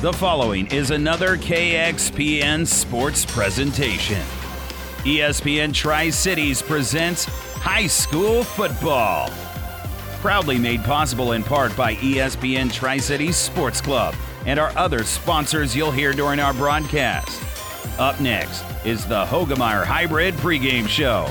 The following is another KXPN sports presentation. ESPN Tri Cities presents High School Football. Proudly made possible in part by ESPN Tri Cities Sports Club and our other sponsors you'll hear during our broadcast. Up next is the Hoegemeyer Hybrid pregame show.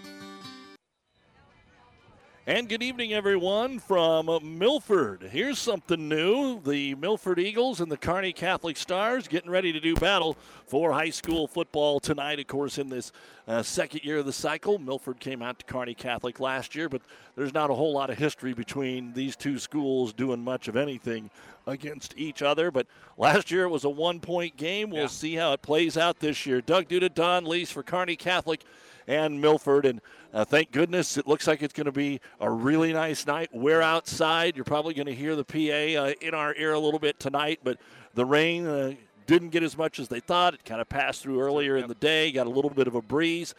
And good evening, everyone, from Milford. Here's something new. The Milford Eagles and the Kearney Catholic Stars getting ready to do battle for high school football tonight, of course, in this uh, second year of the cycle. Milford came out to Kearney Catholic last year, but there's not a whole lot of history between these two schools doing much of anything against each other. But last year it was a one point game. We'll yeah. see how it plays out this year. Doug Duda, Don Lease for Kearney Catholic and Milford. And uh, thank goodness it looks like it's going to be a really nice night. We're outside. You're probably going to hear the PA uh, in our ear a little bit tonight, but the rain uh, didn't get as much as they thought. It kind of passed through earlier in the day, got a little bit of a breeze.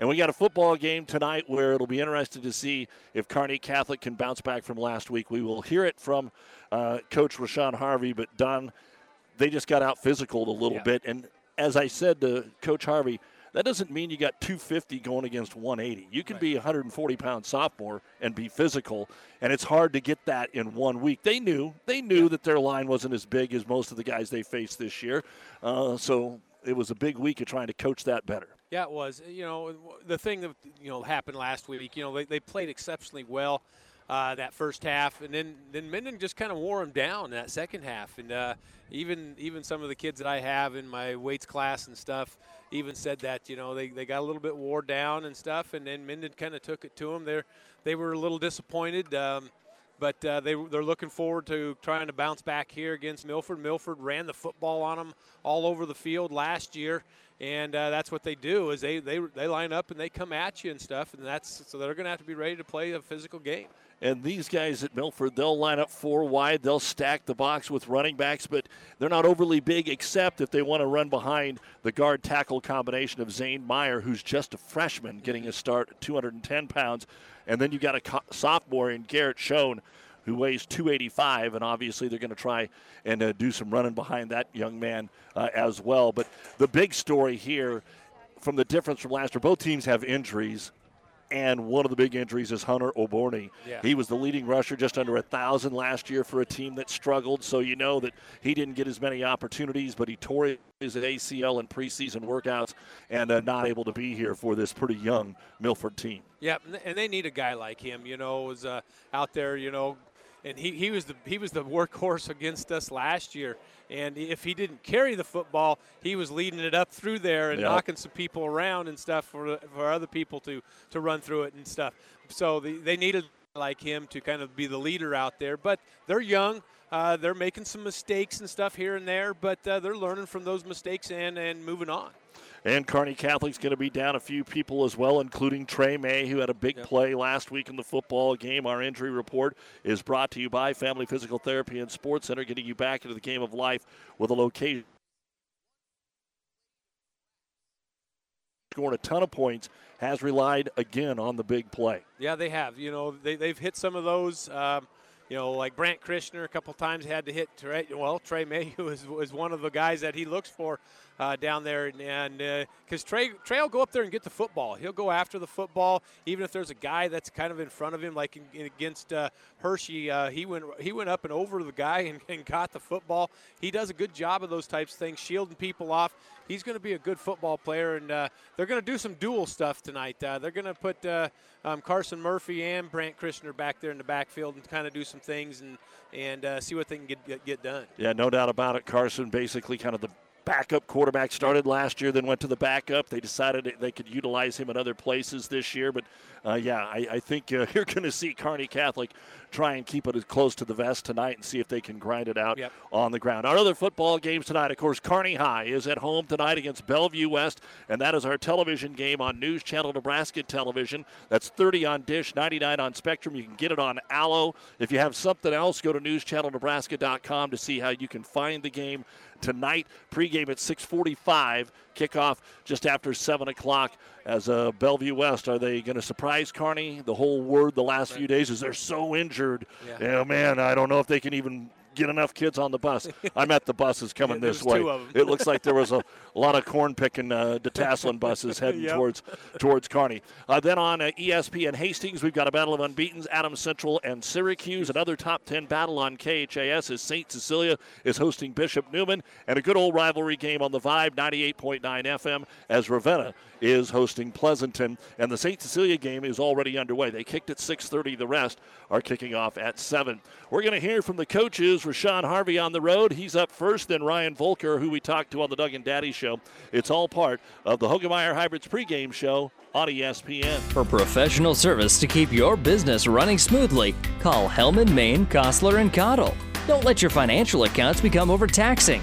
And we got a football game tonight where it'll be interesting to see if Kearney Catholic can bounce back from last week. We will hear it from uh, Coach Rashawn Harvey, but Don, they just got out physical a little yeah. bit. And as I said to Coach Harvey, that doesn't mean you got 250 going against 180. You can right. be a 140 pound sophomore and be physical, and it's hard to get that in one week. They knew they knew that their line wasn't as big as most of the guys they faced this year, uh, so it was a big week of trying to coach that better. Yeah, it was. You know, the thing that you know happened last week. You know, they, they played exceptionally well uh, that first half, and then then Minden just kind of wore them down in that second half. And uh, even even some of the kids that I have in my weights class and stuff even said that you know they, they got a little bit wore down and stuff, and then Minden kind of took it to them. They they were a little disappointed. Um, but uh, they, they're looking forward to trying to bounce back here against Milford. Milford ran the football on them all over the field last year, and uh, that's what they do is they, they, they line up and they come at you and stuff, and that's so they're going to have to be ready to play a physical game. And these guys at Milford, they'll line up four wide. They'll stack the box with running backs, but they're not overly big except if they want to run behind the guard tackle combination of Zane Meyer, who's just a freshman getting a start at 210 pounds. And then you got a sophomore in Garrett Schoen who weighs 285, and obviously they're going to try and uh, do some running behind that young man uh, as well. But the big story here from the difference from last year, both teams have injuries and one of the big injuries is Hunter Oborny. Yeah. He was the leading rusher, just under a thousand last year for a team that struggled. So you know that he didn't get as many opportunities, but he tore his ACL in preseason workouts and uh, not able to be here for this pretty young Milford team. Yeah, and they need a guy like him. You know, was uh, out there. You know, and he, he was the he was the workhorse against us last year. And if he didn't carry the football, he was leading it up through there and yep. knocking some people around and stuff for for other people to to run through it and stuff. So the, they needed like him to kind of be the leader out there. But they're young. Uh, they're making some mistakes and stuff here and there, but uh, they're learning from those mistakes and, and moving on. And Kearney Catholic's going to be down a few people as well, including Trey May, who had a big yep. play last week in the football game. Our injury report is brought to you by Family Physical Therapy and Sports Center, getting you back into the game of life with a location. Scoring a ton of points, has relied again on the big play. Yeah, they have. You know, they, they've hit some of those. Um, you know, like Brant Christner a couple times had to hit Trey. Well, Trey is, is one of the guys that he looks for uh, down there, and because uh, Trey Trey will go up there and get the football. He'll go after the football, even if there's a guy that's kind of in front of him, like in, in against uh, Hershey. Uh, he went he went up and over the guy and, and got the football. He does a good job of those types of things, shielding people off. He's going to be a good football player, and uh, they're going to do some dual stuff tonight. Uh, they're going to put um, Carson Murphy and Brant Christner back there in the backfield and kind of do some things and and see what they can get, get get done. Yeah, no doubt about it. Carson basically kind of the backup quarterback started last year, then went to the backup. They decided they could utilize him in other places this year. But uh, yeah, I, I think uh, you're going to see Kearney Catholic try and keep it as close to the vest tonight and see if they can grind it out yep. on the ground. Our other football games tonight, of course, Kearney High is at home tonight against Bellevue West, and that is our television game on News Channel Nebraska Television. That's 30 on Dish, 99 on Spectrum. You can get it on Allo. If you have something else, go to newschannelnebraska.com to see how you can find the game tonight. Pregame at 6:45. Kickoff just after seven o'clock. As uh, Bellevue West, are they going to surprise Kearney? The whole word the last few days is they're so injured. Yeah. yeah, man, I don't know if they can even get enough kids on the bus. I met the buses coming yeah, this way. it looks like there was a, lot of corn picking uh, detasseling buses heading yep. towards towards Kearney. Uh, then on uh, ESPN Hastings, we've got a battle of unbeaten's Adams Central and Syracuse. Another top 10 battle on KHAS is St. Cecilia is hosting Bishop Neumann, And a good old rivalry game on the Vibe 98.9 FM as Ravenna is hosting Pleasanton. And the St. Cecilia game is already underway. They kicked at 6.30. The rest are kicking off at 7. We're going to hear from the coaches. Rashawn Harvey on the road. He's up first. Then Ryan Volker, who we talked to on the Doug and Daddy show. It's all part of the Hoegemeyer Hybrids pregame show on ESPN. For professional service to keep your business running smoothly, call Hellman, Maine, Kostler, and Cottle. Don't let your financial accounts become overtaxing.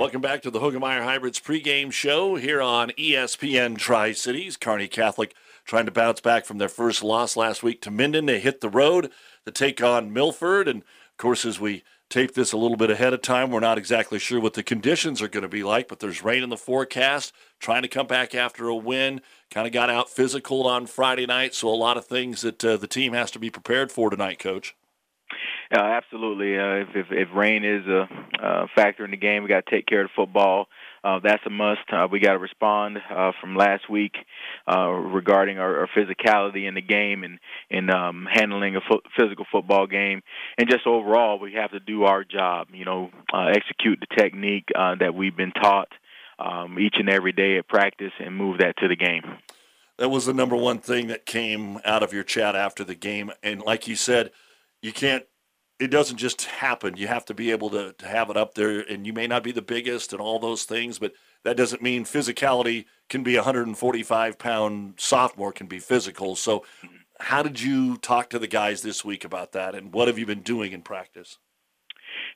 Welcome back to the Hoegemeyer Hybrids pregame show here on ESPN Tri Cities. Kearney Catholic trying to bounce back from their first loss last week to Minden. They hit the road to take on Milford. And of course, as we tape this a little bit ahead of time, we're not exactly sure what the conditions are going to be like, but there's rain in the forecast. Trying to come back after a win. Kind of got out physical on Friday night. So a lot of things that uh, the team has to be prepared for tonight, Coach. Uh, absolutely. Uh, if, if if rain is a uh, factor in the game, we got to take care of the football. Uh, that's a must. Uh, we got to respond uh, from last week uh, regarding our, our physicality in the game and and um, handling a fo- physical football game, and just overall, we have to do our job. You know, uh, execute the technique uh, that we've been taught um, each and every day at practice, and move that to the game. That was the number one thing that came out of your chat after the game, and like you said, you can't it doesn't just happen. You have to be able to, to have it up there, and you may not be the biggest and all those things, but that doesn't mean physicality can be a 145 pound sophomore can be physical. So, how did you talk to the guys this week about that, and what have you been doing in practice?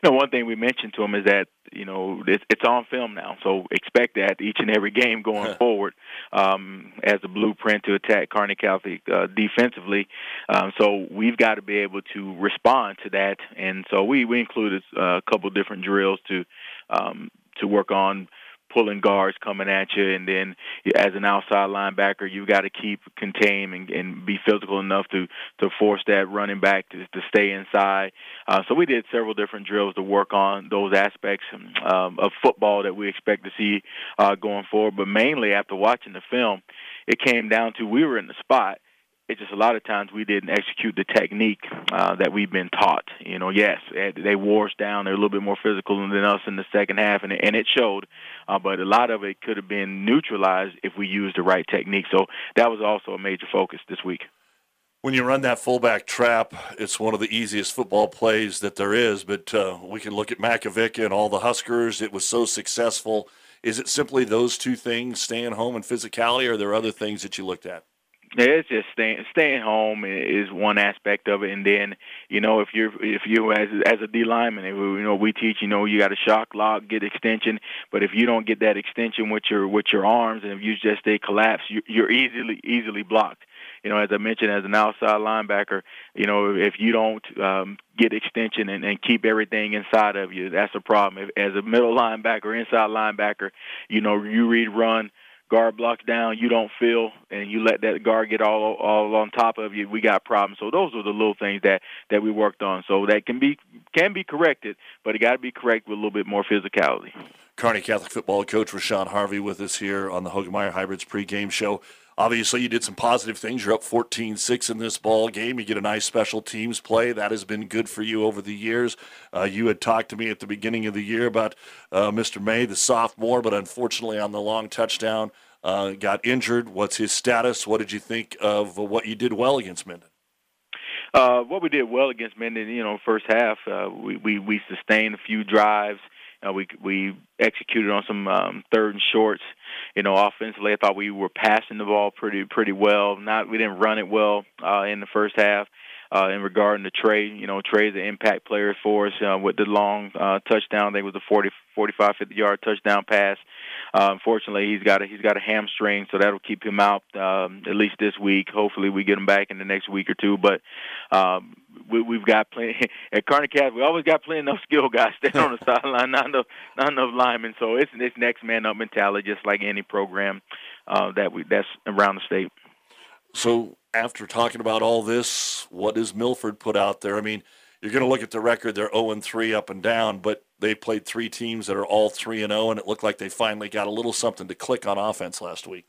Know, one thing we mentioned to him is that you know it's, it's on film now, so expect that each and every game going forward um, as a blueprint to attack Kearney Catholic uh, defensively. Um, so we've got to be able to respond to that, and so we we included uh, a couple different drills to um, to work on pulling guards coming at you, and then as an outside linebacker, you've got to keep contained and, and be physical enough to to force that running back to, to stay inside. Uh, so we did several different drills to work on those aspects um, of football that we expect to see uh, going forward. But mainly after watching the film, it came down to we were in the spot it's just a lot of times we didn't execute the technique uh, that we've been taught. You know, yes, they wore us down. They're a little bit more physical than us in the second half, and it, and it showed. Uh, but a lot of it could have been neutralized if we used the right technique. So that was also a major focus this week. When you run that fullback trap, it's one of the easiest football plays that there is. But uh, we can look at Makovic and all the Huskers. It was so successful. Is it simply those two things, staying home and physicality, or are there other things that you looked at? Yeah, it's just staying staying home is one aspect of it, and then you know if you're if you as as a D lineman, you know we teach you know you got to shock lock, get extension, but if you don't get that extension with your with your arms, and if you just stay collapsed, you, you're easily easily blocked. You know, as I mentioned, as an outside linebacker, you know, if you don't um, get extension and, and keep everything inside of you, that's a problem. If, as a middle linebacker, inside linebacker, you know, you read run guard blocks down, you don't feel, and you let that guard get all all on top of you, we got problems. So those are the little things that that we worked on. So that can be can be corrected, but it got to be corrected with a little bit more physicality. Kearney Catholic football coach Rashawn Harvey with us here on the Hoegemeyer Hybrids pregame show. Obviously, you did some positive things. You're up 14 6 in this ball game. You get a nice special teams play. That has been good for you over the years. Uh, you had talked to me at the beginning of the year about uh, Mr. May, the sophomore, but unfortunately, on the long touchdown, uh, got injured. What's his status? What did you think of what you did well against Minden? Uh, what we did well against Minden, you know, first half, uh, we, we we sustained a few drives. Uh, we we executed on some um, third and shorts. You know, offensively, I thought we were passing the ball pretty pretty well. Not we didn't run it well uh, in the first half. Uh, in regarding to Trey, you know, Trey's an impact player for us uh, with the long uh, touchdown. I think it was a 40, 45, 50 yard touchdown pass. Uh, unfortunately, he's got a he's got a hamstring, so that'll keep him out um, at least this week. Hopefully, we get him back in the next week or two. But um, we, we've got plenty at Catholic. We always got plenty enough skill guys standing on the sideline, not enough not enough linemen. So it's it's next man up mentality, just like any program uh, that we that's around the state. So after talking about all this, what does Milford put out there? I mean, you're going to look at the record; they're 0 and 3 up and down, but they played three teams that are all 3 and 0, and it looked like they finally got a little something to click on offense last week.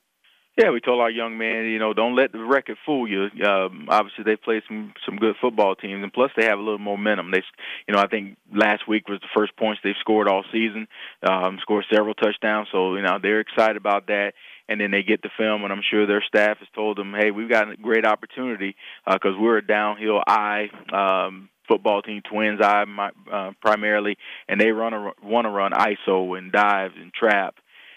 Yeah, we told our young man, you know, don't let the record fool you. Um, obviously, they played some some good football teams, and plus they have a little momentum. They, you know, I think last week was the first points they've scored all season. Um, scored several touchdowns, so you know they're excited about that. And then they get the film, and I'm sure their staff has told them, "Hey, we've got a great opportunity because uh, we're a downhill eye um, football team, Twins eye uh, primarily, and they run a, want to run ISO and dives and trap."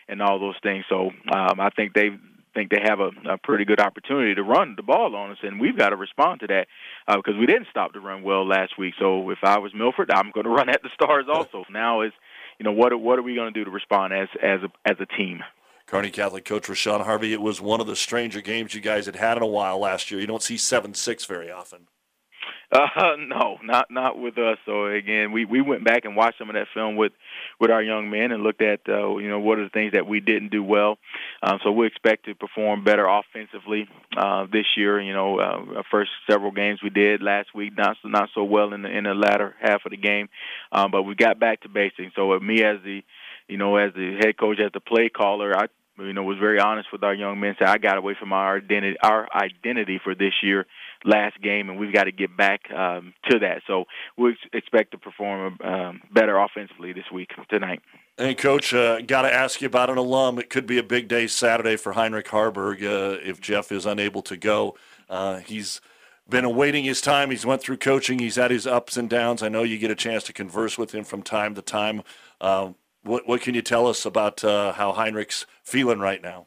and all those things. So um, I think they think they have a, a pretty good opportunity to run the ball on us, and we've got to respond to that uh, because we didn't stop the run well last week. So if I was Milford, I'm going to run at the Stars also. now is you know what what are we going to do to respond as as a, as a team? Kearney Catholic coach Rashawn Harvey. It was one of the stranger games you guys had had in a while last year. You don't see seven six very often. Uh, no, not not with us. So again, we we went back and watched some of that film with with our young men and looked at uh, you know what are the things that we didn't do well. Um, so we expect to perform better offensively uh, this year. You know, uh, first several games we did last week not not so well in the in the latter half of the game, um, but we got back to basics. So with me as the you know, as the head coach, as the play caller, I you know was very honest with our young men. Said I got away from our identity, our identity for this year, last game, and we've got to get back um, to that. So we expect to perform um, better offensively this week tonight. Hey, Coach, uh, got to ask you about an alum. It could be a big day Saturday for Heinrich Haarberg uh, if Jeff is unable to go. Uh, he's been awaiting his time. He's went through coaching. He's had his ups and downs. I know you get a chance to converse with him from time to time. Uh, what, what can you tell us about uh, how Heinrich's feeling right now?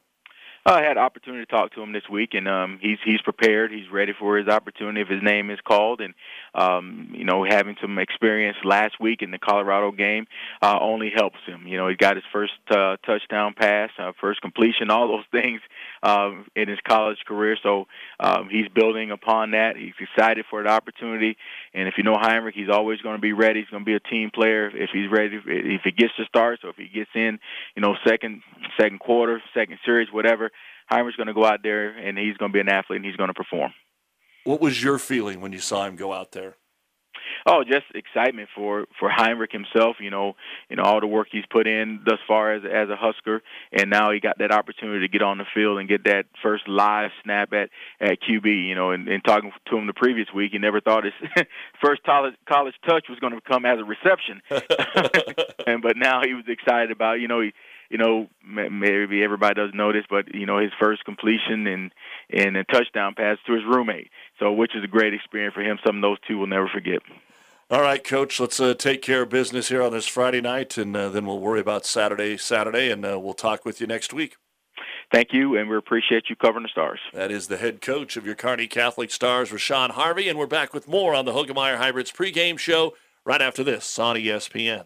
I had opportunity to talk to him this week, and um, he's he's prepared. He's ready for his opportunity if his name is called. And um, you know, having some experience last week in the Colorado game uh, only helps him. You know, he got his first uh, touchdown pass, uh, first completion, all those things um, in his college career. So um, he's building upon that. He's excited for the opportunity. And if you know Heinrich, he's always going to be ready. He's going to be a team player if he's ready. If he gets to start, so if he gets in, you know, second second quarter, second series, whatever Heinrich's going to go out there and he's going to be an athlete and he's going to perform. What was your feeling when you saw him go out there? Oh, just excitement for for Heinrich himself. You know, you know all the work he's put in thus far as as a Husker, and now he got that opportunity to get on the field and get that first live snap at at QB. You know, and, and talking to him the previous week, he never thought his first college college touch was going to come as a reception, and but now he was excited about. You know, he you know, maybe everybody doesn't know this, but you know, his first completion and and a touchdown pass to his roommate. So, which is a great experience for him. Some of those two will never forget. All right, Coach. Let's uh, take care of business here on this Friday night, and uh, then we'll worry about Saturday, Saturday, and uh, we'll talk with you next week. Thank you, and we appreciate you covering the Stars. That is the head coach of your Kearney Catholic Stars, Rashawn Harvey, and we're back with more on the Hoegemeyer Hybrids pregame show right after this on ESPN.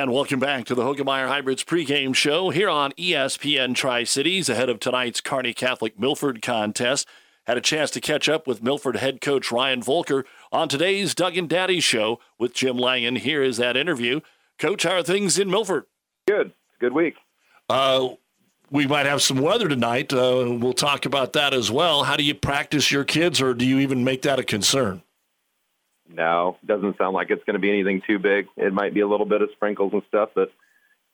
And welcome back to the Hoegemeyer Hybrids pregame show here on ESPN Tri Cities ahead of tonight's Kearney Catholic Milford contest. Had a chance to catch up with Milford head coach Ryan Volker on today's Doug and Daddy show with Jim Langen. Here is that interview. Coach, how are things in Milford? Good. Good week. Uh, we might have some weather tonight. Uh, we'll talk about that as well. How do you practice your kids, or do you even make that a concern? No, doesn't sound like it's going to be anything too big. It might be a little bit of sprinkles and stuff, but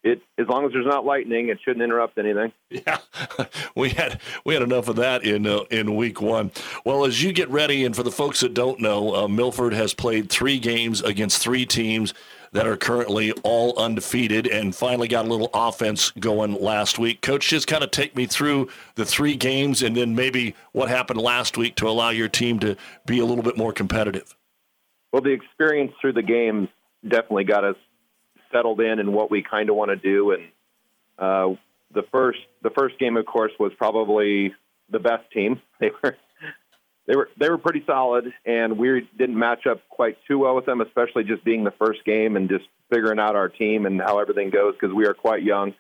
it as long as there's not lightning, it shouldn't interrupt anything. Yeah, we had we had enough of that in uh, in week one. Well, as you get ready, and for the folks that don't know, uh, Milford has played three games against three teams that are currently all undefeated, and finally got a little offense going last week. Coach, just kind of take me through the three games, and then maybe what happened last week to allow your team to be a little bit more competitive. Well, the experience through the games definitely got us settled in and what we kind of want to do. And uh, the first the first game, of course, was probably the best team. They were they were they were pretty solid, and we didn't match up quite too well with them, especially just being the first game and just figuring out our team and how everything goes because we are quite young,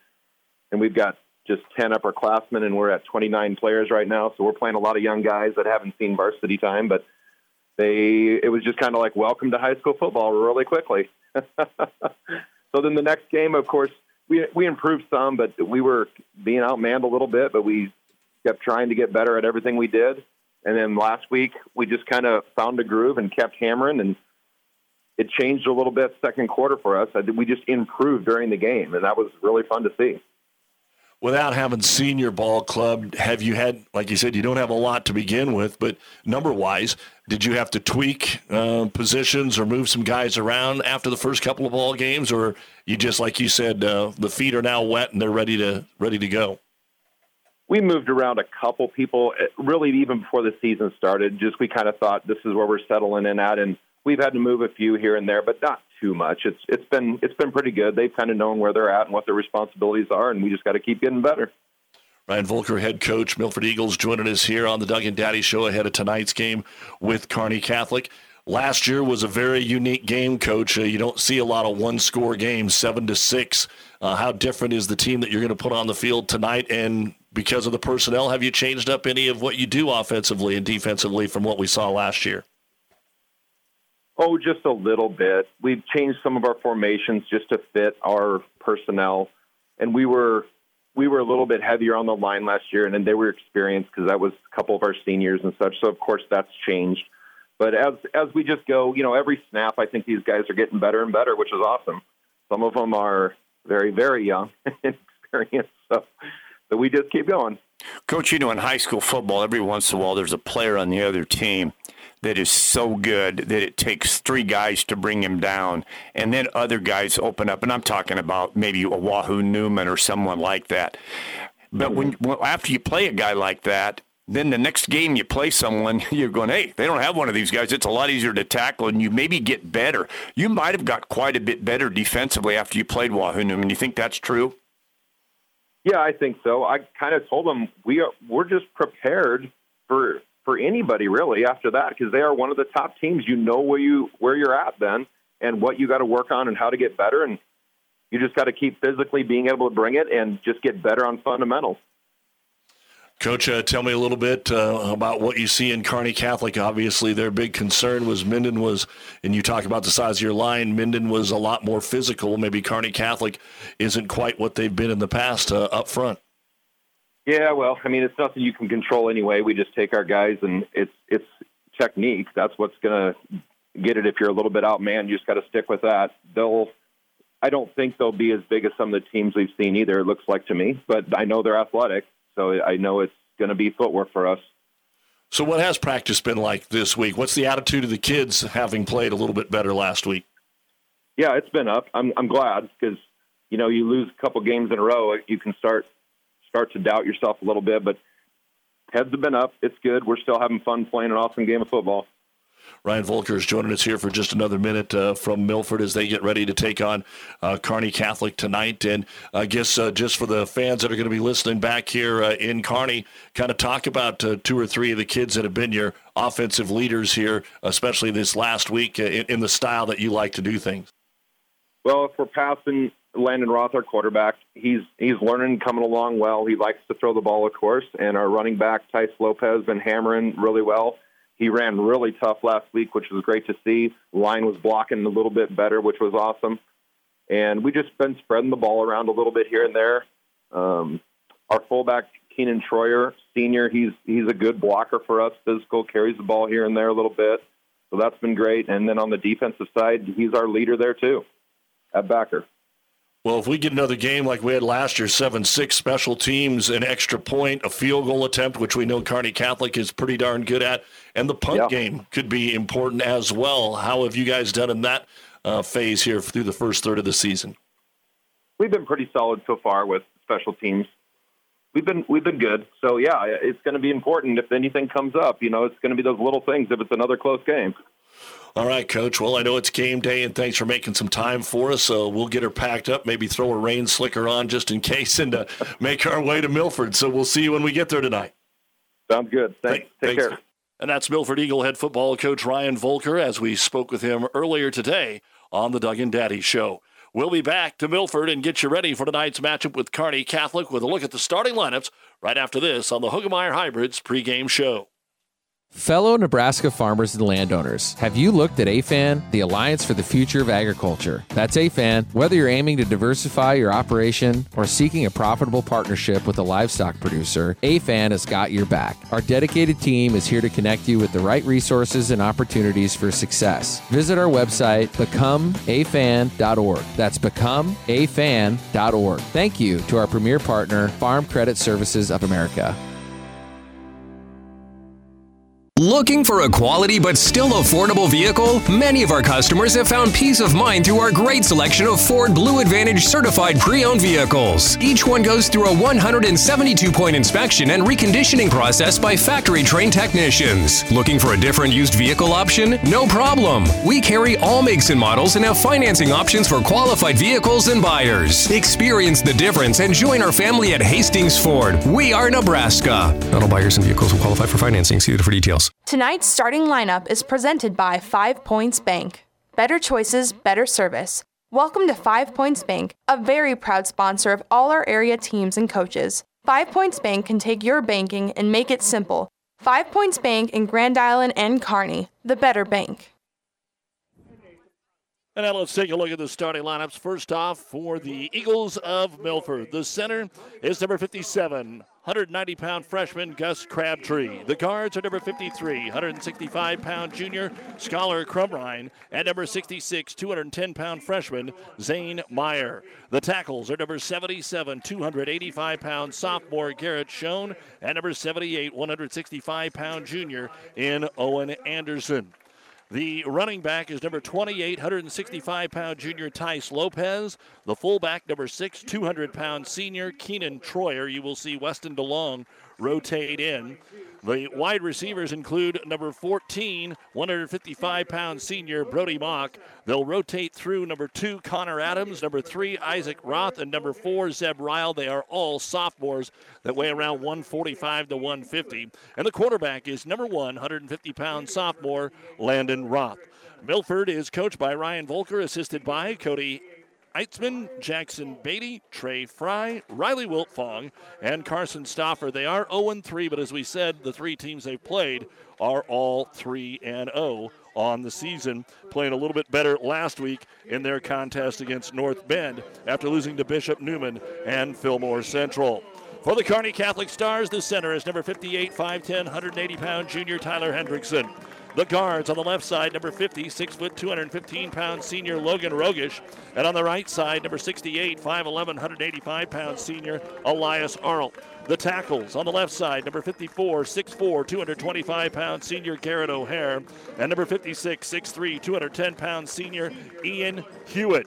and we've got just 10 upperclassmen, and we're at 29 players right now. So we're playing a lot of young guys that haven't seen varsity time, but they it was just kind of like welcome to high school football really quickly. so then the next game, of course, we we improved some, but we were being outmanned a little bit, but we kept trying to get better at everything we did. And then last week we just kind of found a groove and kept hammering, and it changed a little bit second quarter for us. I, We just improved during the game, and that was really fun to see without having seen your ball club, have you had, like you said, you don't have a lot to begin with, but number wise, did you have to tweak uh, positions or move some guys around after the first couple of ball games, or you just, like you said, uh, the feet are now wet and they're ready to ready to go? We moved around a couple people, eh, really even before the season started. Just we kind of thought this is where we're settling in at, and we've had to move a few here and there, but not too much. It's it's been it's been pretty good. They've kind of known where they're at and what their responsibilities are, and we just got to keep getting better. Ryan Volker, head coach, Milford Eagles, joining us here on the Doug and Daddy Show ahead of tonight's game with Kearney Catholic. Last year was a very unique game, Coach. Uh, you don't see a lot of one-score games, seven to six. Uh, how different is the team that you're going to put on the field tonight? And because of the personnel, have you changed up any of what you do offensively and defensively from what we saw last year? Oh, just a little bit. We've changed some of our formations just to fit our personnel, and we were we were a little bit heavier on the line last year, and then they were experienced because that was a couple of our seniors and such. So of course that's changed. But as as we just go, you know, every snap, I think these guys are getting better and better, which is awesome. Some of them are very very young and experienced, so so we just keep going. Coach, you know, in high school football, every once in a while there's a player on the other team that is so good that it takes three guys to bring him down, and then other guys open up. And I'm talking about maybe a Wahoo Neumann or someone like that. But when mm-hmm. well, after you play a guy like that, then the next game you play someone, you're going, hey, they don't have one of these guys. It's a lot easier to tackle, and you maybe get better. You might have got quite a bit better defensively after you played Wahoo Neumann. You think that's true? Yeah, I think so. I kind of told them we are we're just prepared for for anybody really after that because they are one of the top teams. You know where you where you're at then and what you got to work on and how to get better and you just got to keep physically being able to bring it and just get better on fundamentals. Coach, uh, tell me a little bit uh, about what you see in Kearney Catholic. Obviously, their big concern was Minden was, and you talk about the size of your line. Minden was a lot more physical. Maybe Kearney Catholic isn't quite what they've been in the past uh, up front. Yeah, well, I mean, it's nothing you can control anyway. We just take our guys, and it's it's technique. That's what's going to get it. If you're a little bit outmanned, you just got to stick with that. They'll. I don't think they'll be as big as some of the teams we've seen either. It looks like to me, but I know they're athletic, so I know it's going to be footwork for us. So, what has practice been like this week? What's the attitude of the kids having played a little bit better last week? Yeah, it's been up. I'm I'm glad because you know you lose a couple games in a row, you can start start to doubt yourself a little bit. But heads have been up. It's good. We're still having fun playing an awesome game of football. Ryan Volker is joining us here for just another minute uh, from Milford as they get ready to take on uh, Kearney Catholic tonight. And I guess uh, just for the fans that are going to be listening back here uh, in Kearney, kind of talk about uh, two or three of the kids that have been your offensive leaders here, especially this last week uh, in, in the style that you like to do things. Well, if we're passing Landon Roth, our quarterback, he's he's learning, coming along well. He likes to throw the ball, of course. And our running back, Tice Lopez, been hammering really well. He ran really tough last week, which was great to see. Line was blocking a little bit better, which was awesome. And we just been spreading the ball around a little bit here and there. Um, our fullback, Keenan Troyer, senior, he's he's a good blocker for us. Physical, carries the ball here and there a little bit. So that's been great. And then on the defensive side, he's our leader there too, at backer. Well, if we get another game like we had last year, 7 6 special teams, an extra point, a field goal attempt, which we know Kearney Catholic is pretty darn good at, and the punt yeah. game could be important as well. How have you guys done in that uh, phase here through the first third of the season? We've been pretty solid so far with special teams. We've been we've been good. So yeah, it's going to be important if anything comes up. You know, it's going to be those little things if it's another close game. All right, Coach. Well, I know it's game day, and thanks for making some time for us. So we'll get her packed up, maybe throw a rain slicker on just in case, and uh, make our way to Milford. So we'll see you when we get there tonight. Sounds good. Thanks. Take thanks. care. And that's Milford Eagle head football coach Ryan Volker as we spoke with him earlier today on the Doug and Daddy Show. We'll be back to Milford and get you ready for tonight's matchup with Kearney Catholic with a look at the starting lineups right after this on the Hoegemeyer Hybrids pregame show. Fellow Nebraska farmers and landowners, have you looked at AFAN, the Alliance for the Future of Agriculture? That's AFAN. Whether you're aiming to diversify your operation or seeking a profitable partnership with a livestock producer, AFAN has got your back. Our dedicated team is here to connect you with the right resources and opportunities for success. Visit our website, becomeafan.org. That's becomeafan.org. Thank you to our premier partner, Farm Credit Services of America. Looking for a quality but still affordable vehicle? Many of our customers have found peace of mind through our great selection of Ford Blue Advantage certified pre owned vehicles. Each one goes through a 172 point inspection and reconditioning process by factory trained technicians. Looking for a different used vehicle option? No problem. We carry all makes and models and have financing options for qualified vehicles and buyers. Experience the difference and join our family at Hastings Ford. We are Nebraska. Not all buyers and vehicles will qualify for financing. See for details. Tonight's starting lineup is presented by Five Points Bank. Better choices, better service. Welcome to Five Points Bank, a very proud sponsor of all our area teams and coaches. Five Points Bank can take your banking and make it simple. Five Points Bank in Grand Island and Kearney, the better bank. And now let's take a look at the starting lineups. First off, for the Eagles of Milford, the center is number 57, 190 pound freshman Gus Crabtree. The guards are number 53, 165 pound junior Scholar Crumrine, and number 66, 210 pound freshman Zane Meyer. The tackles are number 77, 285 pound sophomore Garrett Schoen, and number 78, 165 pound junior in Owen Anderson. The running back is number 28, 165 pound junior Tice Lopez. The fullback, number 6, 200 pound senior Keenan Troyer. You will see Weston DeLong rotate in. The wide receivers include number 14, 155 pound senior Brody Mock. They'll rotate through number two, Connor Adams, number three, Isaac Roth, and number four, Zeb Ryle. They are all sophomores that weigh around 145 to 150. And the quarterback is number one, 150 pound sophomore Landon Roth. Milford is coached by Ryan Volker, assisted by Cody Eitzman, Jackson Beatty, Trey Fry, Riley Wiltfong, and Carson Stoffer. They are 0 3, but as we said, the three teams they've played are all 3 and 0 on the season, playing a little bit better last week in their contest against North Bend after losing to Bishop Neumann and Fillmore Central. For the Kearney Catholic Stars, the center is number 58, 5'10, 180 pound junior Tyler Hendrickson. The guards on the left side, number 50, 6 foot 215 pound senior Logan Rogish. And on the right side, number 68, 5'11, 185 pound senior Elias Arlt. The tackles on the left side, number 54, 6'4, 225 pound senior Garrett O'Hare. And number 56, 6'3, 210 pound senior Ian Hewitt.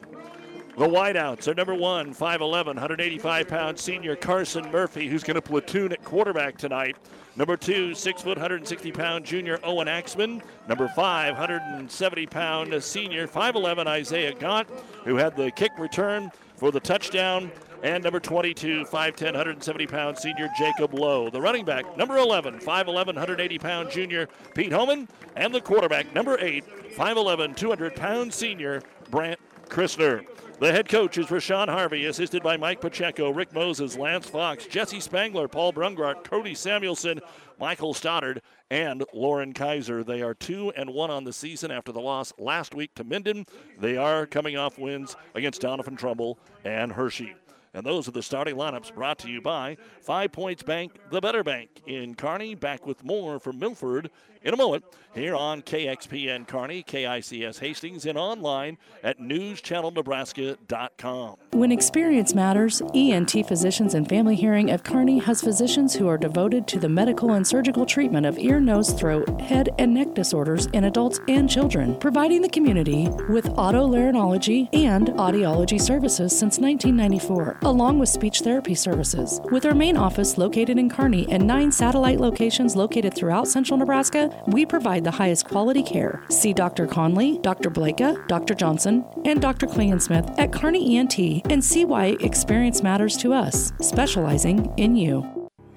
The wideouts are number one, 5'11, 185 pound senior Carson Murphy, who's going to platoon at quarterback tonight. Number two, six foot, 160 pound junior Owen Axman. Number five, 170 pound senior, 5'11 Isaiah Gaunt, who had the kick return for the touchdown. And number 22, 5'10, 170 pound senior Jacob Lowe. The running back, number 11, 5'11, 180 pound junior Pete Homan. And the quarterback, number 8, 5'11, 200 pound senior Brant Christner. The head coach is Rashawn Harvey, assisted by Mike Pacheco, Rick Moses, Lance Fox, Jesse Spangler, Paul Brungart, Cody Samuelson, Michael Stoddard, and Lauren Kaiser. They are two and one on the season after the loss last week to Minden. They are coming off wins against Doniphan Trumbull and Hershey. And those are the starting lineups brought to you by Five Points Bank, the better bank in Kearney. Back with more from Milford in a moment here on KXPN Kearney, KICS Hastings, and online at newschannelnebraska.com. When experience matters, ENT Physicians and Family Hearing of Kearney has physicians who are devoted to the medical and surgical treatment of ear, nose, throat, head, and neck disorders in adults and children, providing the community with otolaryngology and audiology services since 1994, along with speech therapy services. With our main office located in Kearney and nine satellite locations located throughout central Nebraska, we provide the highest quality care. See Dr. Conley, Dr. Blakea, Dr. Johnson, and Dr. Klingensmith at Kearney ENT and see why experience matters to us, specializing in you.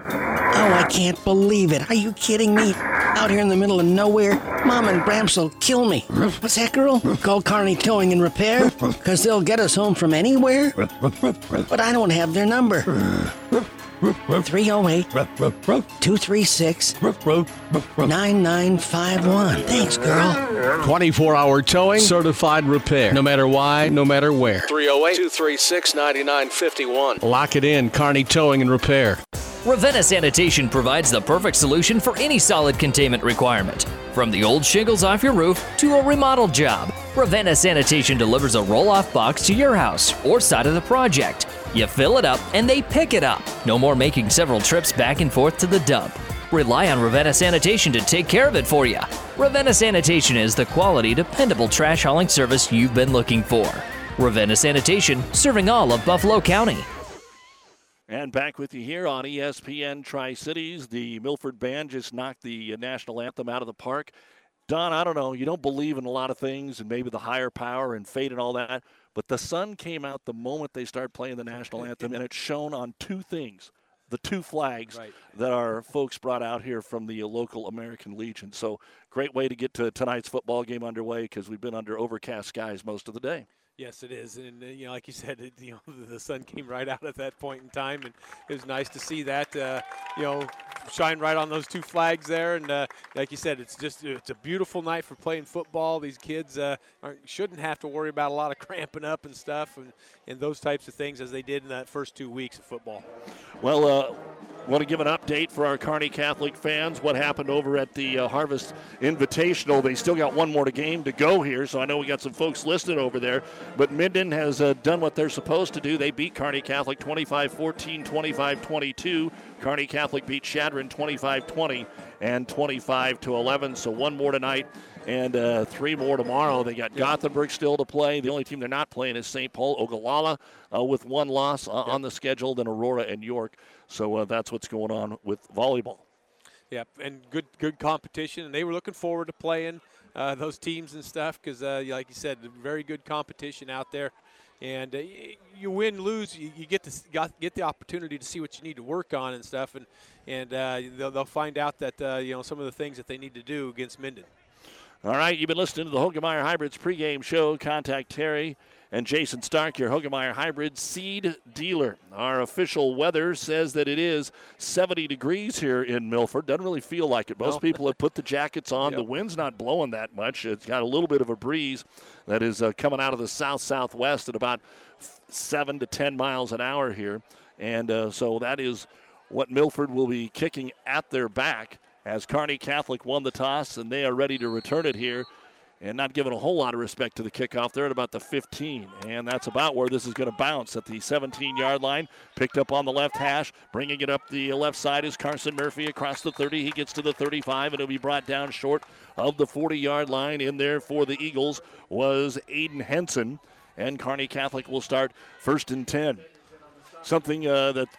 Oh, I can't believe it. Are you kidding me? Out here in the middle of nowhere, Mom and Bramps will kill me. What's that, girl? Call Kearney Towing and Repair? Because they'll get us home from anywhere? But I don't have their number. 308 236 9951. Thanks, girl. 24 hour towing, certified repair. No matter why, no matter where. 308 236 9951. Lock it in, Kearney Towing and Repair. Ravenna Sanitation provides the perfect solution for any solid containment requirement. From the old shingles off your roof to a remodel job, Ravenna Sanitation delivers a roll off box to your house or side of the project. You fill it up and they pick it up. No more making several trips back and forth to the dump. Rely on Ravenna Sanitation to take care of it for you. Ravenna Sanitation is the quality, dependable trash hauling service you've been looking for. Ravenna Sanitation, serving all of Buffalo County. And back with you here on ESPN Tri Cities. The Milford Band just knocked the national anthem out of the park. Don, I don't know. You don't believe in a lot of things and maybe the higher power and fate and all that. But the sun came out the moment they started playing the national anthem, and it's shown on two things the two flags Right. that our folks brought out here from the local American Legion. So, great way to get to tonight's football game underway because we've been under overcast skies most of the day. Yes, it is, and uh, you know, like you said, it, you know, the sun came right out at that point in time, and it was nice to see that, uh, you know, shine right on those two flags there. And uh, like you said, it's just it's a beautiful night for playing football. These kids uh, shouldn't have to worry about a lot of cramping up and stuff, and, and those types of things as they did in that first two weeks of football. Well, uh, want to give an update for our Kearney Catholic fans what happened over at the uh, Harvest Invitational. They still got one more game to go here, so I know we got some folks listed over there. But Minden has uh, done what they're supposed to do. They beat Kearney Catholic 25 14, 25 22. Kearney Catholic beat Chadron 25 20 and 25 to 11. So one more tonight and uh, three more tomorrow. They got Gothenburg still to play. The only team they're not playing is St. Paul Ogallala uh, with one loss uh, on the schedule, then Aurora and York. So uh, that's what's going on with volleyball. Yep, and good good competition, and they were looking forward to playing uh, those teams and stuff because, uh, like you said, very good competition out there. And uh, you win, lose, you, you get to got, get the opportunity to see what you need to work on and stuff, and and uh, they'll, they'll find out that uh, you know some of the things that they need to do against Minden. All right, you've been listening to the Hoegemeyer Hybrids pregame show. Contact Terry and Jason Stark, your Hoegemeyer Hybrid seed dealer. Our official weather says that it is 70 degrees here in Milford. Doesn't really feel like it. Most No. people have put the jackets on. The wind's not blowing that much. It's got a little bit of a breeze that is uh, coming out of the south southwest at about seven to 10 miles an hour here. And uh, so that is what Milford will be kicking at their back as Kearney Catholic won the toss and they are ready to return it here and not giving a whole lot of respect to the kickoff. They're at about the 15, and that's about where this is going to bounce at the 17 yard line. Picked up on the left hash, bringing it up the left side is Carson Murphy across the 30. He gets to the 35, and it'll be brought down short of the 40 yard line. In there for the Eagles was Aiden Henson, and Kearney Catholic will start first and 10. Something uh, that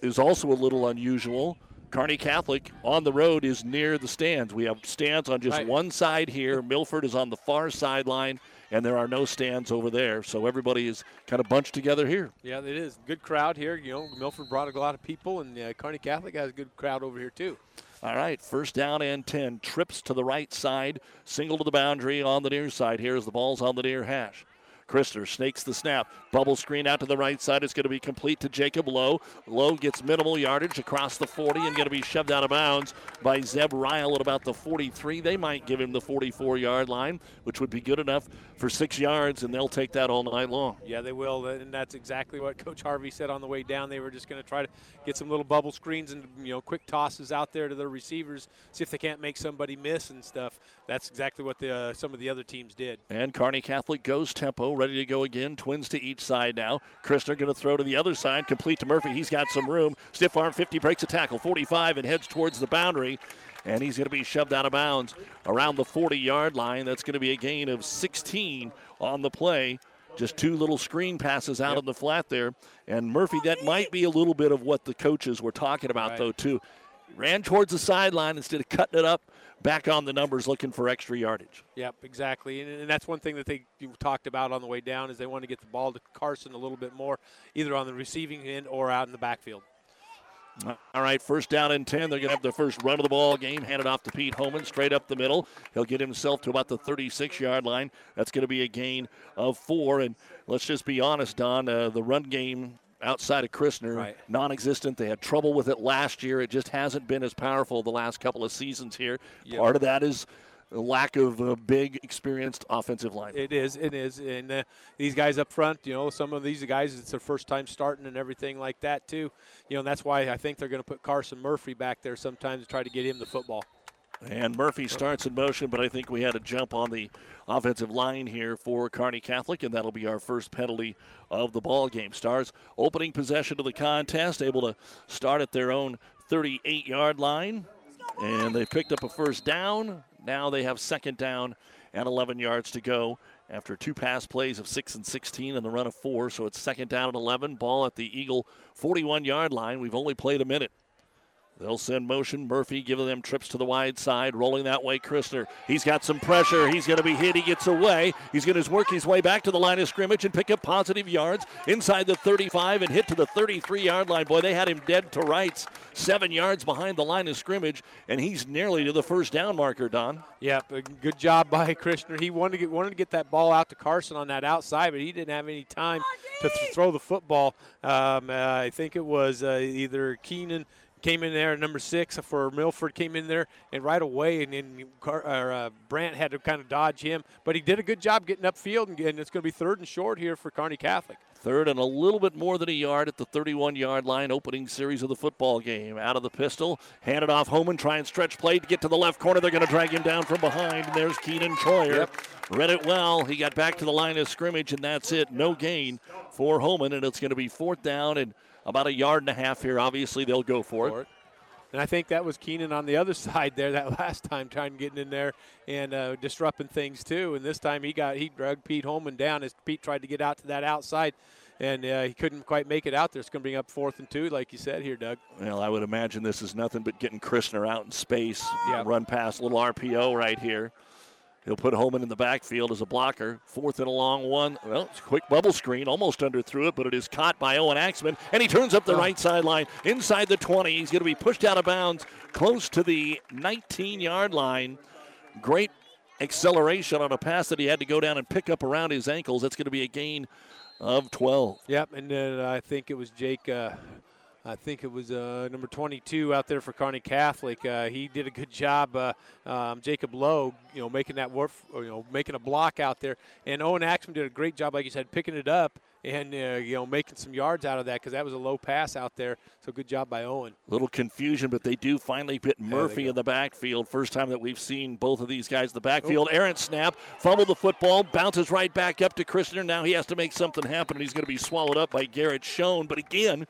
is also a little unusual. Kearney Catholic on the road is near the stands. We have stands on just Right. one side here. Milford is on the far sideline, and there are no stands over there. So everybody is kind of bunched together here. Yeah, it is. Good crowd here. You know, Milford brought a lot of people, and uh, Kearney Catholic has a good crowd over here, too. All right, first down and 10. Trips to the right side, single to the boundary on the near side. Here as the ball's on the near hash. Christner snakes the snap. Bubble screen out to the right side. It's going to be complete to Jacob Lowe. Lowe gets minimal yardage across the 40 and going to be shoved out of bounds by Zeb Ryle at about the 43. They might give him the 44 yard line, which would be good enough for six yards, and they'll take that all night long. Yeah, they will, and that's exactly what Coach Harvey said on the way down. They were just going to try to get some little bubble screens and you know quick tosses out there to the receivers, see if they can't make somebody miss and stuff. That's exactly what the uh, some of the other teams did. And Kearney Catholic goes tempo, ready to go again. Twins to each side now. Christner going to throw to the other side, complete to Murphy. He's got some room. Stiff arm 50 breaks a tackle, 45 and heads towards the boundary. And he's going to be shoved out of bounds around the 40 yard line. That's going to be a gain of 16 on the play. Just two little screen passes out in the flat there. And Murphy, that might be a little bit of what the coaches were talking about, Right. though, too. Ran towards the sideline instead of cutting it up, back on the numbers looking for extra yardage. Yep, exactly, and, and that's one thing that they talked about on the way down is they want to get the ball to Carson a little bit more, either on the receiving end or out in the backfield. All right, first down and 10. They're going to have the first run of the ball game. Handed off to Pete Homan, straight up the middle. He'll get himself to about the 36 yard line. That's going to be a gain of four. And let's just be honest, Don, uh, the run game outside of Christner, Right. non existent. They had trouble with it last year. It just hasn't been as powerful the last couple of seasons here. Yep. Part of that is a lack of a big, experienced offensive line. It is, it is, and uh, these guys up front, you know, some of these guys, it's their first time starting and everything like that too. You know, and that's why I think they're going to put Carson Murphy back there sometimes to try to get him the football. And Murphy starts in motion, but I think we had a jump on the offensive line here for Kearney Catholic, and that'll be our first penalty of the ball game. Stars opening possession of the contest, able to start at their own 38 yard line, and they picked up a first down. Now they have second down and 11 yards to go after two pass plays of 6 and 16 and the run of 4. So it's second down and 11. Ball at the Eagle 41 yard line. We've only played a minute. They'll send motion. Murphy giving them trips to the wide side, rolling that way. Christner, he's got some pressure. He's going to be hit. He gets away. He's going to work his way back to the line of scrimmage and pick up positive yards inside the 35 and hit to the 33 yard line. Boy, they had him dead to rights, seven yards behind the line of scrimmage, and he's nearly to the first down marker, Don. Yep, good job by Christner. He wanted to get wanted to get that ball out to Carson on that outside, but he didn't have any time to th- throw the football. Um, uh, I think it was uh, either Keenan came in there, number six for Milford came in there, and right away, and then uh, Brandt had to kind of dodge him, but he did a good job getting upfield, and, and it's going to be third and short here for Kearney Catholic. Third and a little bit more than a yard at the 31 yard line, opening series of the football game. Out of the pistol, hand it off Homan, try and stretch play to get to the left corner. They're going to drag him down from behind. And there's Keenan Troyer. Read it well. He got back to the line of scrimmage, and that's it. No gain for Homan, and it's going to be fourth down and about a yard and a half here. Obviously, they'll go for it. And I think that was Keenan on the other side there that last time, trying to get in there and uh, disrupting things too. And this time he got he dragged Pete Holman down as Pete tried to get out to that outside, and uh, he couldn't quite make it out there. It's going to bring up fourth and two, like you said here, Doug. Well, I would imagine this is nothing but getting Christner out in space. Run past little RPO right here. He'll put Holman in the backfield as a blocker. Fourth and a long one. Well, it's a quick bubble screen. Almost underthrew it, but it is caught by Owen Axman. And he turns up the right sideline inside the 20. He's going to be pushed out of bounds close to the 19 yard line. Great acceleration on a pass that he had to go down and pick up around his ankles. That's going to be a gain of 12. Yep, and then I think it was Jake. Uh, I think it was uh, number 22 out there for Kearney Catholic. Uh, he did a good job. Uh, um, Jacob Lowe, you know, making that work, you know, making a block out there, and Owen Axman did a great job, like you said, picking it up and uh, you know making some yards out of that because that was a low pass out there. So good job by Owen. Little confusion, but they do finally put Murphy in the backfield. First time that we've seen both of these guys in the backfield. Oh. Aaron snap, fumbled the football, bounces right back up to Christner. Now he has to make something happen, and he's going to be swallowed up by Garrett Schoen. But again,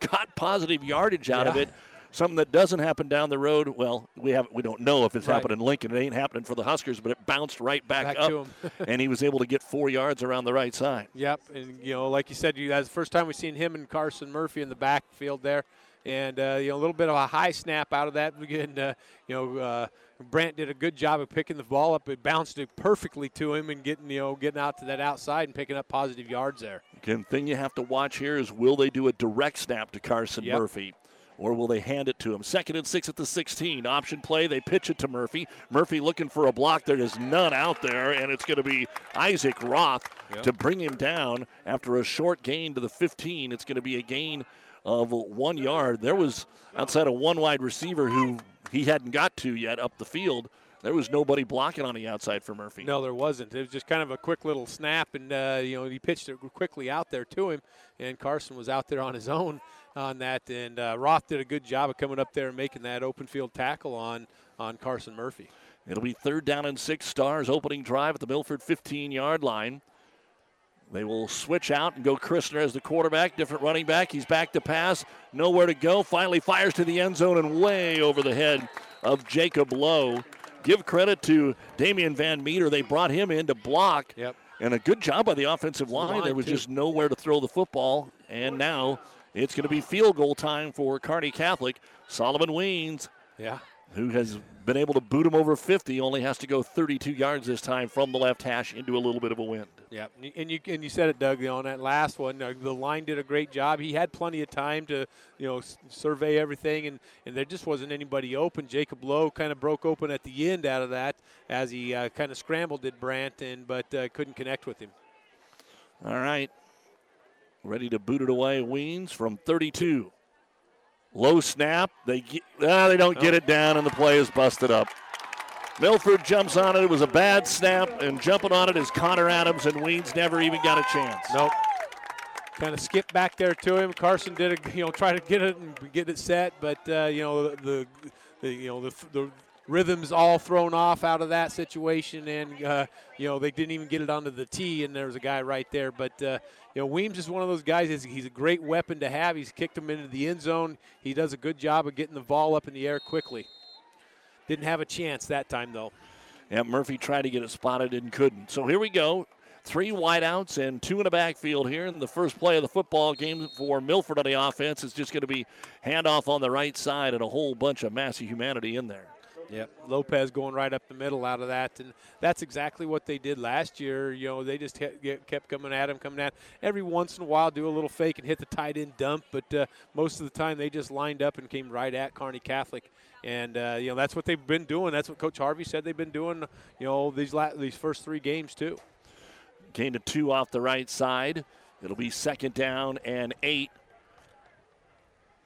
got positive yardage out of it. Something that doesn't happen down the road. Well, we have we don't know if it's Right. happening in Lincoln. It ain't happening for the Huskers, but it bounced right back, Back up, and he was able to get four yards around the right side. Yep, and you know, like you said, you that's the first time we've seen him and Carson Murphy in the backfield there, and uh, you know, a little bit of a high snap out of that. Again, uh, you know, uh, Brandt did a good job of picking the ball up. It bounced it perfectly to him and getting you know getting out to that outside and picking up positive yards there. Again, thing you have to watch here is will they do a direct snap to Carson Yep. Murphy? Or will they hand it to him? Second and six at the 16. Option play. They pitch it to Murphy. Murphy looking for a block. There is none out there, and it's going to be Isaac Roth Yep. to bring him down after a short gain to the 15. It's going to be a gain of one yard. There was outside of one wide receiver who he hadn't got to yet up the field. There was nobody blocking on the outside for Murphy. No, there wasn't. It was just kind of a quick little snap, and uh, you know he pitched it quickly out there to him, and Carson was out there on his own on that, and uh, Roth did a good job of coming up there and making that open field tackle on on Carson Murphy. It'll be third down and six stars opening drive at the Milford 15 yard line. They will switch out and go Christner as the quarterback, different running back. He's back to pass, nowhere to go. Finally fires to the end zone and way over the head of Jacob Lowe. Give credit to Damian Van Meter. They brought him in to block. Yep. And a good job by the offensive line. line, there was too. just nowhere to throw the football. And now it's going to be field goal time for Kearney Catholic. Solomon Weens Yeah. Who has been able to boot him over 50, only has to go 32 yards this time from the left hash into a little bit of a wind. Yeah, and you- and you said it, Doug. On that last one, the line did a great job. He had plenty of time to, you know, survey everything, and, and there just wasn't anybody open. Jacob Lowe kind of broke open at the end out of that as he uh, kind of scrambled at Brandt, and but uh, couldn't connect with him. All right. Ready to boot it away, Weens from 32. Low snap. They ah, they don't get it down, and the play is busted up. Milford jumps on it. It was a bad snap, and jumping on it is Connor Adams, and Weens never even got a chance. Nope. Kind of skipped back there to him. Carson did a, you know, try to get it and get it set, but uh, you know the, the, you know the, the rhythms all thrown off out of that situation, and uh, you know they didn't even get it onto the tee, and there was a guy right there. But uh, you know Weems is one of those guys. He's, he's a great weapon to have. He's kicked him into the end zone. He does a good job of getting the ball up in the air quickly. Didn't have a chance that time though. Yeah, Murphy tried to get it spotted and couldn't. So here we go. Three wideouts and two in the backfield here. And the first play of the football game for Milford on the offense is just going to be handoff on the right side and a whole bunch of massive humanity in there. Yep, Lopez going right up the middle out of that, and that's exactly what they did last year. You know, they just kept, coming at him, coming at. Every once in a while, do a little fake and hit the tight end dump, but uh, most of the time they just lined up and came right at Kearney Catholic, and uh, you know that's what they've been doing. That's what Coach Harvey said they've been doing. You know, these la- these first three games too. Gain to two off the right side. It'll be second down and eight.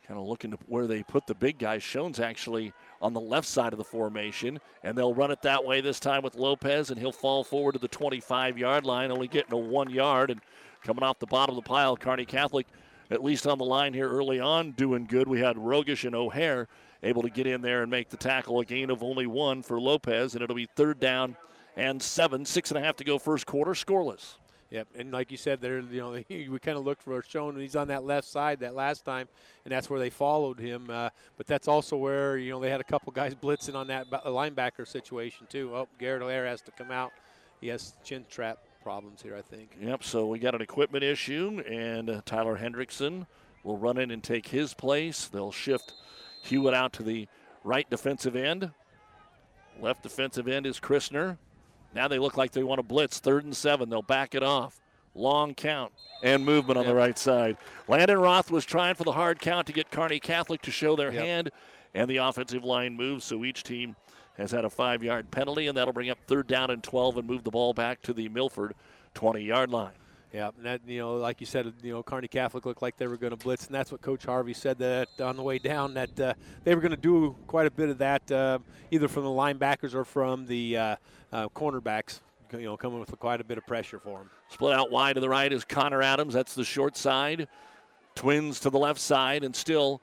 Kind of looking to where they put the big guy. Schoen's actually on the left side of the formation, and they'll run it that way this time with Lopez, and he'll fall forward to the 25 yard line, only getting a one yard. And coming off the bottom of the pile, Kearney Catholic, at least on the line here early on, doing good. We had Rogish and O'Hare able to get in there and make the tackle, a gain of only one for Lopez, and it'll be third down and seven, six and a half to go first quarter, scoreless. Yep, and like you said, there, you know, we kind of looked for Schoen, and he's on that left side that last time, and that's where they followed him. Uh, but that's also where you know they had a couple guys blitzing on that linebacker situation too. Oh, Garrett O'Hare has to come out. He has chin trap problems here, I think. Yep, so we got an equipment issue, and uh, Tyler Hendrickson will run in and take his place. They'll shift Hewitt out to the right defensive end. Left defensive end is Christner. Now they look like they want to blitz. Third and seven. They'll back it off. Long count and movement on the right side. Landon Roth was trying for the hard count to get Kearney Catholic to show their Yep. hand, and the offensive line moves. So each team has had a five yard penalty, and that'll bring up third down and 12 and move the ball back to the Milford 20 yard line. Yeah, and that you know, like you said, you know, Kearney Catholic looked like they were going to blitz, and that's what Coach Harvey said that on the way down that uh, they were going to do quite a bit of that, uh, either from the linebackers or from the uh, uh, cornerbacks. You know, coming with quite a bit of pressure for them. Split out wide to the right is Connor Adams. That's the short side. Twins to the left side, and still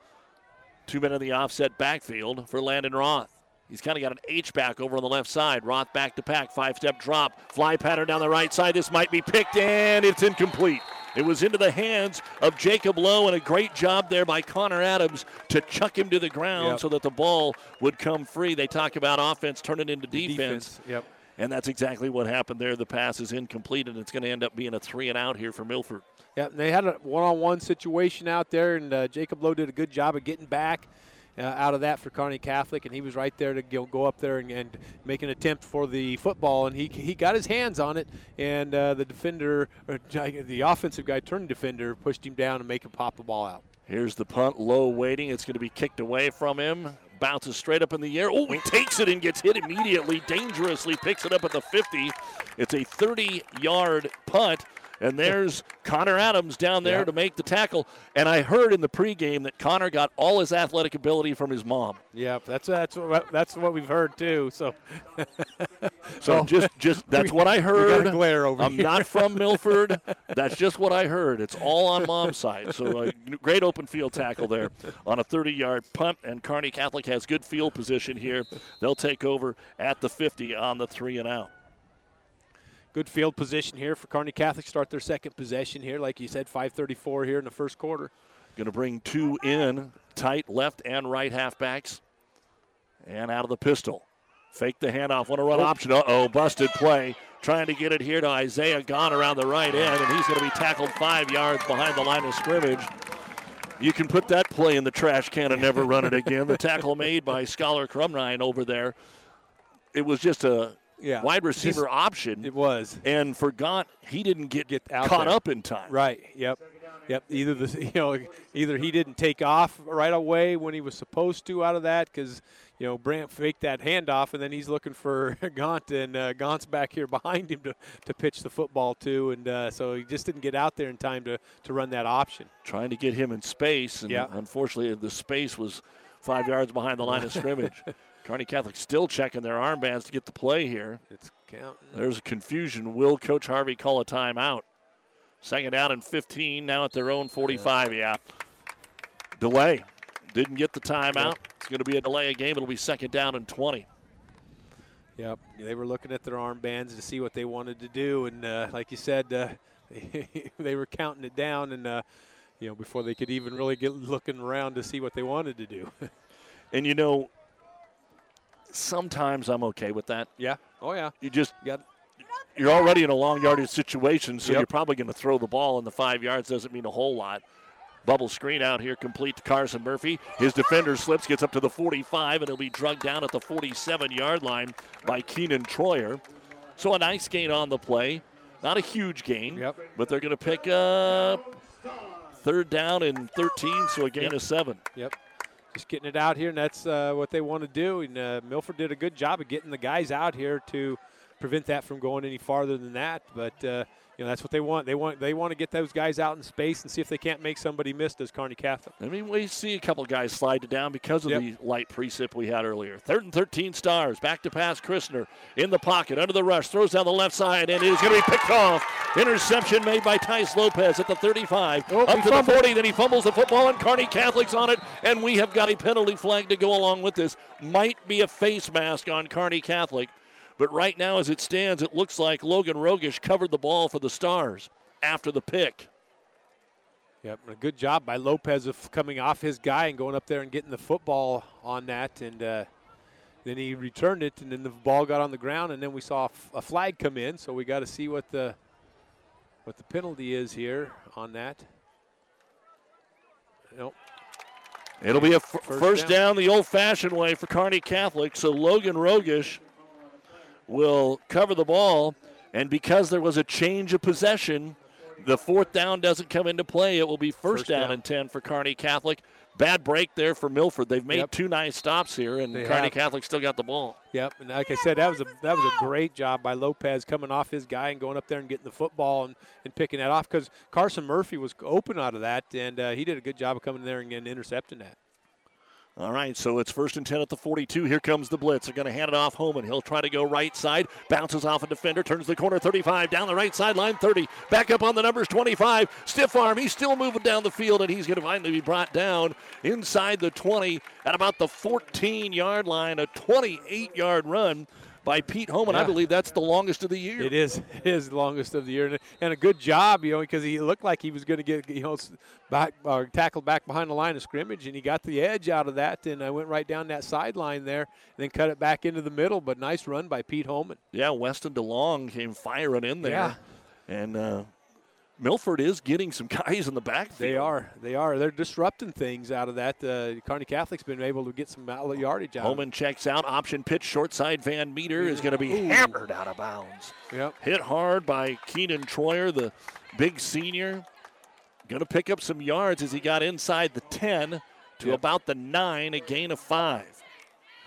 two men in the offset backfield for Landon Roth. He's kind of got an H back over on the left side. Roth back to pack, five step drop, fly pattern down the right side. This might be picked, and it's incomplete. It was into the hands of Jacob Lowe, and a great job there by Connor Adams to chuck him to the ground Yep. so that the ball would come free. They talk about offense turning into defense. Defense, yep. And that's exactly what happened there. The pass is incomplete, and it's going to end up being a three and out here for Milford. Yeah, they had a one-on-one situation out there, and uh, Jacob Lowe did a good job of getting back uh, out of that for Kearney Catholic, and he was right there to go, go up there and, and make an attempt for the football, and he he got his hands on it, and uh, the defender, the offensive guy turned defender, pushed him down and make him pop the ball out. Here's the punt, low waiting. It's going to be kicked away from him. Bounces straight up in the air. Oh, he takes it and gets hit immediately, dangerously, picks it up at the 50. It's a 30 yard punt. And there's Connor Adams down there Yeah. to make the tackle. And I heard in the pregame that Connor got all his athletic ability from his mom. Yeah, that's that's what that's what we've heard too. So, So just just that's what I heard. glare over I'm here. not from Milford. That's just what I heard. It's all on mom's side. So uh, a great open field tackle there on a 30-yard punt, and Kearney Catholic has good field position here. They'll take over at the 50 on the three and out. Good field position here for Kearney Catholic. Start their second possession here, like you said, 5:34 here in the first quarter. Going to bring two in, tight left and right halfbacks, and out of the pistol. Fake the handoff, want to run Oh. option. Uh oh, busted play. Trying to get it here to Isaiah Gaunt around the right end, and he's going to be tackled five yards behind the line of scrimmage. You can put that play in the trash can and never run it again. The tackle made by Scholar Crumrine over there. It was just a Yeah, wide receiver option. It was. And for Gaunt, he didn't get, Get caught there. up in time. Right. Yep. Yep. Either the you know either he didn't take off right away when he was supposed to out of that because you know Brandt faked that handoff and then he's looking for Gaunt and uh, Gaunt's back here behind him to, to pitch the football to and uh, so he just didn't get out there in time to, to run that option. trying to get him in space, and Yeah. unfortunately, the space was five yards behind the line of scrimmage. Kearney Catholic still checking their armbands to get the play here. It's counting. There's a confusion. Will Coach Harvey call a timeout? Second down and 15, now at their own 45. Yeah. Delay. Didn't get the timeout. It's going to be a delay of game. It'll be second down and 20. Yep, they were looking at their armbands to see what they wanted to do, and uh, like you said, uh, they were counting it down, and uh, you know before they could even really get looking around to see what they wanted to do. And you know, sometimes I'm okay with that. yeah. Oh yeah. You just got you're already in a long yardage situation, so Yep. you're probably going to throw the ball, and the five yards doesn't mean a whole lot. Bubble screen out here, complete to Carson Murphy. His defender slips, gets up to the 45, and he'll be drugged down at the 47 yard line by Keenan Troyer. So a nice gain on the play. Not a huge gain, Yep. but they're going to pick up third down and 13, so a gain Yep. of seven. Yep. Just getting it out here, and that's uh, what they want to do. And uh, Milford did a good job of getting the guys out here to prevent that from going any farther than that. But uh, you know that's what they want. They want they want to get those guys out in space and see if they can't make somebody miss. Does Kearney Catholic? I mean, we see a couple guys slide it down because of Yep. the light precip we had earlier. Third and 13 stars. Back to pass, Christner in the pocket, under the rush, throws down the left side, and it is going to be picked off. Interception made by Tice Lopez at the 35. Oh, up to the 40, then he fumbles the football, and Kearney Catholic's on it, and we have got a penalty flag to go along with this. Might be a face mask on Kearney Catholic, but right now, as it stands, it looks like Logan Rogish covered the ball for the Stars after the pick. Yep, a good job by Lopez of coming off his guy and going up there and getting the football on that, and uh, then he returned it, and then the ball got on the ground, and then we saw a flag come in. So we got to see what the what the penalty is here on that. Nope. It'll be a f- First first, down. down. the old-fashioned way for Kearney Catholic. So Logan Rogish will cover the ball, and because there was a change of possession, the fourth down doesn't come into play. It will be first, First down, down. and ten for Kearney Catholic. bad break there for Milford. They've made Yep. two nice stops here, and They have. Catholic still got the ball. Yep, and like I said, that was a that was a great job by Lopez coming off his guy and going up there and getting the football and, and picking that off because Carson Murphy was open out of that, and uh, he did a good job of coming there and, and intercepting that. All right, so it's first and 10 at the 42. Here comes the blitz. They're going to hand it off Homan. He'll try to go right side, bounces off a defender, turns the corner 35, down the right sideline 30, back up on the numbers 25. Stiff arm. He's still moving down the field, and he's going to finally be brought down inside the 20 at about the 14 yard line. A 28 yard run by Pete Homan. I believe that's the longest of the year. It is it is the longest of the year, and, and a good job, you know, because he looked like he was going to get you know back or tackled back behind the line of scrimmage, and he got the edge out of that, and I went right down that sideline there, and then cut it back into the middle. But nice run by Pete Holman. Yeah, Weston DeLong came firing in there. Yeah. And uh, Milford is getting some guys in the backfield. They are, they are, they're disrupting things out of that. Uh, Kearney Catholic's been able to get some yardage out. Holman checks out. Option pitch, short side. Van Meter is going to be Ooh. hammered out of bounds. Yep. Hit hard by Keenan Troyer, the big senior. Going to pick up some yards as he got inside the 10 to Yep. about the 9, a gain of 5.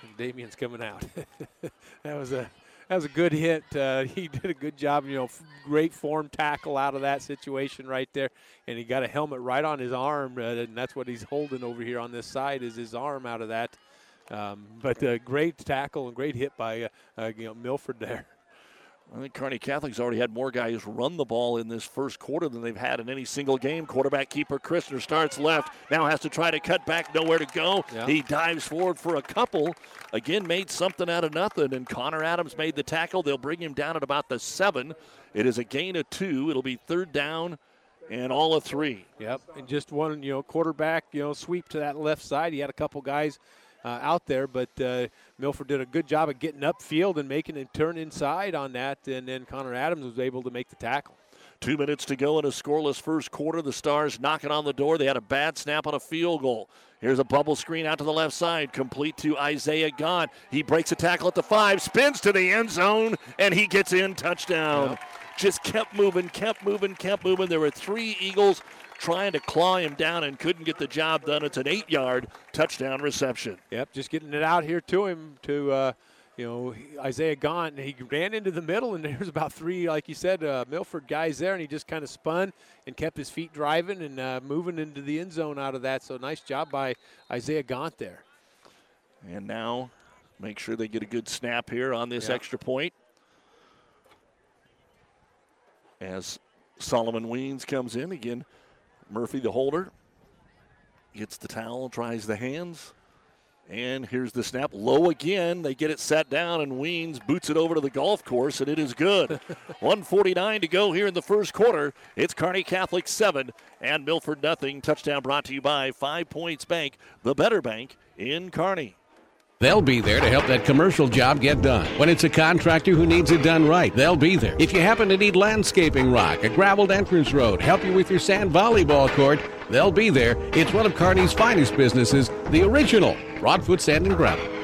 And Damien's coming out. that was a that was a good hit. Uh, he did a good job. You know, great form tackle out of that situation right there, and he got a helmet right on his arm, uh, and that's what he's holding over here on this side is his arm out of that. Um, but uh, great tackle and great hit by uh, uh, you know Milford there. I think Kearney Catholic's already had more guys run the ball in this first quarter than they've had in any single game. Quarterback keeper Christner starts left, now has to try to cut back, nowhere to go. Yeah. He dives forward for a couple. Again, made something out of nothing, and Connor Adams made the tackle. They'll bring him down at about the seven. It is a gain of two. It'll be third down and all of three. Yep, and just one you know quarterback you know sweep to that left side. He had a couple guys uh, out there, but uh, Milford did a good job of getting upfield and making him turn inside on that, and then Connor Adams was able to make the tackle. Two minutes to go in a scoreless first quarter. The Stars knocking on the door. They had a bad snap on a field goal. Here's a bubble screen out to the left side, complete to Isaiah Gahn. He breaks a tackle at the five, spins to the end zone, and he gets in. Touchdown. Just kept moving, kept moving, kept moving. There were three Eagles trying to claw him down and couldn't get the job done. It's an eight yard touchdown reception. Yep, just getting it out here to him to, uh, you know, Isaiah Gaunt. He ran into the middle, and there was about three, like you said, uh, Milford guys there, and he just kind of spun and kept his feet driving and uh, moving into the end zone out of that. So nice job by Isaiah Gaunt there. And now make sure they get a good snap here on this Yeah. extra point. As Solomon Weens comes in again, Murphy the holder gets the towel, tries the hands. And here's the snap. Low again. They get it set down, and Weens boots it over to the golf course, and it is good. 149 to go here in the first quarter. It's Kearney Catholic 7 and Milford nothing. Touchdown brought to you by Five Points Bank, the better bank in Kearney. They'll be there to help that commercial job get done. When it's a contractor who needs it done right, they'll be there. If you happen to need landscaping rock, a graveled entrance road, help you with your sand volleyball court, they'll be there. It's one of Kearney's finest businesses, the original Broadfoot Sand and Gravel.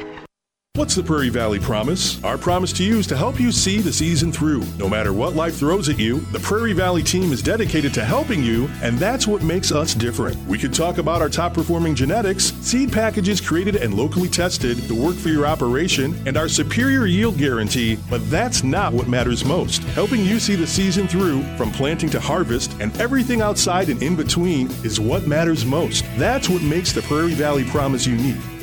What's the Prairie Valley Promise? Our promise to you is to help you see the season through. No matter what life throws at you, the Prairie Valley team is dedicated to helping you, and that's what makes us different. We could talk about our top performing genetics, seed packages created and locally tested to work for your operation, and our superior yield guarantee, but that's not what matters most. Helping you see the season through, from planting to harvest, and everything outside and in between, is what matters most. That's what makes the Prairie Valley Promise unique.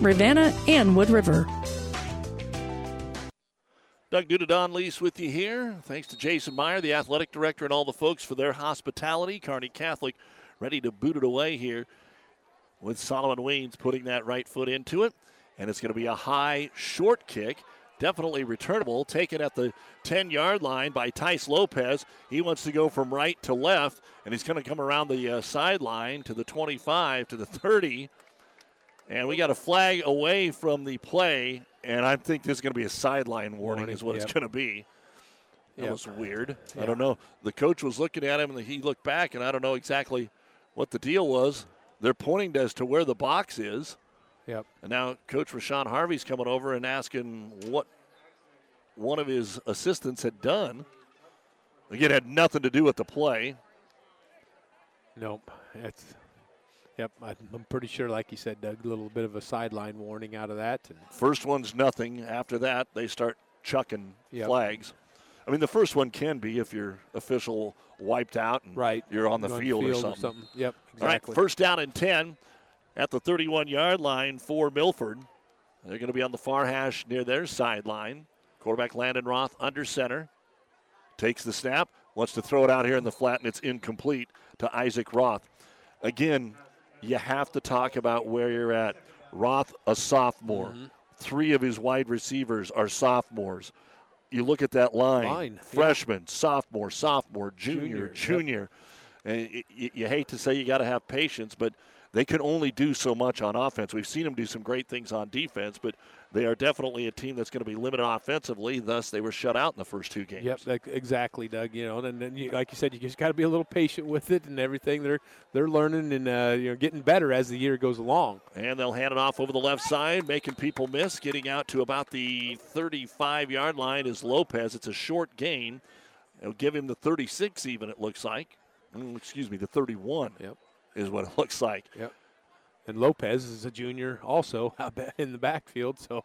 Ravenna, and Wood River. Doug Duda, Don Lease with you here. Thanks to Jason Meyer, the athletic director, and all the folks for their hospitality. Kearney Catholic ready to boot it away here with Solomon Weens putting that right foot into it. And it's going to be a high, short kick. Definitely returnable. Taken at the 10 yard line by Tice Lopez. He wants to go from right to left, and he's going to come around the uh, sideline to the 25, to the 30. And we got a flag away from the play, and I think this is going to be a sideline warning, Warning, is what yep. it's going to be. That Yep. was weird. I don't know. The coach was looking at him, and he looked back, and I don't know exactly what the deal was. They're pointing as to where the box is. Yep. And now Coach Rashawn Harvey's coming over and asking what one of his assistants had done. Again, had nothing to do with the play. Nope. It's yep. I'm pretty sure, like you said, Doug, a little bit of a sideline warning out of that. First one's nothing. After that, they start chucking Yep. flags. I mean, the first one can be if your official wiped out and Right. you're on the You're on the field, or field or something. something. Yep, All right, exactly. first down and 10 at the 31 yard line for Milford. They're going to be on the far hash near their sideline. Quarterback Landon Roth under center. Takes the snap, wants to throw it out here in the flat, and it's incomplete to Isaac Roth. Again, you have to talk about where you're at. Roth, a sophomore. Mm-hmm. Three of his wide receivers are sophomores. You look at that line, Line, yeah. freshman, sophomore, sophomore, junior, Junior, yep. And y- y- you hate to say you got to have patience, but they can only do so much on offense. We've seen them do some great things on defense, but they are definitely a team that's going to be limited offensively. Thus, they were shut out in the first two games. Yep, that, exactly, Doug. You know, and then you, like you said, you just got to be a little patient with it and everything. They're they're learning and uh, you know getting better as the year goes along. And they'll hand it off over the left side, making people miss. Getting out to about the 35 yard line is Lopez. It's a short gain. It'll give him the 36, even, it looks like. Mm, excuse me, the 31 Yep. is what it looks like. Yep. And Lopez is a junior also in the backfield. So,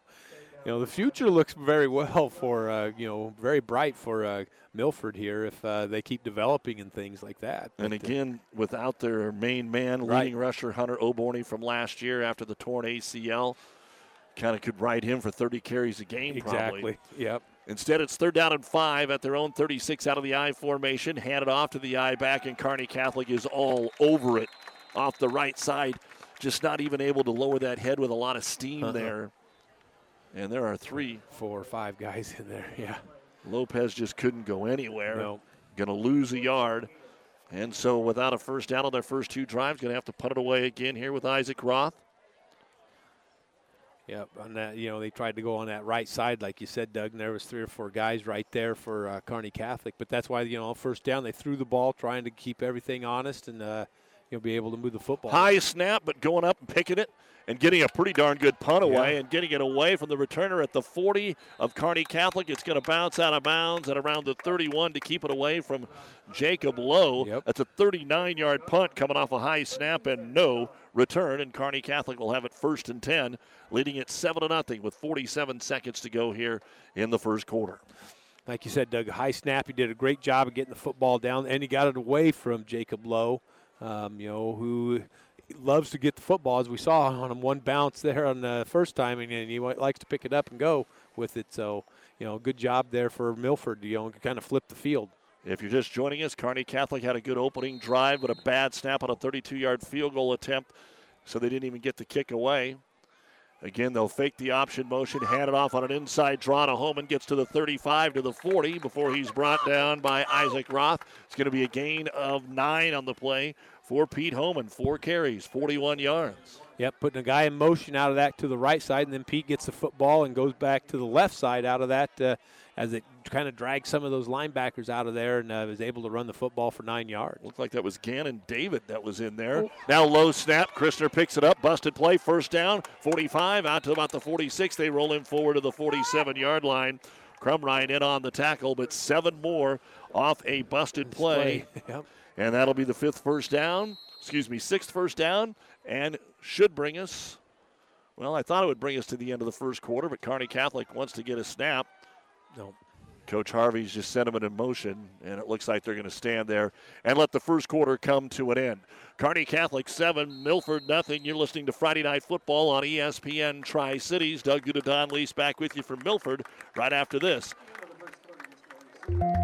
you know, the future looks very well for, uh, you know, very bright for uh, Milford here if uh, they keep developing and things like that. And But, uh, again, without their main man, Right. leading rusher Hunter Oborny from last year after the torn ACL, kind of could ride him for 30 carries a game. Exactly. Probably. Yep. Instead, it's third down and five at their own 36 out of the I formation. Handed off to the I back, and Kearney Catholic is all over it off the right side. Just not even able to lower that head with a lot of steam Uh-uh. there. And there are three. Four or five guys in there. Yeah. Lopez just couldn't go anywhere. No. Going to lose a yard. And so, without a first down on their first two drives, going to have to put it away again here with Isaac Roth. Yep, on that, you know, they tried to go on that right side, like you said, Doug, and there was three or four guys right there for uh, Kearney Catholic. But that's why, you know, first down, they threw the ball, trying to keep everything honest and, uh, know, be able to move the football. High snap, but going up and picking it and getting a pretty darn good punt away Yeah. and getting it away from the returner at the 40 of Kearney Catholic. It's going to bounce out of bounds at around the 31 to keep it away from Jacob Lowe. That's a 39 yard punt coming off a high snap and no return. And Kearney Catholic will have it first and 10, leading it 7 to nothing with 47 seconds to go here in the first quarter. Like you said, Doug, high snap. He did a great job of getting the football down, and he got it away from Jacob Lowe, um, you know, who loves to get the football, as we saw on him one bounce there on the first time, and, and he likes to pick it up and go with it. So, you know, good job there for Milford, you know, kind of flip the field. If you're just joining us, Kearney Catholic had a good opening drive, but a bad snap on a 32 yard field goal attempt, so they didn't even get the kick away. Again, they'll fake the option motion, hand it off on an inside draw to Holman, gets to the 35 to the 40 before he's brought down by Isaac Roth. It's going to be a gain of nine on the play for Pete Holman. Four carries, 41 yards. Yep, putting a guy in motion out of that to the right side, and then Pete gets the football and goes back to the left side out of that uh, as it kind of drags some of those linebackers out of there and uh, was able to run the football for nine yards. Looked like that was Gannon David that was in there. Now low snap. Christner picks it up. Busted play. First down. 45 out to about the 46. They roll him forward to the 47 yard line. Crumrine in on the tackle, but seven more off a busted play. Yep. And that'll be the fifth first down. Excuse me, sixth first down, and should bring us. Well, I thought it would bring us to the end of the first quarter, but Kearney Catholic wants to get a snap. No. Coach Harvey's just sent them in motion, and it looks like they're going to stand there and let the first quarter come to an end. Kearney Catholic 7, Milford nothing. You're listening to Friday Night Football on ESPN Tri Cities. Doug Duda Don Lease back with you from Milford right after this.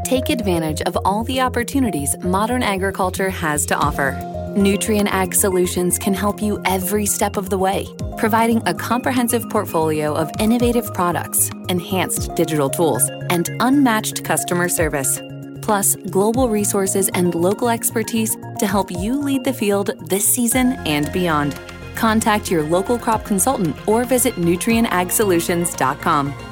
Take advantage of all the opportunities modern agriculture has to offer. Nutrien Ag Solutions can help you every step of the way, providing a comprehensive portfolio of innovative products, enhanced digital tools, and unmatched customer service. Plus, global resources and local expertise to help you lead the field this season and beyond. Contact your local crop consultant or visit nutrienagsolutions.com.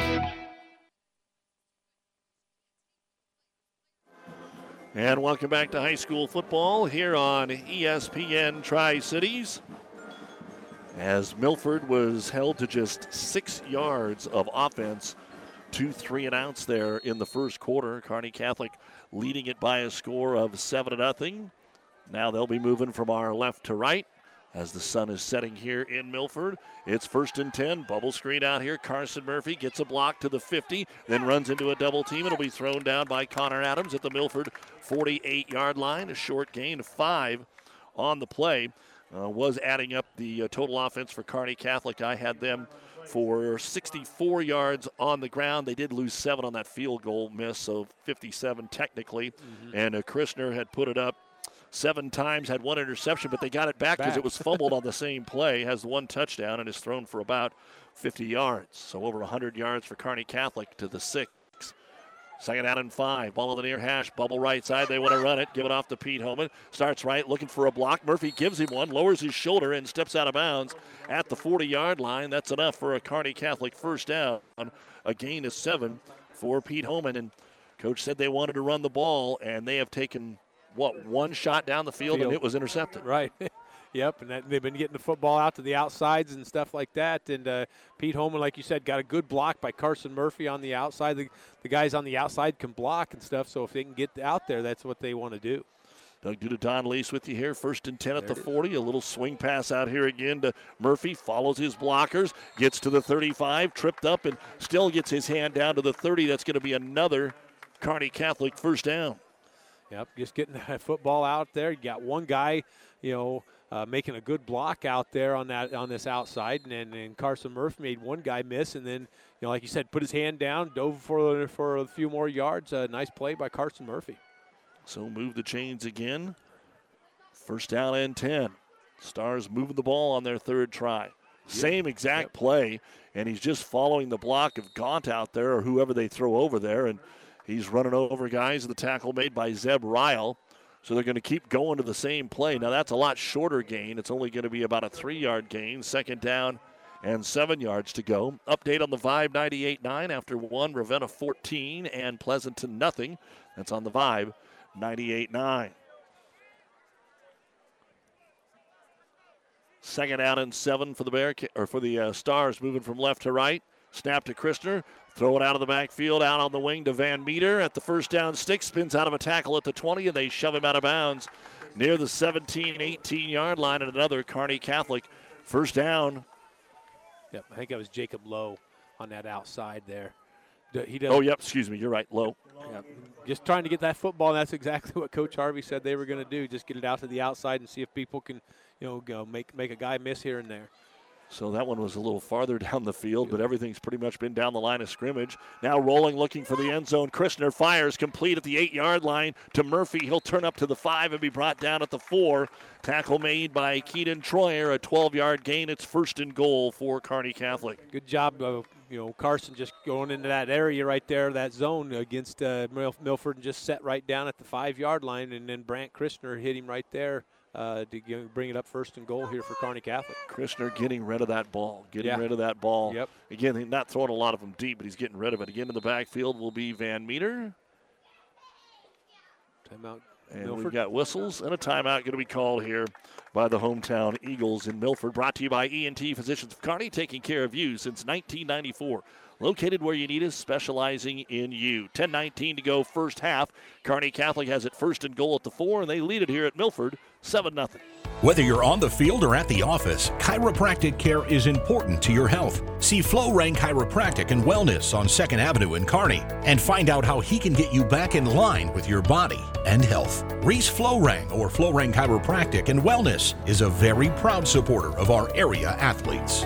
And welcome back to high school football here on ESPN Tri Cities. As Milford was held to just six yards of offense, two three and outs there in the first quarter. Kearney Catholic leading it by a score of seven to nothing. Now they'll be moving from our left to right as the sun is setting here in Milford. It's first and 10. Bubble screen out here. Carson Murphy gets a block to the 50, then runs into a double team. It'll be thrown down by Connor Adams at the Milford 48 yard line. A short gain of five on the play. Uh, was adding up the uh, total offense for Kearney Catholic. I had them for 64 yards on the ground. They did lose seven on that field goal miss, so 57 technically. Mm-hmm. And uh, Christner had put it up seven times, had one interception, but they got it back because it was fumbled on the same play, has one touchdown, and is thrown for about 50 yards. So over 100 yards for Kearney Catholic to the six. Second out and five. Ball on the near hash. Bubble right side. They want to run it. Give it off to Pete Homan. Starts right, looking for a block. Murphy gives him one, lowers his shoulder, and steps out of bounds at the 40 yard line. That's enough for a Kearney Catholic first down. A gain of seven for Pete Homan. And coach said they wanted to run the ball, and they have taken what one shot down the field, field. and it was intercepted. Right. Yep, and that, they've been getting the football out to the outsides and stuff like that. And uh, Pete Holman, like you said, got a good block by Carson Murphy on the outside. The, the guys on the outside can block and stuff, so if they can get out there, that's what they want to do. Doug Duda, Don Lease with you here. First and 10 at the 40. A little swing pass out here again to Murphy. Follows his blockers. Gets to the 35. Tripped up and still gets his hand down to the 30. That's going to be another Kearney Catholic first down. Yep, just getting that football out there. You got one guy, you know, uh, making a good block out there on that on this outside, and, and Carson Murphy made one guy miss, and then you know, like you said, put his hand down, dove for for a few more yards. A nice play by Carson Murphy. So move the chains again. First down and ten. Stars moving the ball on their third try. Same exact yep. play, and he's just following the block of Gaunt out there or whoever they throw over there, and He's running over guys. The tackle made by Zeb Ryle. So they're going to keep going to the same play. Now that's a lot shorter gain. It's only going to be about a three yard gain. Second down and seven yards to go. Update on the Vibe 98 9 after one, Ravenna 14 and Pleasanton nothing. That's on the Vibe 98 9. Second out and seven for the Bear or for the uh, Stars, moving from left to right. Snap to Christner. Throw it out of the backfield, out on the wing to Van Meter at the first down stick. Spins out of a tackle at the 20, and they shove him out of bounds near the 17 18 yard line. And another Kearney Catholic first down. Yep, I think that was Jacob Lowe on that outside there. He does. Oh, yep. Excuse me. You're right. Low. Yep. Just trying to get that football. And that's exactly what Coach Harvey said they were going to do. Just get it out to the outside and see if people can, you know, go make make a guy miss here and there. So that one was a little farther down the field, but everything's pretty much been down the line of scrimmage. Now rolling, looking for the end zone. Christner fires complete at the eight yard line to Murphy. He'll turn up to the five and be brought down at the four. Tackle made by Keaton Troyer, a 12 yard gain. It's first and goal for Kearney Catholic. Good job of you know Carson just going into that area right there, that zone against uh, Milford, and just set right down at the five yard line, and then Brandt Christner hit him right there uh, to bring it up first and goal here for Kearney Catholic. Christner getting rid of that ball, getting yeah. rid of that ball. Yep. Again, he's not throwing a lot of them deep, but he's getting rid of it. Again in the backfield will be Van Meter. Timeout. And Milford. we've got whistles and a timeout going to be called here by the hometown Eagles in Milford. Brought to you by ENT Physicians of Kearney, taking care of you since 1994. Located where you need us, specializing in you. 10-19 to go first half. Kearney Catholic has it first and goal at the four, and they lead it here at Milford 7 0. Whether you're on the field or at the office, chiropractic care is important to your health. See Flow Rain Chiropractic and Wellness on 2nd Avenue in Kearney and find out how he can get you back in line with your body and health. Reese Flowrang or Flowrang Chiropractic and Wellness is a very proud supporter of our area athletes.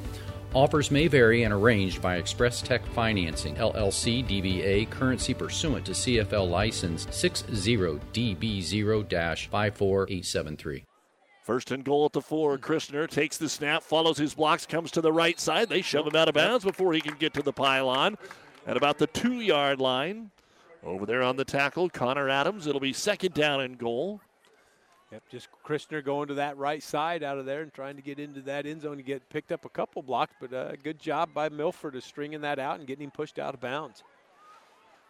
Offers may vary and arranged by Express Tech Financing, LLC DBA, currency pursuant to CFL license 60DB0 54873. First and goal at the four. Christner takes the snap, follows his blocks, comes to the right side. They shove him out of bounds before he can get to the pylon. At about the two yard line, over there on the tackle, Connor Adams. It'll be second down and goal. Yep, just Christner going to that right side out of there and trying to get into that end zone to get picked up a couple blocks, but a uh, good job by Milford of stringing that out and getting him pushed out of bounds.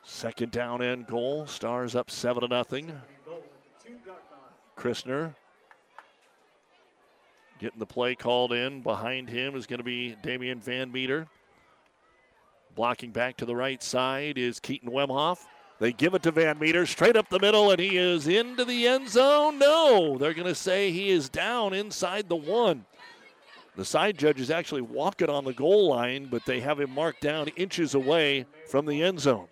Second down and goal. Stars up seven to nothing. Christner getting the play called in. Behind him is going to be Damian Van Meter. Blocking back to the right side is Keaton Wemhoff. They give it to Van Meter straight up the middle, and he is into the end zone. No, they're going to say he is down inside the one. The side judge is actually walking on the goal line, but they have him marked down inches away from the end zone.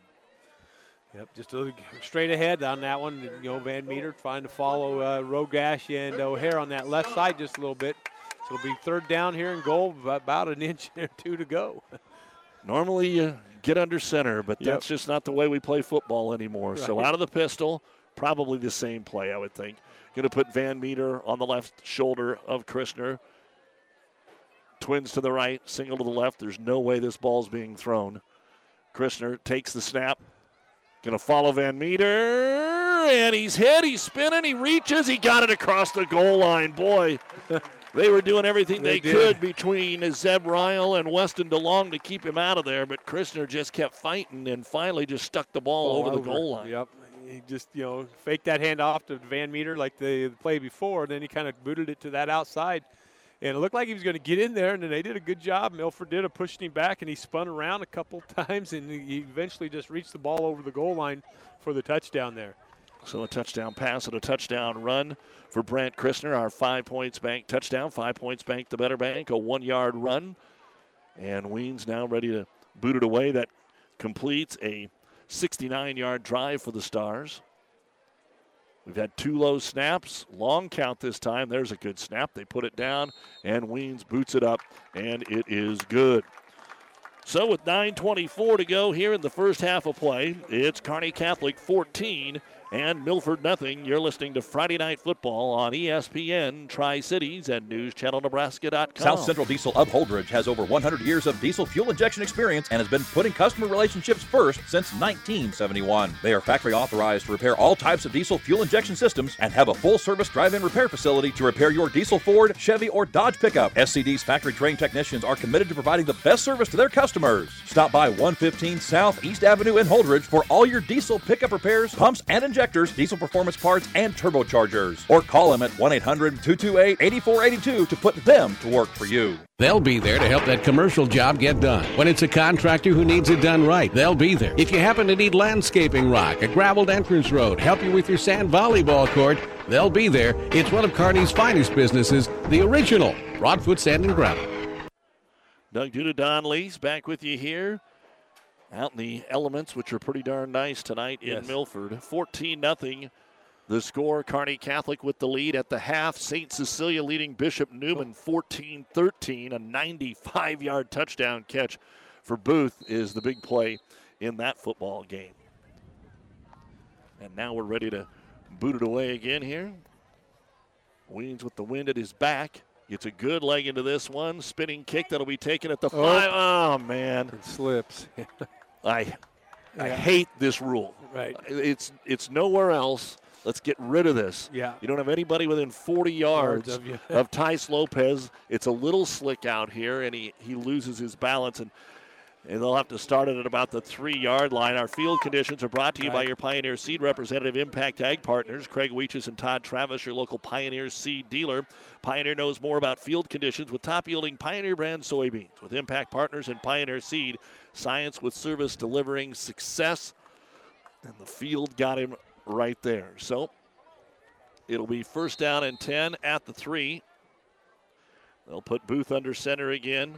Yep, just a straight ahead on that one. You know, Van Meter trying to follow uh, Rogash and O'Hare on that left side just a little bit. So it'll be third down here and goal, about an inch or two to go. Normally, you get under center, but yep. that's just not the way we play football anymore. Right. So out of the pistol, probably the same play, I would think. Going to put Van Meter on the left shoulder of Christner. Twins to the right, single to the left. There's no way this ball's being thrown. Christner takes the snap. Going to follow Van Meter, and he's hit. He's spinning. He reaches. He got it across the goal line. Boy, they were doing everything they, they could between Zeb Ryle and Weston DeLong to keep him out of there, but Christner just kept fighting and finally just stuck the ball over, over, the goal line. Yep. He just, you know, faked that hand off to Van Meter like the play before, And then he kind of booted it to that outside. And it looked like he was going to get in there, and then they did a good job. Milford did a pushing him back, and he spun around a couple times, and he eventually just reached the ball over the goal line for the touchdown there. So a touchdown pass and a touchdown run for Brandt Christner, our five points bank touchdown. Five points bank, the better bank, a one yard run. And Weens now ready to boot it away. That completes a 69 yard drive for the Stars. We've had two low snaps, long count this time. There's a good snap. They put it down, and Weens boots it up, and it is good. So with 9:24 to go here in the first half of play, it's Kearney Catholic 14 and Milford nothing. You're listening to Friday Night Football on ESPN, Tri Cities, and NewsChannelNebraska.com. South Central Diesel of Holdrege has over 100 years of diesel fuel injection experience and has been putting customer relationships first since 1971. They are factory authorized to repair all types of diesel fuel injection systems and have a full service drive in repair facility to repair your diesel Ford, Chevy, or Dodge pickup. SCD's factory trained technicians are committed to providing the best service to their customers. Stop by 115 South East Avenue in Holdrege for all your diesel pickup repairs, pumps, and injections injectors, diesel performance parts, and turbochargers. Or call them at 1 800 228 8482 to put them to work for you. They'll be there to help that commercial job get done. When it's a contractor who needs it done right, they'll be there. If you happen to need landscaping rock, a graveled entrance road, help you with your sand volleyball court, they'll be there. It's one of Kearney's finest businesses, the original Broadfoot Sand and Gravel. Doug Duda, Don Lees back with you here out in the elements, which are pretty darn nice tonight yes. in Milford. 14 0. The score, Kearney Catholic with the lead at the half. St. Cecilia leading Bishop Neumann 14 13. A 95 yard touchdown catch for Booth is the big play in that football game. And now we're ready to boot it away again here. Weens with the wind at his back. Gets a good leg into this one. Spinning kick that'll be taken at the oh. five. Oh, oh man. It slips. I yeah. I hate this rule. Right. It's it's nowhere else. Let's get rid of this. Yeah. You don't have anybody within 40 yards, of, of Tice Lopez. It's a little slick out here, and he, he loses his balance. And And they'll have to start it at about the three yard line. Our field conditions are brought to you by your Pioneer Seed representative, Impact Ag Partners, Craig Weeches and Todd Travis, your local Pioneer Seed dealer. Pioneer knows more about field conditions with top yielding Pioneer brand soybeans. With Impact Partners and Pioneer Seed, science with service delivering success. And the field got him right there. So it'll be first down and 10 at the three. They'll put Booth under center again.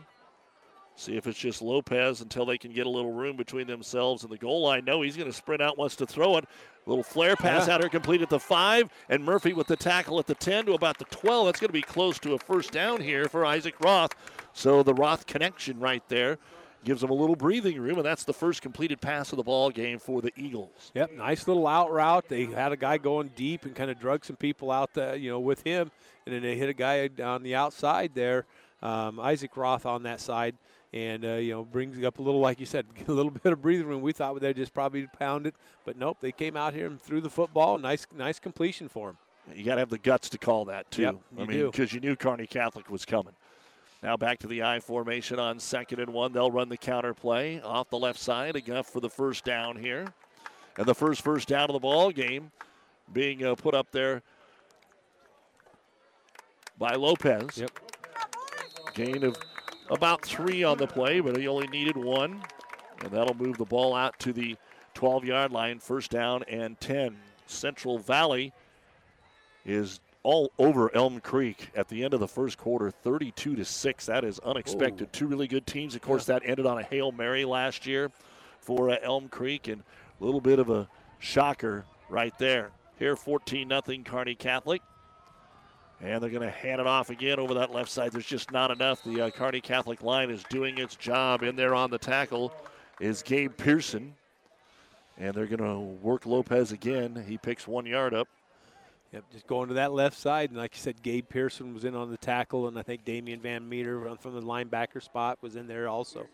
See if it's just Lopez until they can get a little room between themselves and the goal line. No, he's going to sprint out, wants to throw it. Little flare pass Yeah. out here, complete at the five, and Murphy with the tackle at the 10 to about the 12. That's going to be close to a first down here for Isaac Roth. So the Roth connection right there gives them a little breathing room, and that's the first completed pass of the ball game for the Eagles. Yep, nice little out route. They had a guy going deep and kind of drug some people out there, you know, with him, and then they hit a guy on the outside there, um, Isaac Roth on that side, and uh, you know brings up a little, like you said, a little bit of breathing room. We thought they'd just probably pound it, but nope, they came out here and threw the football. Nice, nice completion for him. You got to have the guts to call that too. Yep, I mean, because you knew Kearney Catholic was coming. Now back to the I formation on second and one. They'll run the counter play off the left side, enough for the first down here, and the first first down of the ball game being uh, put up there by Lopez. Yep. Gain of about three on the play, but he only needed one, and that'll move the ball out to the 12-yard line. First down and 10. Central Valley is all over Elm Creek at the end of the first quarter, 32 to 6. That is unexpected. Two really good teams. Of course, that ended on a Hail Mary last year for uh, Elm Creek, and a little bit of a shocker right there. Here, 14 nothing Kearney Catholic. And they're going to hand it off again over that left side. There's just not enough. The uh, Kearney Catholic line is doing its job. In there on the tackle is Gabe Pearson. And they're going to work Lopez again. He picks one yard up. Yep, just going to that left side, and like you said, Gabe Pearson was in on the tackle, and I think Damian Van Meter from the linebacker spot was in there also.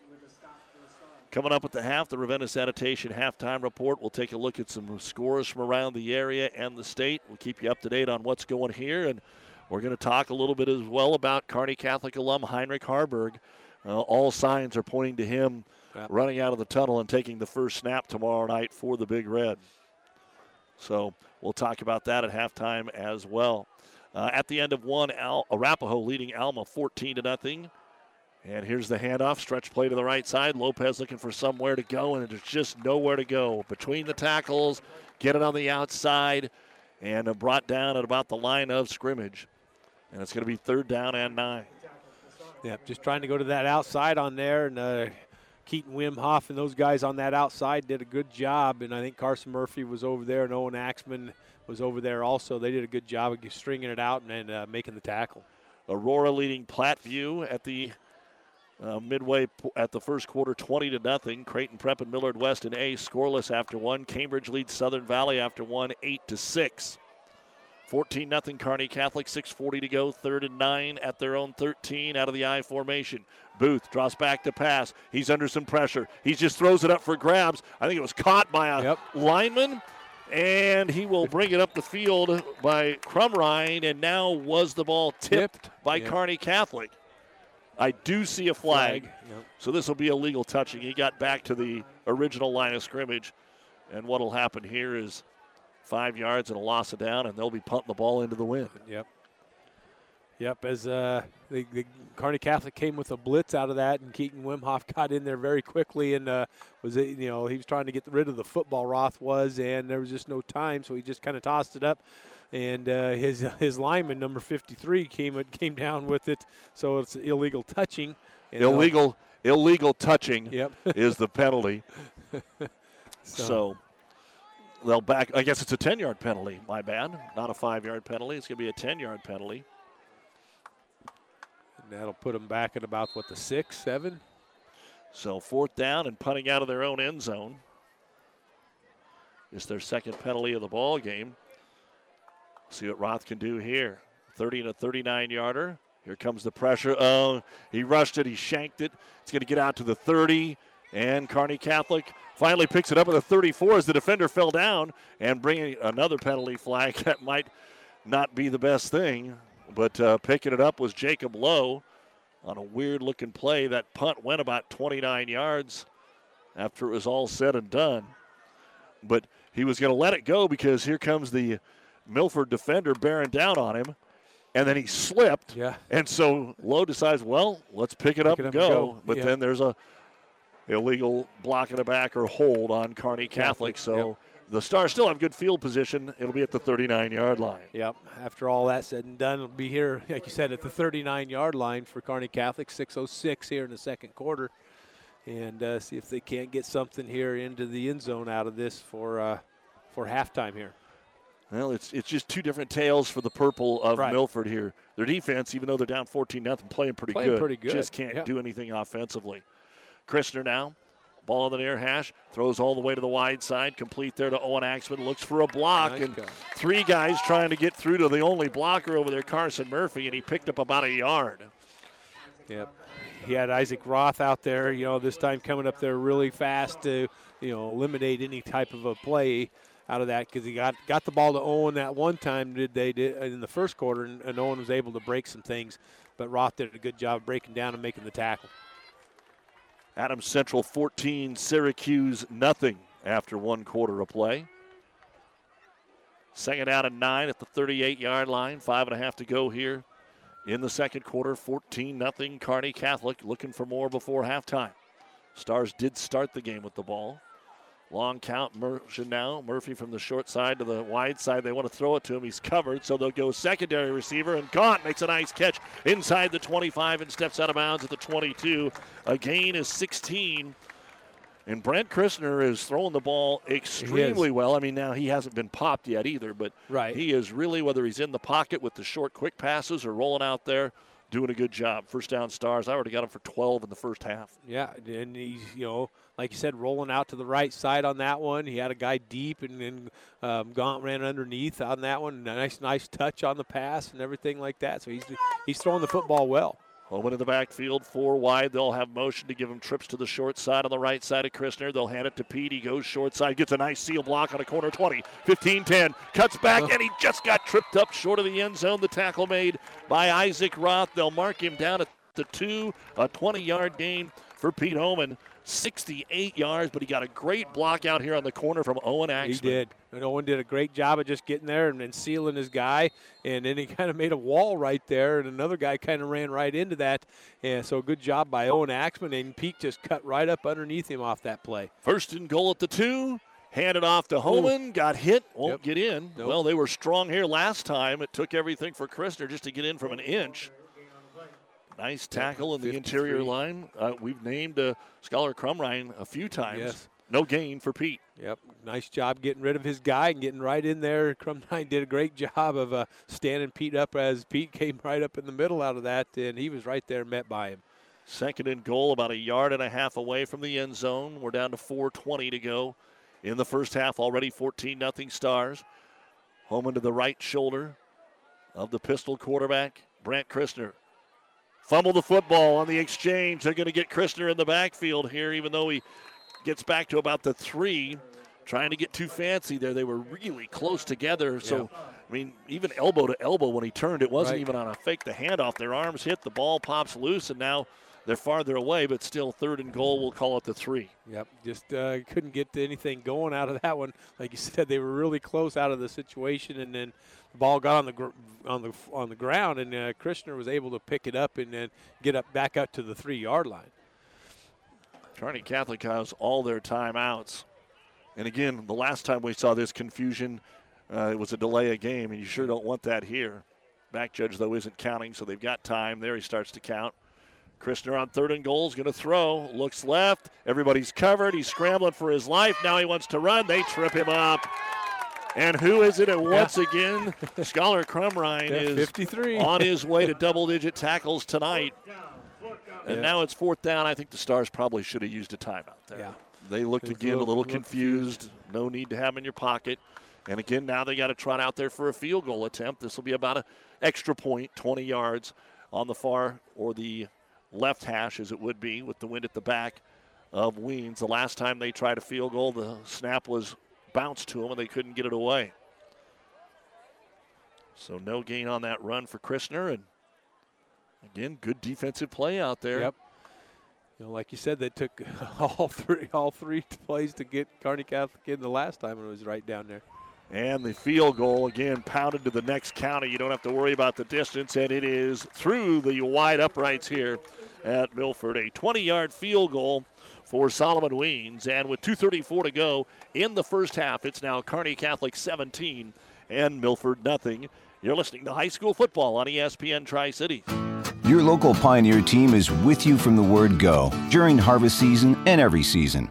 Coming up at the half, the Ravenna Sanitation halftime report. We'll take a look at some scores from around the area and the state. We'll keep you up to date on what's going here, and we're going to talk a little bit as well about Kearney Catholic alum Heinrich Haarberg. Uh, all signs are pointing to him running out of the tunnel and taking the first snap tomorrow night for the Big Red. So we'll talk about that at halftime as well. Uh, at the end of one, Al- Arapahoe leading Alma 14 to nothing. And here's the handoff, stretch play to the right side. Lopez looking for somewhere to go, and there's just nowhere to go. Between the tackles, get it on the outside, and brought down at about the line of scrimmage. And it's going to be third down and nine. Yep, just trying to go to that outside on there, and uh, Keaton Wimhoff and those guys on that outside did a good job. And I think Carson Murphy was over there, and Owen Axman was over there also. They did a good job of stringing it out and, and uh, making the tackle. Aurora leading Platteview at the uh, midway p- at the first quarter, 20 to nothing. Creighton Prep and Millard West and A scoreless after one. Cambridge leads Southern Valley after one, 8 to 6. 14 nothing Kearney Catholic, 6:40 to go, third and nine at their own 13 out of the I formation. Booth draws back to pass. He's under some pressure. He just throws it up for grabs. I think it was caught by a lineman, and he will bring it up the field by Crumrine. And now was the ball tipped, by Yep. Kearney Catholic? I do see a flag, Flag, yep. so this will be illegal touching. He got back to the original line of scrimmage, and what will happen here is five yards and a loss of down, and they'll be punting the ball into the wind. Yep. Yep, as uh, the, the Kearney Catholic came with a blitz out of that, and Keaton Wimhoff got in there very quickly, and uh, was it, you know he was trying to get rid of the football. Roth was, and there was just no time, so he just kind of tossed it up, and uh, his his lineman number 53 came came down with it, so it's illegal touching. and, uh, illegal, illegal touching Yep. is the penalty. So- so they'll back. I guess it's a 10-yard penalty. My bad, not a five-yard penalty. It's going to be a 10-yard penalty. and that'll put them back at about what the six, seven. So fourth down and punting out of their own end zone. It's their second penalty of the ball game. See what Roth can do here. 30 and a 39 yarder. Here comes the pressure. Oh, he rushed it. He shanked it. It's going to get out to the 30. And Kearney Catholic finally picks it up at the 34 as the defender fell down and bringing another penalty flag. That might not be the best thing, but uh, picking it up was Jacob Lowe. on a weird looking play. That punt went about 29 yards after it was all said and done. But he was going to let it go because here comes the Milford defender bearing down on him. And then he slipped. Yeah. And so Lowe decides, well, let's pick it up, it up and go. go. But Yeah. then there's a illegal block in the back or hold on Kearney Catholic. Catholic, So the Stars still have good field position. It'll be at the 39 yard line. Yep. After all that said and done, it'll be here, like you said, at the 39 yard line for Kearney Catholic, 6.06 here in the second quarter. And uh, see if they can't get something here into the end zone out of this for uh, for halftime here. Well, it's it's just two different tales for the purple of Right. Milford here. Their defense, even though they're down 14 nothing, playing pretty Playing good. pretty good, Just can't yeah. do anything offensively. Christner now, ball in the near hash, throws all the way to the wide side, complete there to Owen Axman, looks for a block, Nice and guy. three guys trying to get through to the only blocker over there, Carson Murphy, and he picked up about a yard. Yep. He had Isaac Roth out there, you know, this time coming up there really fast to, you know, eliminate any type of a play out of that because he got got the ball to Owen that one time did they did uh, in the first quarter and, and Owen was able to break some things, but Roth did a good job breaking down and making the tackle. Adams Central 14, Syracuse nothing after one quarter of play. Second out and nine at the 38 yard line. Five and a half to go here in the second quarter. 14 nothing. Kearney Catholic looking for more before halftime. Stars did start the game with the ball. Long count motion now. Murphy from the short side to the wide side. They want to throw it to him. He's covered, so they'll go secondary receiver. And Gaunt makes a nice catch inside the 25 and steps out of bounds at the 22. A gain is 16. And Brent Christner is throwing the ball extremely well. I mean, now he hasn't been popped yet either, but Right. he is really, whether he's in the pocket with the short, quick passes or rolling out there, doing a good job. First down stars. I already got him for 12 in the first half. Yeah, and he's you know like you said, rolling out to the right side on that one. He had a guy deep, and then um, Gaunt ran underneath on that one. Nice, nice touch on the pass and everything like that. So he's he's throwing the football well. Home in the backfield, four wide. They'll have motion to give him trips to the short side on the right side of Christner. They'll hand it to Pete. He goes short side, gets a nice seal block on a corner 20, 15 10, cuts back, and he just got tripped up short of the end zone. The tackle made by Isaac Roth. They'll mark him down at the two, a 20 yard gain for Pete Homan. 68 yards, but he got a great block out here on the corner from Owen Axman. He did. And Owen did a great job of just getting there and then sealing his guy. And then he kind of made a wall right there, and another guy kind of ran right into that. And so good job by Owen Axman. And Pete just cut right up underneath him off that play. First and goal at the two. Handed off to Homan. Got hit. Won't Yep. get in. Nope. Well, they were strong here last time. It took everything for Christner just to get in from an inch. Nice tackle in the interior line. Uh, we've named uh, Scholar Crumrine a few times. Yes. No gain for Pete. Yep, nice job getting rid of his guy and getting right in there. Crumrine did a great job of uh, standing Pete up as Pete came right up in the middle out of that, and he was right there met by him. Second and goal, about a yard and a half away from the end zone. We're down to 4:20 to go in the first half. Already 14 nothing Stars. Home into the right shoulder of the pistol quarterback Brandt Christner. Fumble the football on the exchange. They're going to get Christner in the backfield here, even though he gets back to about the three. Trying to get too fancy there. They were really close together. So, I mean, even elbow to elbow when he turned, it wasn't Right. even on a fake the handoff. Their arms hit, the ball pops loose, and now they're farther away, but still third and goal. We'll call it the three. Yep, just uh, couldn't get anything going out of that one. Like you said, they were really close out of the situation, and then the ball got on the gr- on the on the ground, and uh, Christner was able to pick it up and then get up back up to the three yard line. Kearney Catholic has all their timeouts. And again, the last time we saw this confusion, uh, it was a delay of game, and you sure don't want that here. Back judge, though, isn't counting, so they've got time. There he starts to count. Christner on third and goal is going to throw. Looks left. Everybody's covered. He's scrambling for his life. Now he wants to run. They trip him up. And who is it? And once again, Scholar Crumrine Yeah, is 53. on his way to double digit tackles tonight. And Yeah. now it's fourth down. I think the Stars probably should have used a timeout there. Yeah. They looked It was a again a little- little little confused. No need to have them in your pocket. And again, now they got to trot out there for a field goal attempt. This will be about an extra point, 20 yards on the far or the left hash, as it would be, with the wind at the back of Weens. The last time they tried a field goal, the snap was bounced to them and they couldn't get it away. So no gain on that run for Christner. And Again, good defensive play out there. Yep. You know, like you said, they took all three all three plays to get Kearney Catholic in the last time, and it was right down there. And the field goal again pounded to the next county. You don't have to worry about the distance, and it is through the wide uprights here at Milford. A 20 yard field goal for Solomon Weens. And with 2.34 to go in the first half, it's now Kearney Catholic 17 and Milford nothing. You're listening to high school football on ESPN Tri Cities. Your local Pioneer team is with you from the word go during harvest season and every season.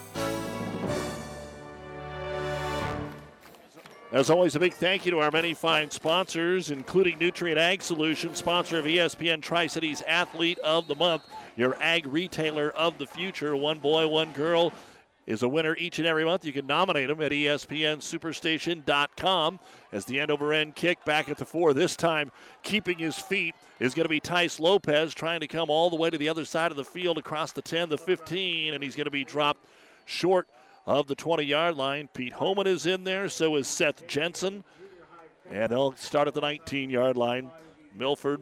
As always, a big thank you to our many fine sponsors, including Nutrien Ag Solutions, sponsor of ESPN Tri Cities Athlete of the Month, your ag retailer of the future. One boy, one girl is a winner each and every month. You can nominate them at ESPNSuperstation.com. As the end over end kick back at the four, this time keeping his feet is going to be Tice Lopez trying to come all the way to the other side of the field across the 10, the 15, and he's going to be dropped short of the 20 yard line. Pete Homan is in there, so is Seth Jensen. And they'll start at the 19 yard line. Milford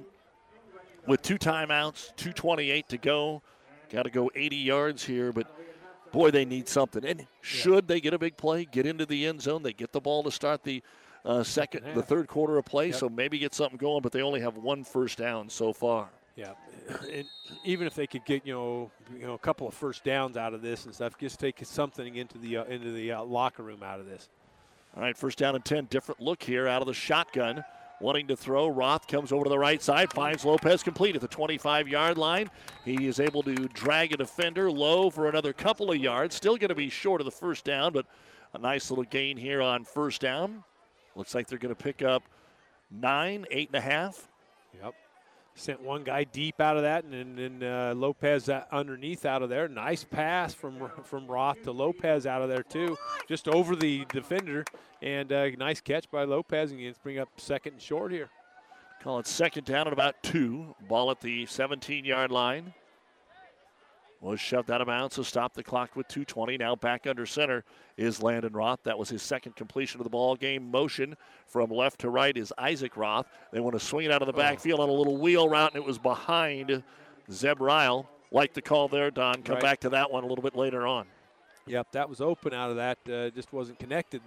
with two timeouts, 2.28 to go. Got to go 80 yards here, but boy, they need something. And should they get a big play, get into the end zone, they get the ball to start the uh, second, the third quarter of play, Yep. so maybe get something going, but they only have one first down so far. Yeah, and even if they could get you know you know a couple of first downs out of this and stuff, just take something into the uh, into the uh, locker room out of this. All right, first down and 10. Different look here out of the shotgun. Wanting to throw. Roth comes over to the right side, finds Lopez complete at the 25 yard line. He is able to drag a defender low for another couple of yards. Still going to be short of the first down, but a nice little gain here on first down. Looks like they're going to pick up nine, eight and a half. Yep. Sent one guy deep out of that, and then uh, Lopez uh, underneath out of there. Nice pass from from Roth to Lopez out of there too, just over the defender, and uh, nice catch by Lopez, and you bring up second and short here. Call it second down at about two. Ball at the 17 yard line. Was shoved out of bounds, so stop the clock with 2.20. Now back under center is Landon Roth. That was his second completion of the ball game. Motion from left to right is Isaac Roth. They want to swing it out of the backfield on a little wheel route, and it was behind Zeb Ryle. Like the call there, Don. Come Right. back to that one a little bit later on. Yep, that was open out of that. Uh, just wasn't connected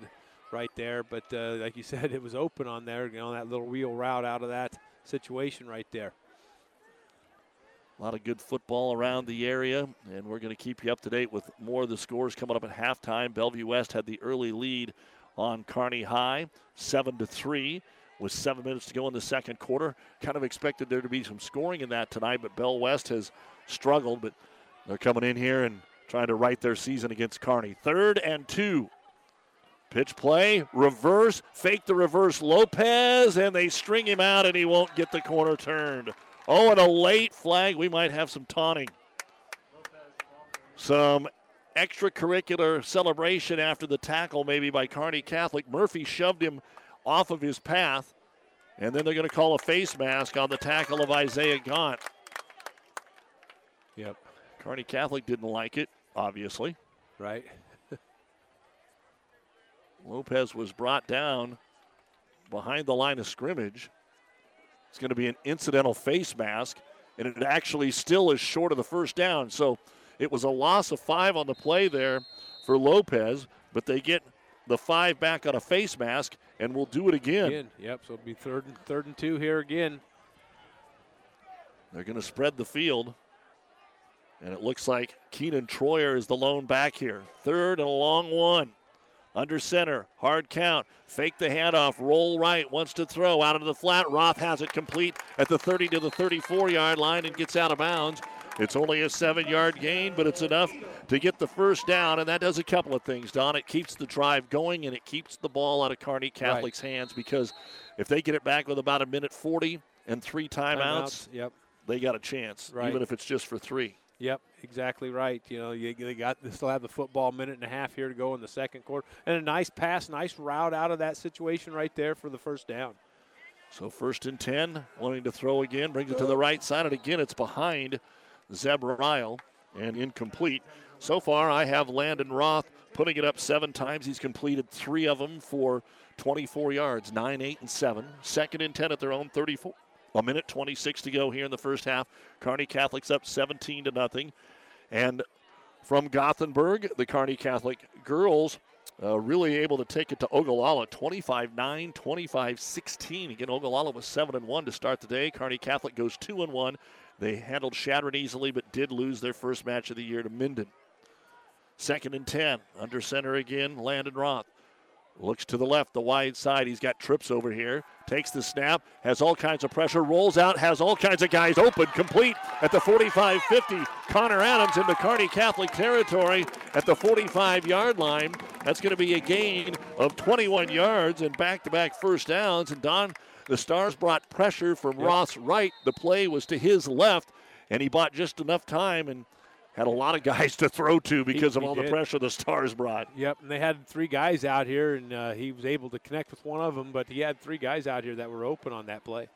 right there, but uh, like you said, it was open on there. You know that little wheel route out of that situation right there. A lot of good football around the area, and we're going to keep you up to date with more of the scores coming up at halftime. Bellevue West had the early lead on Kearney High, seven to three, with seven minutes to go in the second quarter. Kind of expected there to be some scoring in that tonight, but Bell West has struggled. But they're coming in here and trying to right their season against Kearney. Third and two. Pitch play, reverse, fake the reverse Lopez, and they string him out, and he won't get the corner turned. Oh, and a late flag. We might have some taunting. Some extracurricular celebration after the tackle, maybe by Kearney Catholic. Murphy shoved him off of his path, and then they're going to call a face mask on the tackle of Isaiah Gaunt. Yep. Kearney Catholic didn't like it, obviously. Right. Lopez was brought down behind the line of scrimmage. It's going to be an incidental face mask, and it actually still is short of the first down. So it was a loss of five on the play there for Lopez, but they get the five back on a face mask, and we'll do it again. Again, yep. So it'll be third and third and two here again. They're going to spread the field. And it looks like Keenan Troyer is the lone back here. Third and a long one. Under center, hard count, fake the handoff, roll right, wants to throw out into the flat. Roth has it complete at the 30 to the 34 yard line and gets out of bounds. It's only a seven yard gain, but it's enough to get the first down, and that does a couple of things, Don. It keeps the drive going and it keeps the ball out of Kearney Catholic's right. hands because if they get it back with about a minute 40 and three timeouts, timeouts yep. they got a chance, right. even if it's just for three. Yep, exactly right. You know, you, they got they still have the football minute and a half here to go in the second quarter, and a nice pass, nice route out of that situation right there for the first down. So first and ten, wanting to throw again, brings it to the right side, and again it's behind Zeb Ryle and incomplete. So far, I have Landon Roth putting it up seven times. He's completed three of them for 24 yards, nine, eight, and seven. Second and ten at their own 34. A minute 26 to go here in the first half. Kearney Catholic's up 17 to nothing. And from Gothenburg, the Kearney Catholic girls uh, really able to take it to Ogallala 25 9, 25 16. Again, Ogallala was 7 and 1 to start the day. Kearney Catholic goes 2 and 1. They handled Chadron easily, but did lose their first match of the year to Minden. Second and 10. Under center again, Landon Roth. Looks to the left, the wide side. He's got trips over here. Takes the snap, has all kinds of pressure, rolls out, has all kinds of guys open, complete at the 45 50. Connor Adams into Kearney Catholic territory at the 45 yard line. That's going to be a gain of 21 yards and back to back first downs. And Don, the Stars brought pressure from yep. Ross right. The play was to his left, and he bought just enough time and had a lot of guys to throw to because he, of all the pressure the Stars brought. Yep, and they had three guys out here, and uh, he was able to connect with one of them, but he had three guys out here that were open on that play.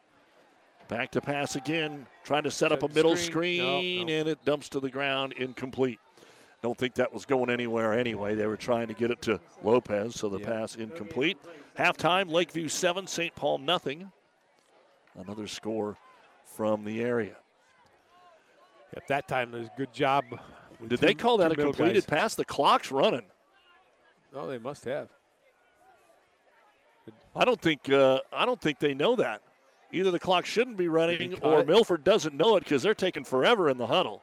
Back to pass again, trying to set, set up a middle screen, screen no, no. and it dumps to the ground, incomplete. Don't think that was going anywhere anyway. They were trying to get it to Lopez, so the pass incomplete. Halftime, Lakeview 7, St. Paul nothing. Another score from the area. At that time, it was a good job. Did two, they call that a completed guys. pass? The clock's running. Oh, they must have. I don't think uh, I don't think they know that. Either the clock shouldn't be running, or it. Milford doesn't know it because they're taking forever in the huddle.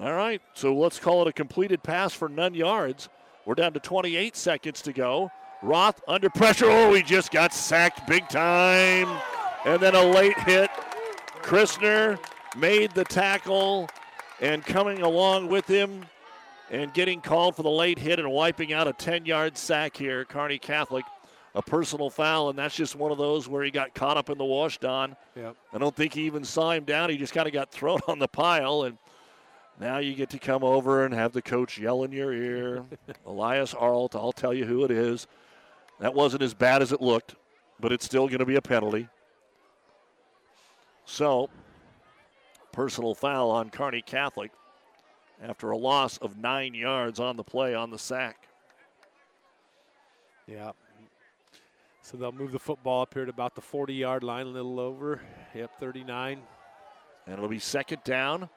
All right, so let's call it a completed pass for none yards. We're down to 28 seconds to go. Roth under pressure. Oh, he just got sacked big time. And then a late hit Christner made the tackle and coming along with him and getting called for the late hit and wiping out a 10 yard sack here. Kearney Catholic, a personal foul, and that's just one of those where he got caught up in the wash, Don. Yep. I don't think he even saw him down. He just kind of got thrown on the pile, and now you get to come over and have the coach yell in your ear. Elias Arlt, I'll tell you who it is. That wasn't as bad as it looked, but it's still going to be a penalty. So, personal foul on Kearney Catholic after a loss of nine yards on the play on the sack. Yeah. So they'll move the football up here to about the 40 yard line, a little over. Yep, 39. And it'll be second down,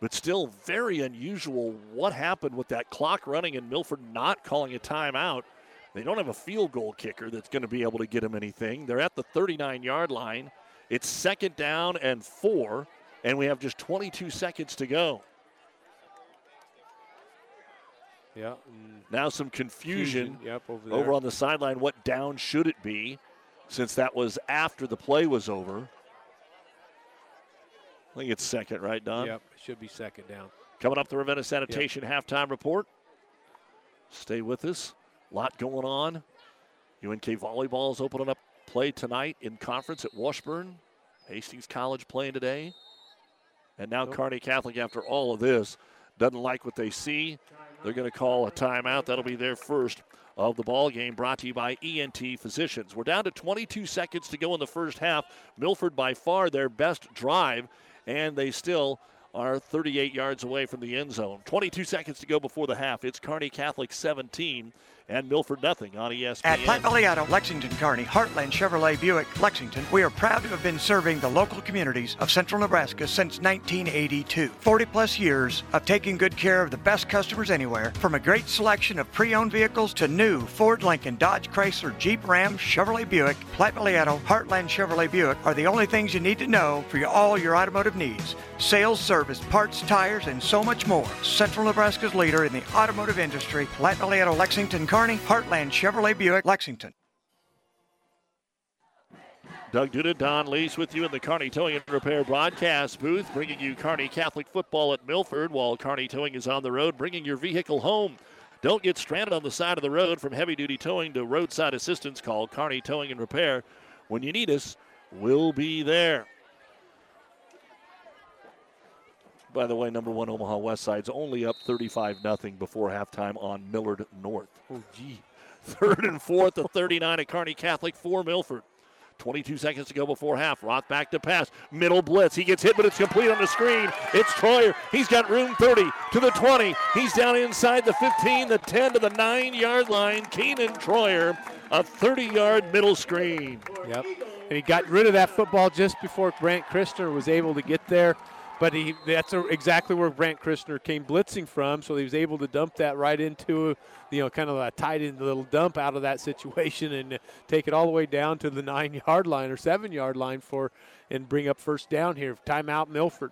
but still very unusual what happened with that clock running and Milford not calling a timeout. They don't have a field goal kicker that's going to be able to get them anything. They're at the 39 yard line. It's second down and four, and we have just 22 seconds to go. Yeah. Now some confusion, confusion. Yep, over, over on the sideline. What down should it be since that was after the play was over? I think it's second, right, Don? Yep, it should be second down. Coming up, the Ravenna Sanitation yep. halftime report. Stay with us. A lot going on. UNK volleyball is opening up play tonight in conference at Washburn. Hastings College playing today. And now Kearney Catholic, after all of this, doesn't like what they see. They're going to call a timeout. That'll be their first of the ball game brought to you by ENT Physicians. We're down to 22 seconds to go in the first half. Milford by far their best drive, and they still are 38 yards away from the end zone. 22 seconds to go before the half. It's Kearney Catholic 17 and Milford nothing on ESPN. At Platte Valley Lexington, Kearney, Heartland Chevrolet Buick, Lexington, we are proud to have been serving the local communities of central Nebraska since 1982. 40 plus years of taking good care of the best customers anywhere, from a great selection of pre owned vehicles to new Ford, Lincoln, Dodge, Chrysler, Jeep, Ram, Chevrolet Buick, Platte Valley Heartland Chevrolet Buick are the only things you need to know for your, all your automotive needs. Sales, service, parts, tires, and so much more. Central Nebraska's leader in the automotive industry, Platte Valley Lexington, Kearney, Heartland Chevrolet Buick, Lexington. Doug Duda, Don Lease with you in the Kearney Towing and Repair broadcast booth, bringing you Kearney Catholic football at Milford while Kearney Towing is on the road, bringing your vehicle home. Don't get stranded on the side of the road from heavy duty towing to roadside assistance. Call Kearney Towing and Repair. When you need us, we'll be there. By the way, number one Omaha West Side's only up 35 nothing before halftime on Millard North. Oh, gee. Third and fourth of 39 at Kearney Catholic for Milford. 22 seconds to go before half. Roth back to pass. Middle blitz. He gets hit, but it's complete on the screen. It's Troyer. He's got room 30 to the 20. He's down inside the 15, the 10 to the 9 yard line. Keenan Troyer, a 30 yard middle screen. Yep. And he got rid of that football just before Brandt Christner was able to get there. But he that's a, exactly where Brandt Christner came blitzing from, so he was able to dump that right into, you know, kind of a tight end little dump out of that situation and take it all the way down to the nine yard line or seven yard line for, and bring up first down here. Timeout Milford.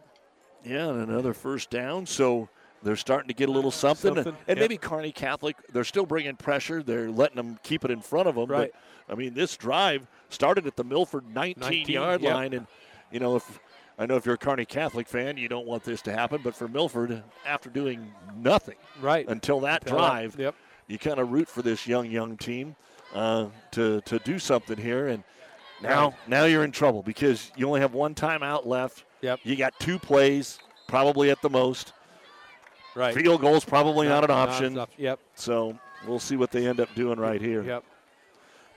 Yeah, and another first down. So they're starting to get a little something. Something, And, and yep. maybe Kearney Catholic, they're still bringing pressure. They're letting them keep it in front of them. Right. But, I mean, this drive started at the Milford 19, 19, yard yep. line. And, you know, if I know if you're a Kearney Catholic fan, you don't want this to happen. But for Milford, after doing nothing right until that Until that- drive, yep. you kind of root for this young, young team uh, to, to do something here. And now, Right. now you're in trouble because you only have one timeout left. Yep. You got two plays, probably at the most. Right. Field goal's probably not, Not- an option. op- yep. So we'll see what they end up doing right here. Yep.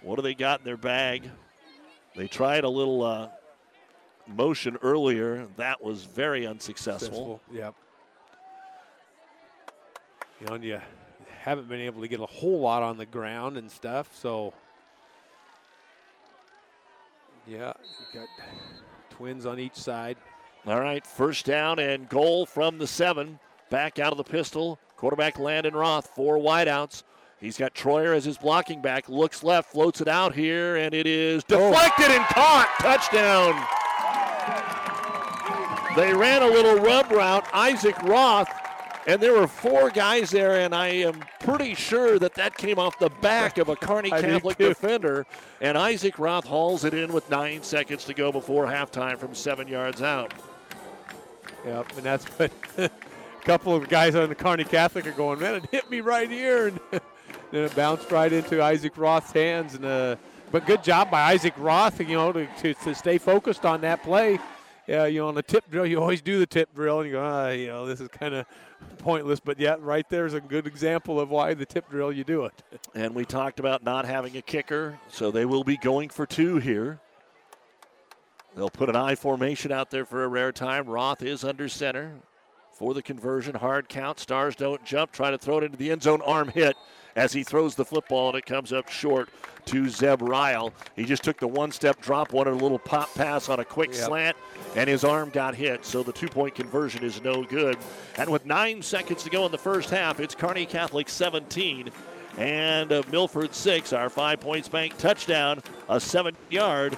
What do they got in their bag? They tried a little uh, motion earlier. That was very unsuccessful. Successful, Yep. You know, you haven't been able to get a whole lot on the ground and stuff, so yeah, you got twins on each side. All right, first down and goal from the seven. Back out of the pistol. Quarterback Landon Roth, four wideouts. He's got Troyer as his blocking back. Looks left, floats it out here, and it is oh. deflected and caught. Touchdown. They ran a little rub route. Isaac Roth, and there were four guys there, and I am pretty sure that that came off the back of a Kearney Catholic defender. And Isaac Roth hauls it in with nine seconds to go before halftime from seven yards out. Yep, and that's what a couple of guys on the Kearney Catholic are going, man, it hit me right here. And then it bounced right into Isaac Roth's hands. And uh, But good job by Isaac Roth, you know, to, to, to stay focused on that play. Yeah, you know, on the tip drill, you always do the tip drill, and you go, ah, you know, this is kind of pointless. But yeah, right there's a good example of why the tip drill you do it. And we talked about not having a kicker, so they will be going for two here. They'll put an I formation out there for a rare time. Roth is under center for the conversion. Hard count. Stars don't jump. Try to throw it into the end zone. Arm hit as he throws the football, and it comes up short to Zeb Ryle. He just took the one step drop, wanted a little pop pass on a quick Yep. slant, and his arm got hit. So the two point conversion is no good. And with nine seconds to go in the first half, it's Kearney Catholic 17 and Milford 6. Our five points bank touchdown, a seven yard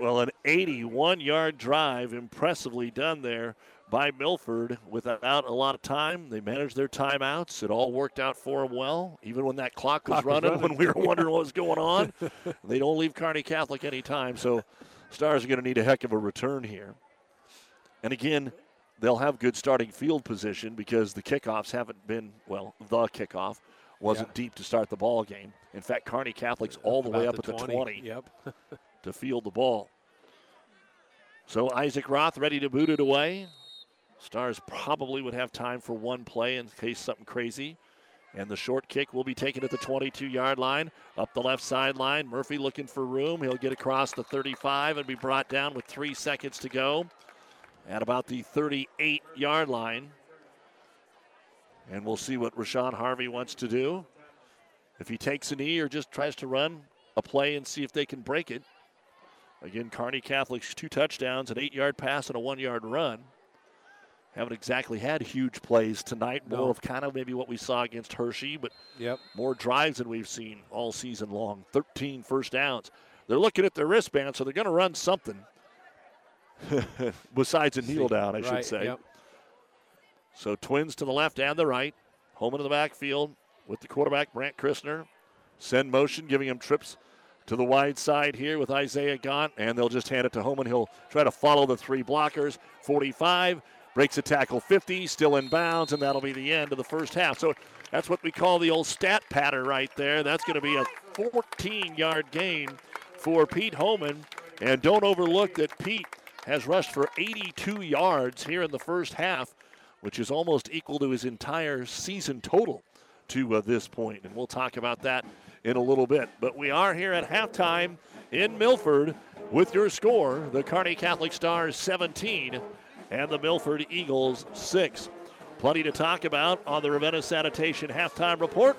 Well, an 81 yard drive, impressively done there by Milford without a lot of time. They managed their timeouts. It all worked out for them well, even when that clock was, Clock was running, running. when we were wondering what was going on. they don't leave Kearney Catholic any time, so Stars are going to need a heck of a return here. And again, they'll have good starting field position because the kickoffs haven't been, well, the kickoff wasn't Yeah. deep to start the ball game. In fact, Kearney Catholic's all the way up About at the the 20. 20 Yep. to field the ball. So Isaac Roth ready to boot it away. Stars probably would have time for one play in case something crazy. And the short kick will be taken at the 22 yard line. Up the left sideline. Murphy looking for room. He'll get across the 35 and be brought down with three seconds to go at about the 38 yard line. And we'll see what Rashawn Harvey wants to do. If he takes a knee or just tries to run a play and see if they can break it. Again, Kearney Catholic's two touchdowns, an eight yard pass, and a one yard run. Haven't exactly had huge plays tonight. More No. of kind of maybe what we saw against Hershey, but Yep. more drives than we've seen all season long. 13 first downs. They're looking at their wristband, so they're going to run something besides a kneel down, I should say. yep. So twins to the left and the right. Home into the backfield with the quarterback, Brandt Christner. Send motion, giving him trips to the wide side here with Isaiah Gaunt, and they'll just hand it to Homan. He'll try to follow the three blockers. 45, breaks a tackle 50, still in bounds, and that'll be the end of the first half. So that's what we call the old stat patter right there. That's going to be a 14 yard gain for Pete Homan. And don't overlook that Pete has rushed for 82 yards here in the first half, which is almost equal to his entire season total to uh, this point. And we'll talk about that in a little bit. But we are here at halftime in Milford with your score the Kearney Catholic Stars 17 and the Milford Eagles 6. Plenty to talk about on the Ravenna Sanitation halftime report.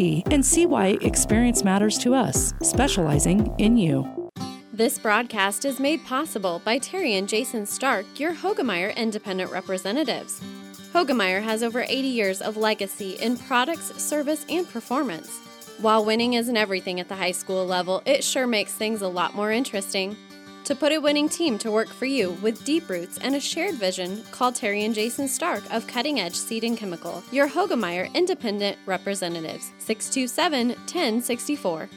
and see why experience matters to us, specializing in you. This broadcast is made possible by Terry and Jason Stark, your Hoegemeyer Independent Representatives. Hoegemeyer has over 80 years of legacy in products, service, and performance. While winning isn't everything at the high school level, it sure makes things a lot more interesting. To put a winning team to work for you with deep roots and a shared vision, call Terry and Jason Stark of Cutting Edge Seed and Chemical, your Hoegemeyer Independent Representatives, 627 1064.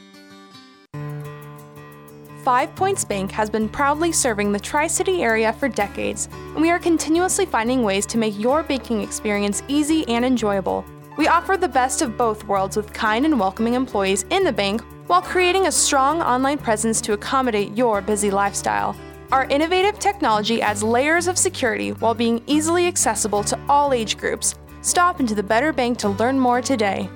Five Points Bank has been proudly serving the Tri City area for decades, and we are continuously finding ways to make your banking experience easy and enjoyable. We offer the best of both worlds with kind and welcoming employees in the bank while creating a strong online presence to accommodate your busy lifestyle. Our innovative technology adds layers of security while being easily accessible to all age groups. Stop into the Better Bank to learn more today.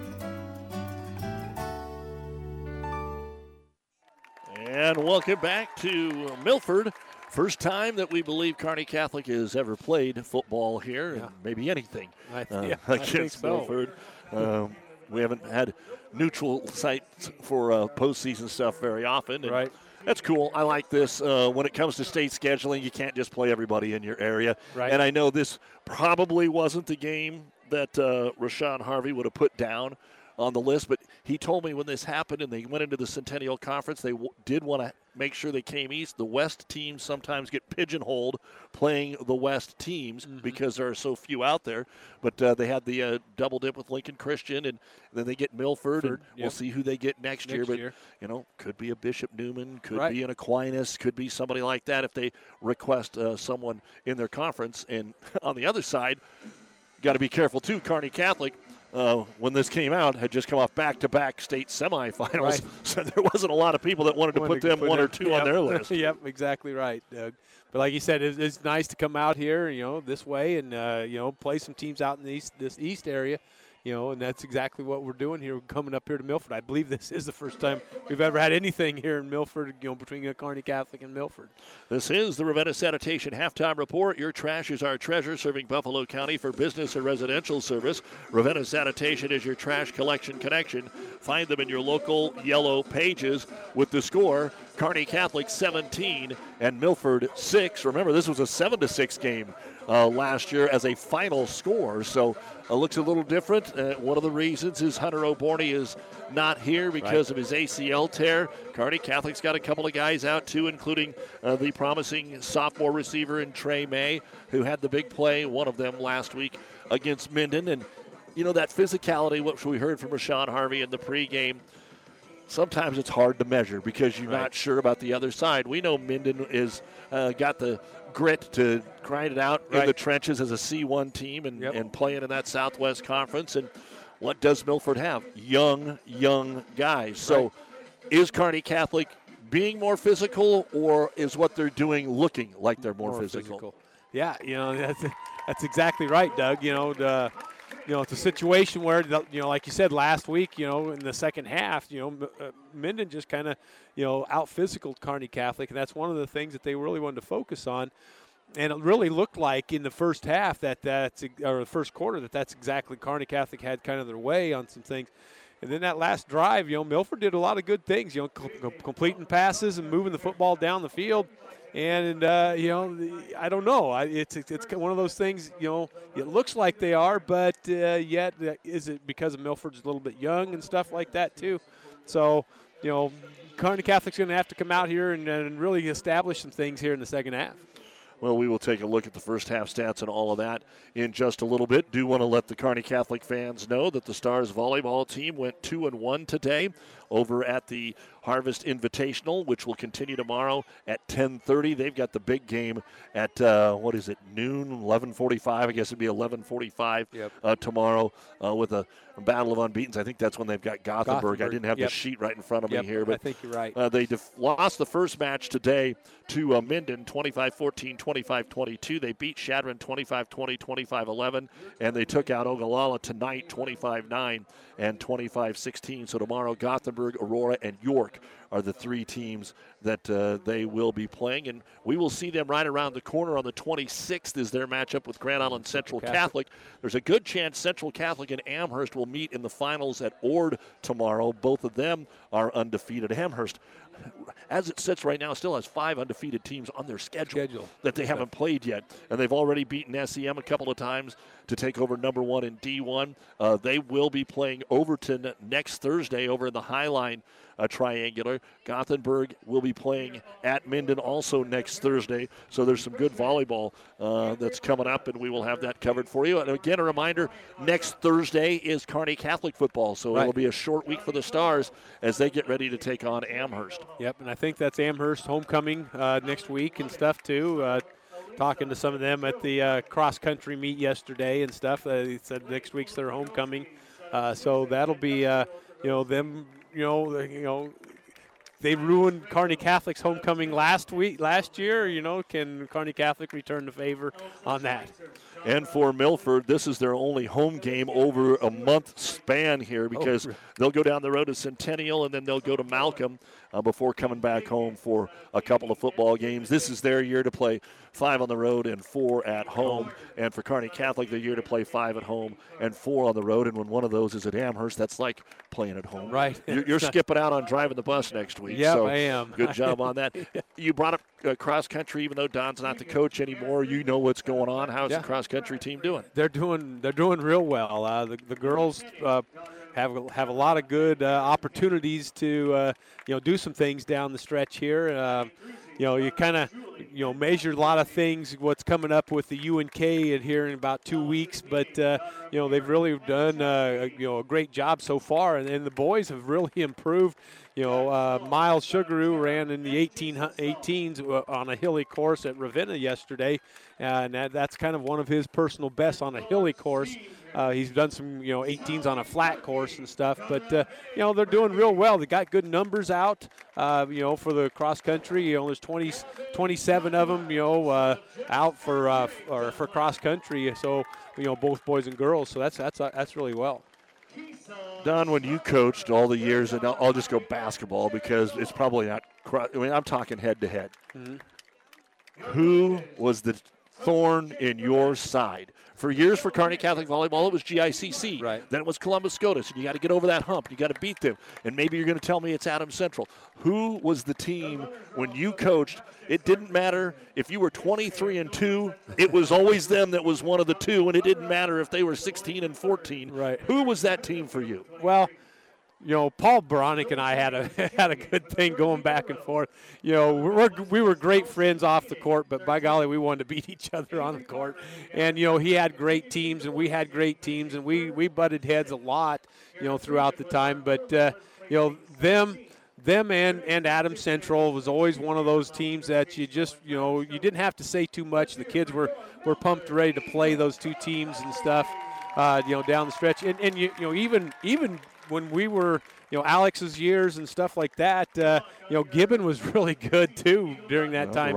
And welcome back to Milford. First time that we believe Kearney Catholic has ever played football here, and maybe anything I- uh, yeah, I against think so. Milford. Um, we haven't had neutral sites for uh, postseason stuff very often. and Right. That's cool. I like this. Uh, when it comes to state scheduling, you can't just play everybody in your area. Right. And I know this probably wasn't the game that uh, Rashawn Harvey would have put down on the list, but he told me when this happened and they went into the Centennial Conference, they w- did want to make sure they came east. The West teams sometimes get pigeonholed playing the West teams Mm-hmm. because there are so few out there. But uh, they had the uh, double dip with Lincoln Christian, and then they get Milford, and Ford, we'll see who they get next, year. But year. you know, could be a Bishop Neumann, could Right. be an Aquinas, could be somebody like that if they request uh, someone in their conference. And on the other side, got to be careful too. Kearney Catholic, uh, when this came out, had just come off back-to-back state semifinals, Right. so there wasn't a lot of people that wanted to put them one or two on their list. yep, exactly right, Doug. But like you said, it's, it's nice to come out here, you know, this way, and uh, you know, play some teams out in the east, this east area, you know, and that's exactly what we're doing here, coming up here to Milford. I believe this is the first time we've ever had anything here in Milford, you know, between Kearney Catholic and Milford. This is the Ravenna Sanitation Halftime Report. Your trash is our treasure, serving Buffalo County for business and residential service. Ravenna Sanitation is your trash collection connection. Find them in your local yellow pages with the score Kearney Catholic 17 and Milford 6. Remember, this was a 7 to 6 game uh, last year as a final score. So it looks a little different. Uh, one of the reasons is Hunter O'Borney is not here because right. of his ACL tear. Kearney Catholic's got a couple of guys out too, including uh, the promising sophomore receiver in Trey May, who had the big play, one of them last week against Minden. And, you know, that physicality, which we heard from Rashawn Harvey in the pregame, sometimes it's hard to measure because you're right. not sure about the other side. We know Minden is uh, got the grit to grind it out right. in the trenches as a C1 team and, yep. and playing in that Southwest Conference. And what does Milford have? Young, young guys. So right. is Kearney Catholic being more physical, or is what they're doing looking like they're more, more physical? physical? Yeah, you know that's that's exactly right, Doug. You know the you know, it's a situation where, you know, like you said last week, you know, in the second half, you know, uh, Minden just kind of, you know, out physical Kearney Catholic, and that's one of the things that they really wanted to focus on. And it really looked like in the first half that that's, or the first quarter, that that's exactly Kearney Catholic had kind of their way on some things. And then that last drive, you know, Milford did a lot of good things, you know, completing passes and moving the football down the field and uh, you know, I don't know. It's it's one of those things. You know, it looks like they are, but uh, yet uh, is it because of Milford's a little bit young and stuff like that too? So you know, Kearney Catholic's going to have to come out here and, and really establish some things here in the second half. Well, we will take a look at the first half stats and all of that in just a little bit. Do want to let the Kearney Catholic fans know that the Stars volleyball team went two and one today over at the Harvest Invitational, which will continue tomorrow at 10:30. They've got the big game at uh, what is it noon, 11:45? I guess it'd be 11:45 yep. uh, tomorrow uh, with a, battle of unbeaten's. I think that's when they've got Gothenburg. Gothenburg. I didn't have yep. the sheet right in front of yep. me here, but I think you're right. Uh, they def- lost the first match today to uh, Minden 25-14, 25-22. They beat Chadron 25-20, 25-11, and they took out Ogallala tonight 25-9 and 25-16. So tomorrow, Gothenburg, Aurora, and York are the three teams that uh, they will be playing. And we will see them right around the corner on the 26th is their matchup with Grand Island Central Catholic. Catholic. There's a good chance Central Catholic and Amherst will meet in the finals at Ord tomorrow. Both of them are undefeated. Amherst as it sits right now, still has five undefeated teams on their schedule, schedule. that they haven't played yet. And they've already beaten SEM a couple of times to take over number one in D1. Uh, they will be playing Overton next Thursday over in the Highline uh, Triangular. Gothenburg will be playing at Minden also next Thursday. So there's some good volleyball uh, that's coming up, and we will have that covered for you. And again, a reminder next Thursday is Kearney Catholic football. So right. it'll be a short week for the Stars as they get ready to take on Amherst. Yep, and I think that's Amherst homecoming uh, next week and stuff, too uh, talking to some of them at the uh, cross country meet yesterday and stuff. Uh, they said next week's their homecoming, uh, so that'll be uh, you know them you know, you know, they ruined Kearney Catholic's homecoming last week, last year. You know, can Kearney Catholic return the favor on that? And for Milford, this is their only home game over a month span here oh, because they'll go down the road to Centennial and then they'll go to Malcolm uh, before coming back home for a couple of football games. This is their year to play five on the road and four at home. And for Kearney Catholic, the year to play five at home and four on the road. And when one of those is at Amherst, that's like playing at home. Right. You're, you're skipping out on driving the bus next week. Yeah, so I am. Good job on that. You brought up uh, cross country, even though Don's not the coach anymore. You know what's going on. How's yeah. the cross country team doing? They're doing. They're doing real well. Uh, the, the girls. Uh, have have a lot of good uh, opportunities to uh, you know do some things down the stretch here. You know, you kind of you know measure a lot of things. What's coming up with the UNK here in about two weeks, but uh, you know they've really done uh, you know a great job so far, and, and the boys have really improved. You know, uh, Miles Sugaru ran in the 18, 18s uh, on a hilly course at Ravenna yesterday, and that, that's kind of one of his personal bests on a hilly course. Uh, he's done some, you know, 18s on a flat course and stuff, but uh, you know they're doing real well. They got good numbers out, uh, you know, for the cross country. You know, there's 20, 27 of them, you know, uh, out for uh, or for cross country. So you know, both boys and girls. So that's that's uh, that's really well. Don, when you coached all the years, and I'll, I'll just go basketball because it's probably not. I mean, I'm talking head to head. Mm-hmm. Who was the thorn in your side. For years for Kearney Catholic Volleyball, it was GICC. Right. Then it was Columbus SCOTUS, and you got to get over that hump. You got to beat them. And maybe you're going to tell me it's Adam Central. Who was the team when you coached? It didn't matter if you were 23 and 2, it was always them that was one of the two, and it didn't matter if they were 16 and 14. Right. Who was that team for you? Well, you know, Paul Bronick and I had a had a good thing going back and forth. You know, we were, we were great friends off the court, but by golly, we wanted to beat each other on the court. And you know, he had great teams, and we had great teams, and we we butted heads a lot, you know, throughout the time. But uh, you know, them them and, and Adams Central was always one of those teams that you just you know you didn't have to say too much. The kids were were pumped ready to play those two teams and stuff. Uh, you know, down the stretch, and, and you, you know even even when we were, you know, Alex's years and stuff like that, uh, you know, Gibbon was really good too during that Well, time.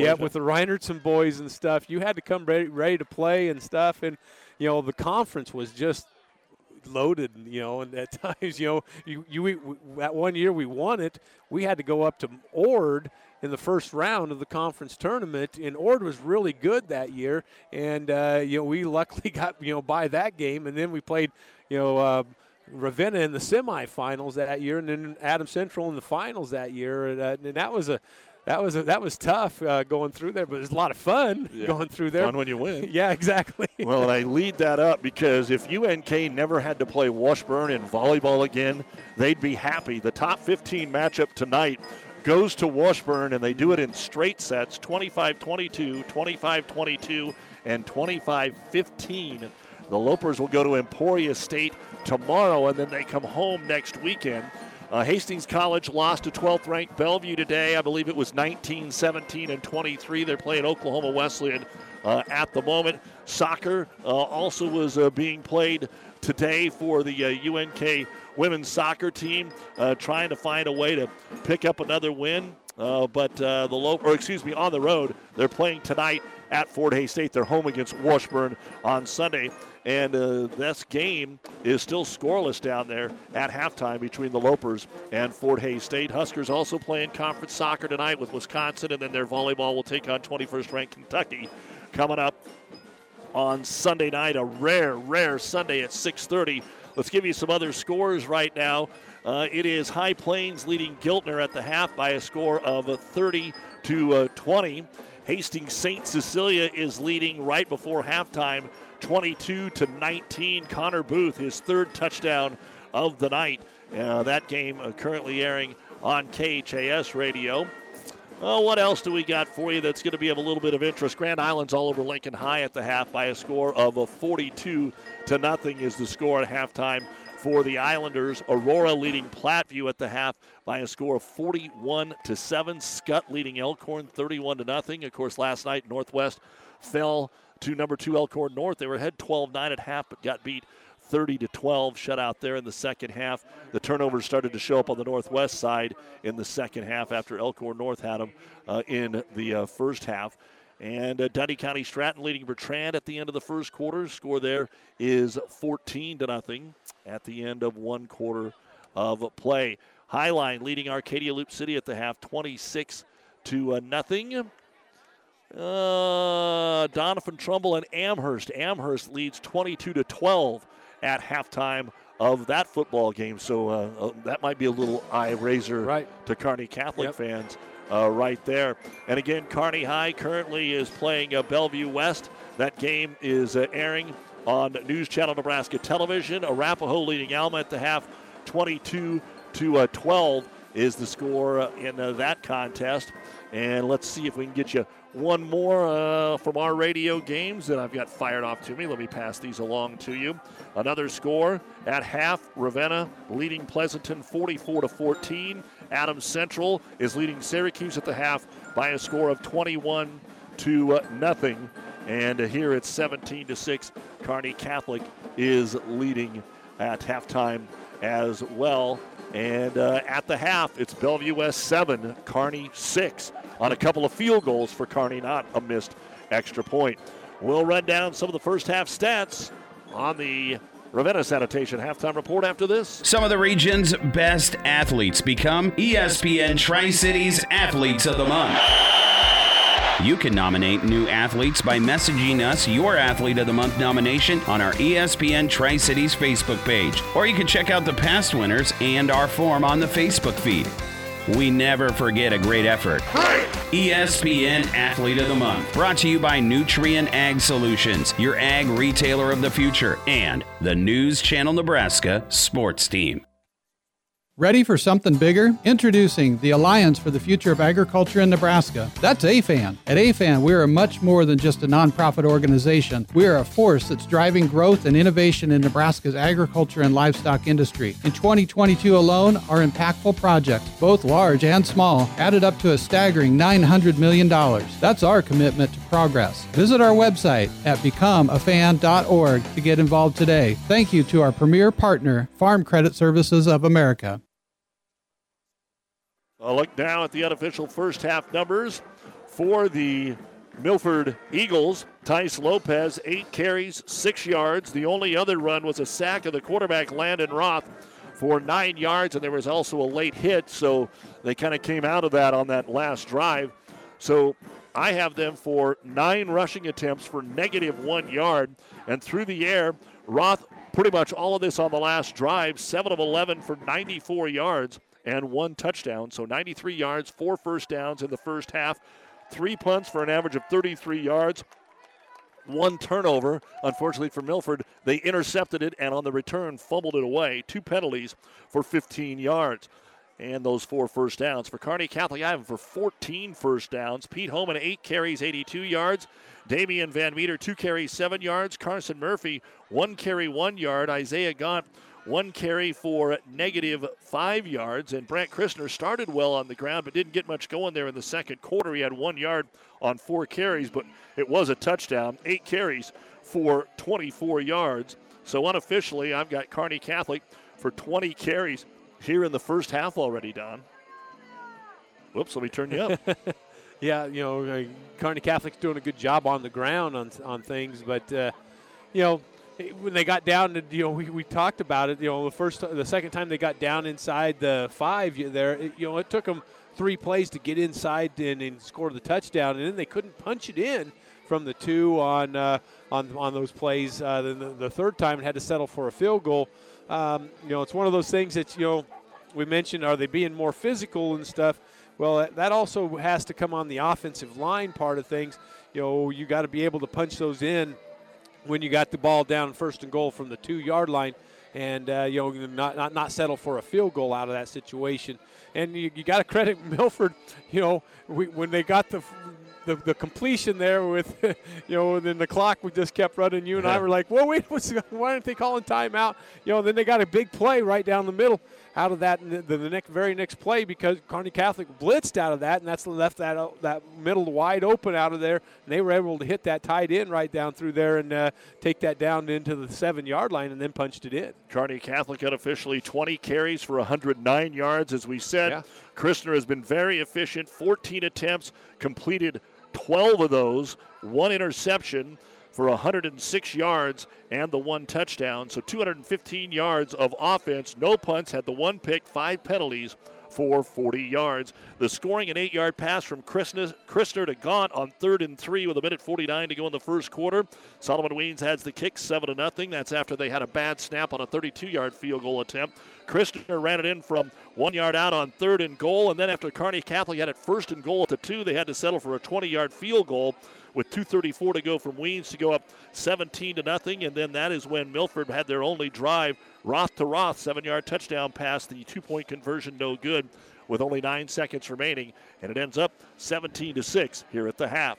Yeah, with the Reinertsen boys and stuff, you had to come ready, ready to play and stuff, and you know, the conference was just loaded, you know, and at times, you know, you, you we, that one year we won it, we had to go up to Ord in the first round of the conference tournament, and Ord was really good that year, and uh, you know, we luckily got you know by that game, and then we played, you know. Uh, Ravenna in the semifinals that year, and then Adam Central in the finals that year, and, uh, and that was a that was a, that was tough uh, going through there, but it was a lot of fun Yeah. going through there. Fun when you win. yeah, exactly. well, and I lead that up because if UNK never had to play Washburn in volleyball again, they'd be happy. The top 15 matchup tonight goes to Washburn, and they do it in straight sets 25 22, 25 22, and 25 15. The Lopers will go to Emporia State tomorrow, and then they come home next weekend. Uh, Hastings College lost to 12th ranked Bellevue today. I believe it was 19, 17, and 23. They're playing Oklahoma Wesleyan uh, at the moment. Soccer uh, also was uh, being played today for the uh, UNK women's soccer team, uh, trying to find a way to pick up another win. Uh, but uh, the low, or excuse me, on the road, they're playing tonight at Fort Hays State. They're home against Washburn on Sunday. And uh, this game is still scoreless down there at halftime between the Lopers and Fort Hays State. Huskers also playing conference soccer tonight with Wisconsin, and then their volleyball will take on 21st ranked Kentucky coming up on Sunday night. A rare, rare Sunday at 6:30. Let's give you some other scores right now. Uh, it is High Plains leading Giltner at the half by a score of uh, 30 to uh, 20. Hastings St. Cecilia is leading right before halftime, 22 to 19. Connor Booth, his third touchdown of the night. Uh, that game uh, currently airing on KHAS radio. Oh, what else do we got for you that's going to be of a little bit of interest? Grand Island's all over Lincoln High at the half by a score of a 42 to nothing is the score at halftime for the Islanders. Aurora leading Platteview at the half by a score of 41 to 7. Scott leading Elkhorn 31 to nothing. Of course, last night Northwest fell to number 2 Elkhorn North. They were ahead 12-9 at half but got beat 30 to 12 shut out there in the second half. The turnovers started to show up on the northwest side in the second half after Elkhorn North had them uh, in the uh, first half. And uh, County Stratton leading Bertrand at the end of the first quarter. Score there is 14 to nothing at the end of one quarter of play. Highline leading Arcadia Loop City at the half, 26 to uh, nothing. Uh, Doniphan Trumbull and Amherst. Amherst leads 22 to 12 at halftime of that football game. So uh, uh, that might be a little eye raiser right. to Kearney Catholic fans uh, right there. And again, Kearney High currently is playing uh, Bellevue West. That game is uh, airing on News Channel Nebraska Television. Arapahoe leading Alma at the half, 22 to uh, 12 is the score uh, in uh, that contest. And let's see if we can get you one more uh, from our radio games that I've got fired off to me. Let me pass these along to you. Another score at half: Ravenna leading Pleasanton 44 to 14. Adams Central is leading Syracuse at the half by a score of 21 to uh, nothing. And uh, here it's 17 to 6. Kearney Catholic is leading at halftime as well. And uh, at the half, it's Bellevue West 7, Kearney 6 on a couple of field goals for Kearney, not a missed extra point. We'll run down some of the first half stats on the Ravenna Sanitation halftime report after this. Some of the region's best athletes become ESPN Tri Cities Athletes of the Month. You can nominate new athletes by messaging us your Athlete of the Month nomination on our ESPN Tri Cities Facebook page, or you can check out the past winners and our form on the Facebook feed. We never forget a great effort. ESPN Athlete of the Month, brought to you by Nutrien Ag Solutions, your ag retailer of the future, and the News Channel Nebraska sports team. Ready for something bigger? Introducing the Alliance for the Future of Agriculture in Nebraska. That's AFAN. At AFAN, we are much more than just a nonprofit organization. We are a force that's driving growth and innovation in Nebraska's agriculture and livestock industry. In 2022 alone, our impactful projects, both large and small, added up to a staggering $900 million. That's our commitment to progress. Visit our website at becomeafan.org to get involved today. Thank you to our premier partner, Farm Credit Services of America. A look now at the unofficial first half numbers for the Milford Eagles. Tice Lopez, eight carries, six yards. The only other run was a sack of the quarterback, Landon Roth, for nine yards, and there was also a late hit, so they kind of came out of that on that last drive. So I have them for nine rushing attempts for negative one yard, and through the air, Roth pretty much all of this on the last drive, 7 of 11 for 94 yards and one touchdown. So 93 yards, four first downs in the first half, three punts for an average of 33 yards. One turnover, unfortunately for Milford. They intercepted it and on the return fumbled it away. Two penalties for 15 yards and those four first downs. For Kearney Catholic, I have for 14 first downs. Pete Homan, eight carries, 82 yards. Damian Van Meter, two carries, seven yards. Carson Murphy, one carry, one yard. Isaiah Gaunt, one carry for negative five yards. And Brandt Christner started well on the ground, but didn't get much going there in the second quarter. He had one yard on four carries, but it was a touchdown. Eight carries for 24 yards. So unofficially, I've got Kearney Catholic for 20 carries here in the first half already, Don. Whoops, let me turn you up. yeah, you know, Kearney Catholic's doing a good job on the ground on, on things, but, uh, you know, when they got down to, you know, we, we talked about it, you know, the first, the second time they got down inside the five there, it, you know, it took them three plays to get inside and, and score the touchdown, and then they couldn't punch it in from the two on uh, on on those plays. Uh, then the, the, third time it had to settle for a field goal. Um, you know, it's one of those things that you know we mentioned. Are they being more physical and stuff? Well, that also has to come on the offensive line part of things. You know, you got to be able to punch those in when you got the ball down first and goal from the two yard line, and uh, you know not, not not settle for a field goal out of that situation. And you, you got to credit Milford. You know, we, when they got the the, the completion there with, you know, and then the clock we just kept running. You and yeah. I were like, well, wait, what's, why aren't they calling timeout? You know, then they got a big play right down the middle out of that the, the, next very next play because Kearney Catholic blitzed out of that, and that's left that uh, that middle wide open out of there, and they were able to hit that tight end right down through there and uh, take that down into the seven yard line and then punched it in. Kearney Catholic unofficially 20 carries for 109 yards, as we said. Yeah. Christner has been very efficient, 14 attempts, completed 12 of those, one interception for 106 yards and the one touchdown. So 215 yards of offense, no punts, had the one pick, five penalties for 40 yards. The scoring an eight yard pass from Christner to Gaunt on third and three with a minute 49 to go in the first quarter. Solomon Weens has the kick 7 to nothing. That's after they had a bad snap on a 32 yard field goal attempt. Christner ran it in from one yard out on third and goal, and then after Kearney Catholic had it first and goal at the two, they had to settle for a 20 yard field goal with 2.34 to go from Weens to go up 17 to nothing. And then that is when Milford had their only drive. Roth to Roth, seven yard touchdown pass. The two point conversion, no good with only nine seconds remaining. And it ends up 17 to 6 here at the half.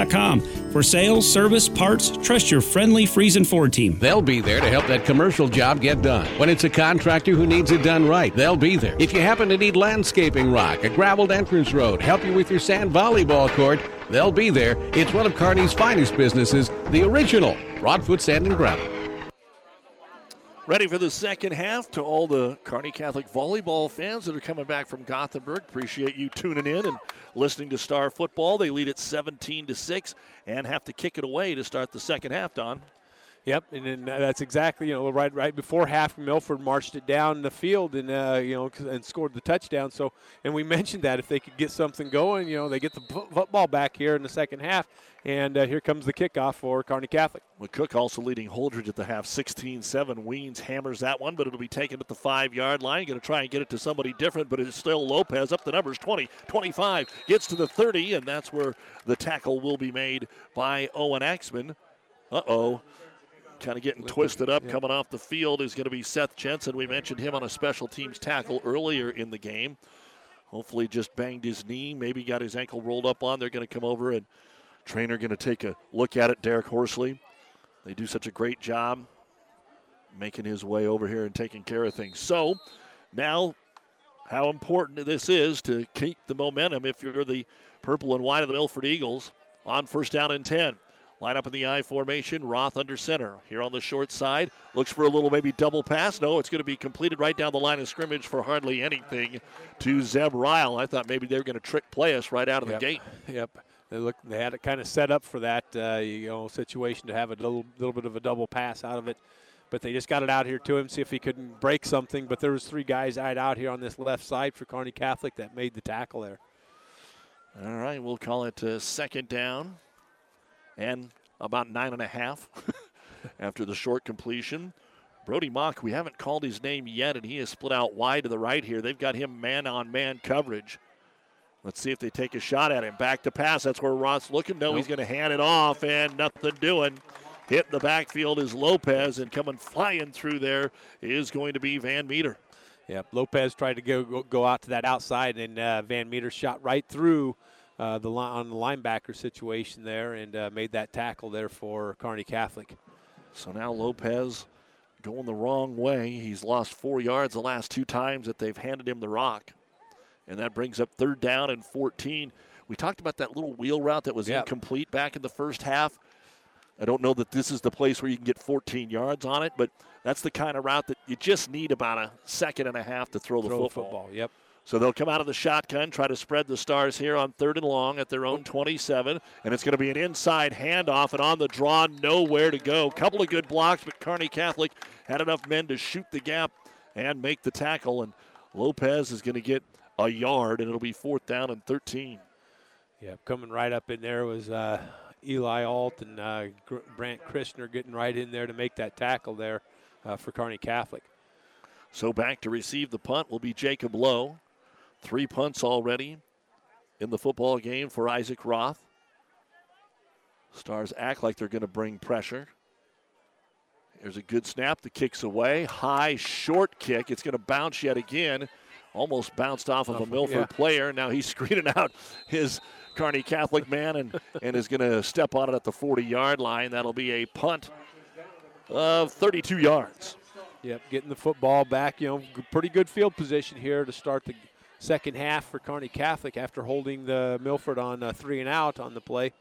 FriesenFord.com. For sales, service, parts, trust your friendly Friesen Ford team. They'll be there to help that commercial job get done. When it's a contractor who needs it done right, they'll be there. If you happen to need landscaping rock, a graveled entrance road, help you with your sand volleyball court, they'll be there. It's one of Kearney's finest businesses, the original Broadfoot Sand and Gravel. Ready for the second half to all the Kearney Catholic volleyball fans that are coming back from Gothenburg. Appreciate you tuning in and listening to Star Football. They lead at 17 to 6 and have to kick it away to start the second half, Don. Yep, and that's exactly you know right right before half, Milford marched it down the field and uh, you know and scored the touchdown. So and we mentioned that if they could get something going, you know they get the football back here in the second half, and uh, here comes the kickoff for Kearney Catholic. McCook also leading Holdrege at the half, 16-7. Weens hammers that one, but it'll be taken at the five-yard line. Going to try and get it to somebody different, but it's still Lopez up the numbers 20, 25, gets to the 30, and that's where the tackle will be made by Owen Axman. Uh-oh kind of getting twisted up yeah. coming off the field is going to be Seth Jensen. We mentioned him on a special teams tackle earlier in the game. Hopefully, just banged his knee, maybe got his ankle rolled up on. They're going to come over and trainer going to take a look at it. Derek Horsley. They do such a great job making his way over here and taking care of things. So now, how important this is to keep the momentum if you're the purple and white of the Milford Eagles on first down and 10. Line up in the I formation. Roth under center. Here on the short side. Looks for a little maybe double pass. No, it's going to be completed right down the line of scrimmage for hardly anything to Zeb Ryle. I thought maybe they were going to trick play us right out of yep. the gate. Yep. They look. They had it kind of set up for that uh, you know situation to have a little little bit of a double pass out of it, but they just got it out here to him see if he couldn't break something. But there was three guys eyed out here on this left side for Kearney Catholic that made the tackle there. All right, we'll call it uh, second down and about nine and a half after the short completion. Brody Mock, we haven't called his name yet, and he is split out wide to the right here. They've got him man on man coverage. Let's see if they take a shot at him. Back to pass. That's where Ross looking. No, nope. he's going to hand it off, and nothing doing. Hit the backfield is Lopez, and coming flying through there is going to be Van Meter. Yeah, Lopez tried to go go, go out to that outside, and uh, Van Meter shot right through uh, the on the linebacker situation there and uh, made that tackle there for Carney Catholic. So now Lopez going the wrong way. He's lost four yards the last two times that they've handed him the rock. And that brings up third down and 14. We talked about that little wheel route that was yep. incomplete back in the first half. I don't know that this is the place where you can get 14 yards on it, but that's the kind of route that you just need about a second and a half to throw, throw the football. football. Yep. So they'll come out of the shotgun, try to spread the stars here on third and long at their own 27. And it's going to be an inside handoff, and on the draw, nowhere to go. Couple of good blocks, but Kearney Catholic had enough men to shoot the gap and make the tackle. And Lopez is going to get a yard, and it'll be fourth down and 13. Yeah, coming right up in there was uh, Eli Alt and uh, Brandt Christner getting right in there to make that tackle there uh, for Kearney Catholic. So back to receive the punt will be Jacob Lowe. Three punts already in the football game for Isaac Roth. Stars act like they're going to bring pressure. There's a good snap. The kick's away. High, short kick. It's going to bounce yet again. Almost bounced off of a Milford yeah. player. Now he's screening out his Kearney Catholic man and, and is going to step on it at the 40 yard line. That'll be a punt of 32 yards. Yep, getting the football back. You know, pretty good field position here to start the second half for Kearney Catholic after holding the Milford on uh, three and out on the play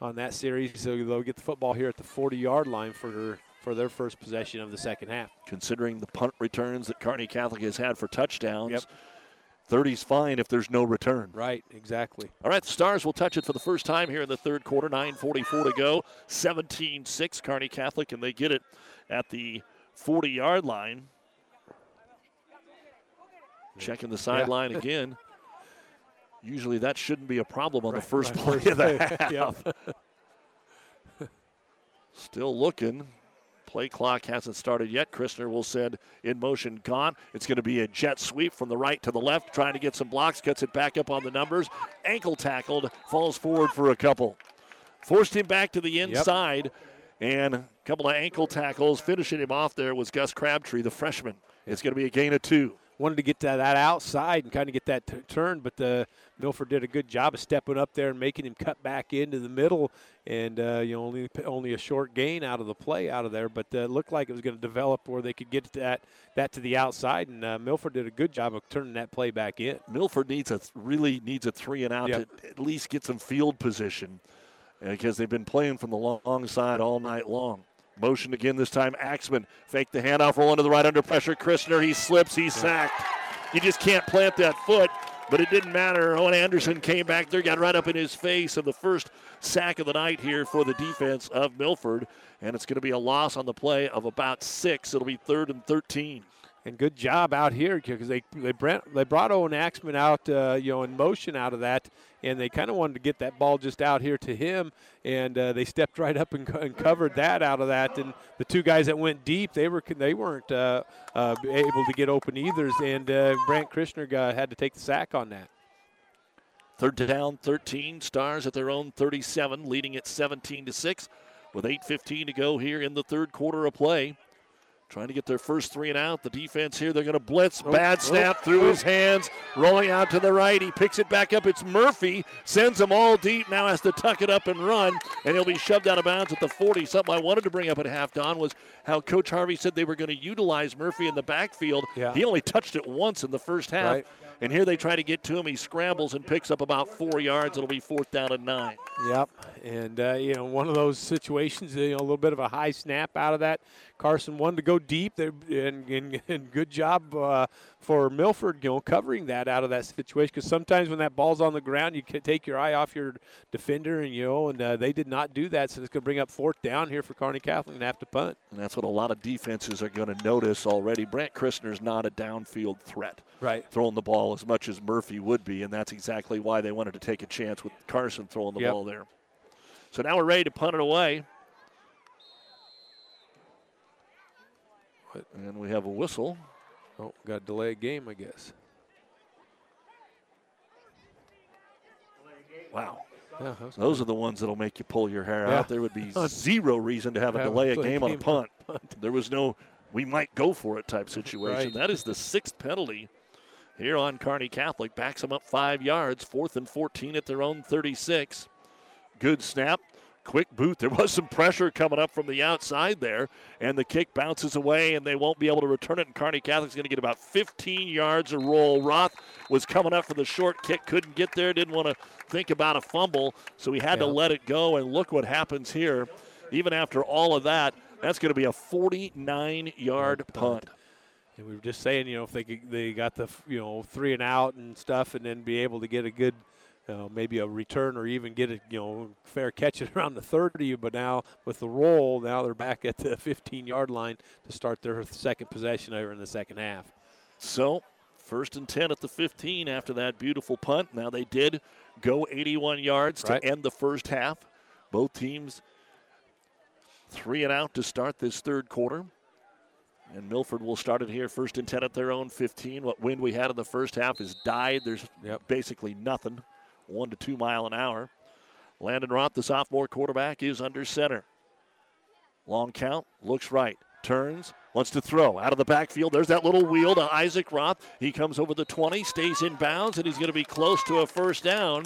on that series. So they'll get the football here at the 40 yard line for for their first possession of the second half. Considering the punt returns that Kearney Catholic has had for touchdowns, yep. 30's fine if there's no return. Right, exactly. All right, the Stars will touch it for the first time here in the third quarter. 9.44 to go. 17 6 Kearney Catholic, and they get it at the 40 yard line. Checking the sideline yeah. again. Usually that shouldn't be a problem on right, the first play of the half. Still looking. Play clock hasn't started yet. Christner will send in motion Gaunt. It's going to be a jet sweep from the right to the left, trying to get some blocks, cuts it back up on the numbers. Ankle tackled, falls forward for a couple. Forced him back to the inside, yep. and a couple of ankle tackles. Finishing him off there was Gus Crabtree, the freshman. It's going to be a gain of two. Wanted to get to that outside and kind of get that t- turn, but the Milford did a good job of stepping up there and making him cut back into the middle, and uh, you know only only a short gain out of the play out of there, but uh, it looked like it was going to develop where they could get that that to the outside, and uh, Milford did a good job of turning that play back in. Milford needs a really needs a three and out Yep. to at least get some field position because they've been playing from the long side all night long. Motion again this time. Axman fake the handoff, rolling to the right under pressure. Christner, he slips, he's sacked. You just can't plant that foot, but it didn't matter. Owen Anderson came back there, got right up in his face, and the first sack of the night here for the defense of Milford. And it's going to be a loss on the play of about six. It'll be third and 13. And good job out here because they they brought, they brought Owen Axman out, uh, you know, in motion out of that, and they kind of wanted to get that ball just out here to him, and uh, they stepped right up and, and covered that out of that. And the two guys that went deep, they were they weren't uh, uh, able to get open either, and uh, Brandt Christner got, had to take the sack on that. Third to down, 13. Stars at their own 37, leading at 17 to 6, with 8:15 to go here in the third quarter of play. Trying to get their first three and out. The defense here, they're going to blitz. Oh, Bad oh, snap oh. through oh. his hands, rolling out to the right. He picks it back up. It's Murphy, sends them all deep. Now has to tuck it up and run, and he'll be shoved out of bounds at the 40. Something I wanted to bring up at half, Don, was how Coach Harvey said they were going to utilize Murphy in the backfield. Yeah. He only touched it once in the first half. Right. And here they try to get to him. He scrambles and picks up about four yards. It'll be fourth down and nine. Yep, and uh, you know one of those situations, you know, a little bit of a high snap out of that. Carson wanted to go deep, and, and, and good job uh, for Milford, you know, covering that out of that situation. Because sometimes when that ball's on the ground, you can take your eye off your defender, and you know, and uh, they did not do that, so it's going to bring up fourth down here for Kearney Catholic and have to punt. And that's what a lot of defenses are going to notice already. Brandt Christner's not a downfield threat. Right. Throwing the ball as much as Murphy would be, and that's exactly why they wanted to take a chance with Carson throwing the Yep. ball there. So now we're ready to punt it away. And we have a whistle. Oh, got to delay a game, I guess. Wow. Yeah, that was Those are the ones that'll make you pull your hair Yeah. out. There would be zero reason to have a Have a delay a delay game on a game punt. There was no, we might go for it type situation. Right. That is the sixth penalty here on Kearney Catholic. Backs them up five yards, fourth and 14 at their own 36. Good snap. Quick boot. There was some pressure coming up from the outside there, and the kick bounces away, and they won't be able to return it. And Kearney Catholic's going to get about 15 yards of roll. Roth was coming up for the short kick, couldn't get there, didn't want to think about a fumble, so he had to let it go. And look what happens here. Even after all of that, that's going to be a 49 yard punt. And we were just saying, you know, if they could, they got the you know three and out and stuff, and then be able to get a good, you know, maybe a return or even get a you know fair catch at around the 30. But now with the roll, now they're back at the 15 yard line to start their second possession over in the second half. So, first and 10 at the 15 after that beautiful punt. Now, they did go 81 yards Right. to end the first half. Both teams three and out to start this third quarter. And Milford will start it here first and 10 at their own 15. What wind we had in the first half has died. There's basically nothing, one to two mile an hour. Landon Roth, the sophomore quarterback, is under center. Long count, looks right, turns, wants to throw out of the backfield. There's that little wheel to Isaac Roth. He comes over the 20, stays in bounds, and he's going to be close to a first down.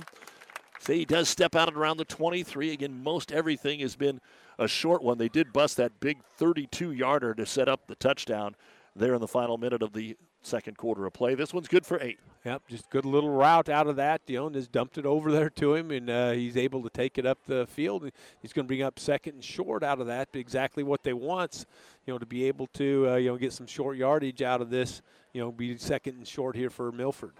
Say he does step out at around the 23. Again, most everything has been a short one. They did bust that big 32 yarder to set up the touchdown there in the final minute of the second quarter of play. This one's good for eight. Yep, just good little route out of that, you know, and just dumped it over there to him, and uh, he's able to take it up the field. He's going to bring up second and short out of that, exactly what they want, you know, to be able to, uh, you know, get some short yardage out of this, you know, be second and short here for Milford.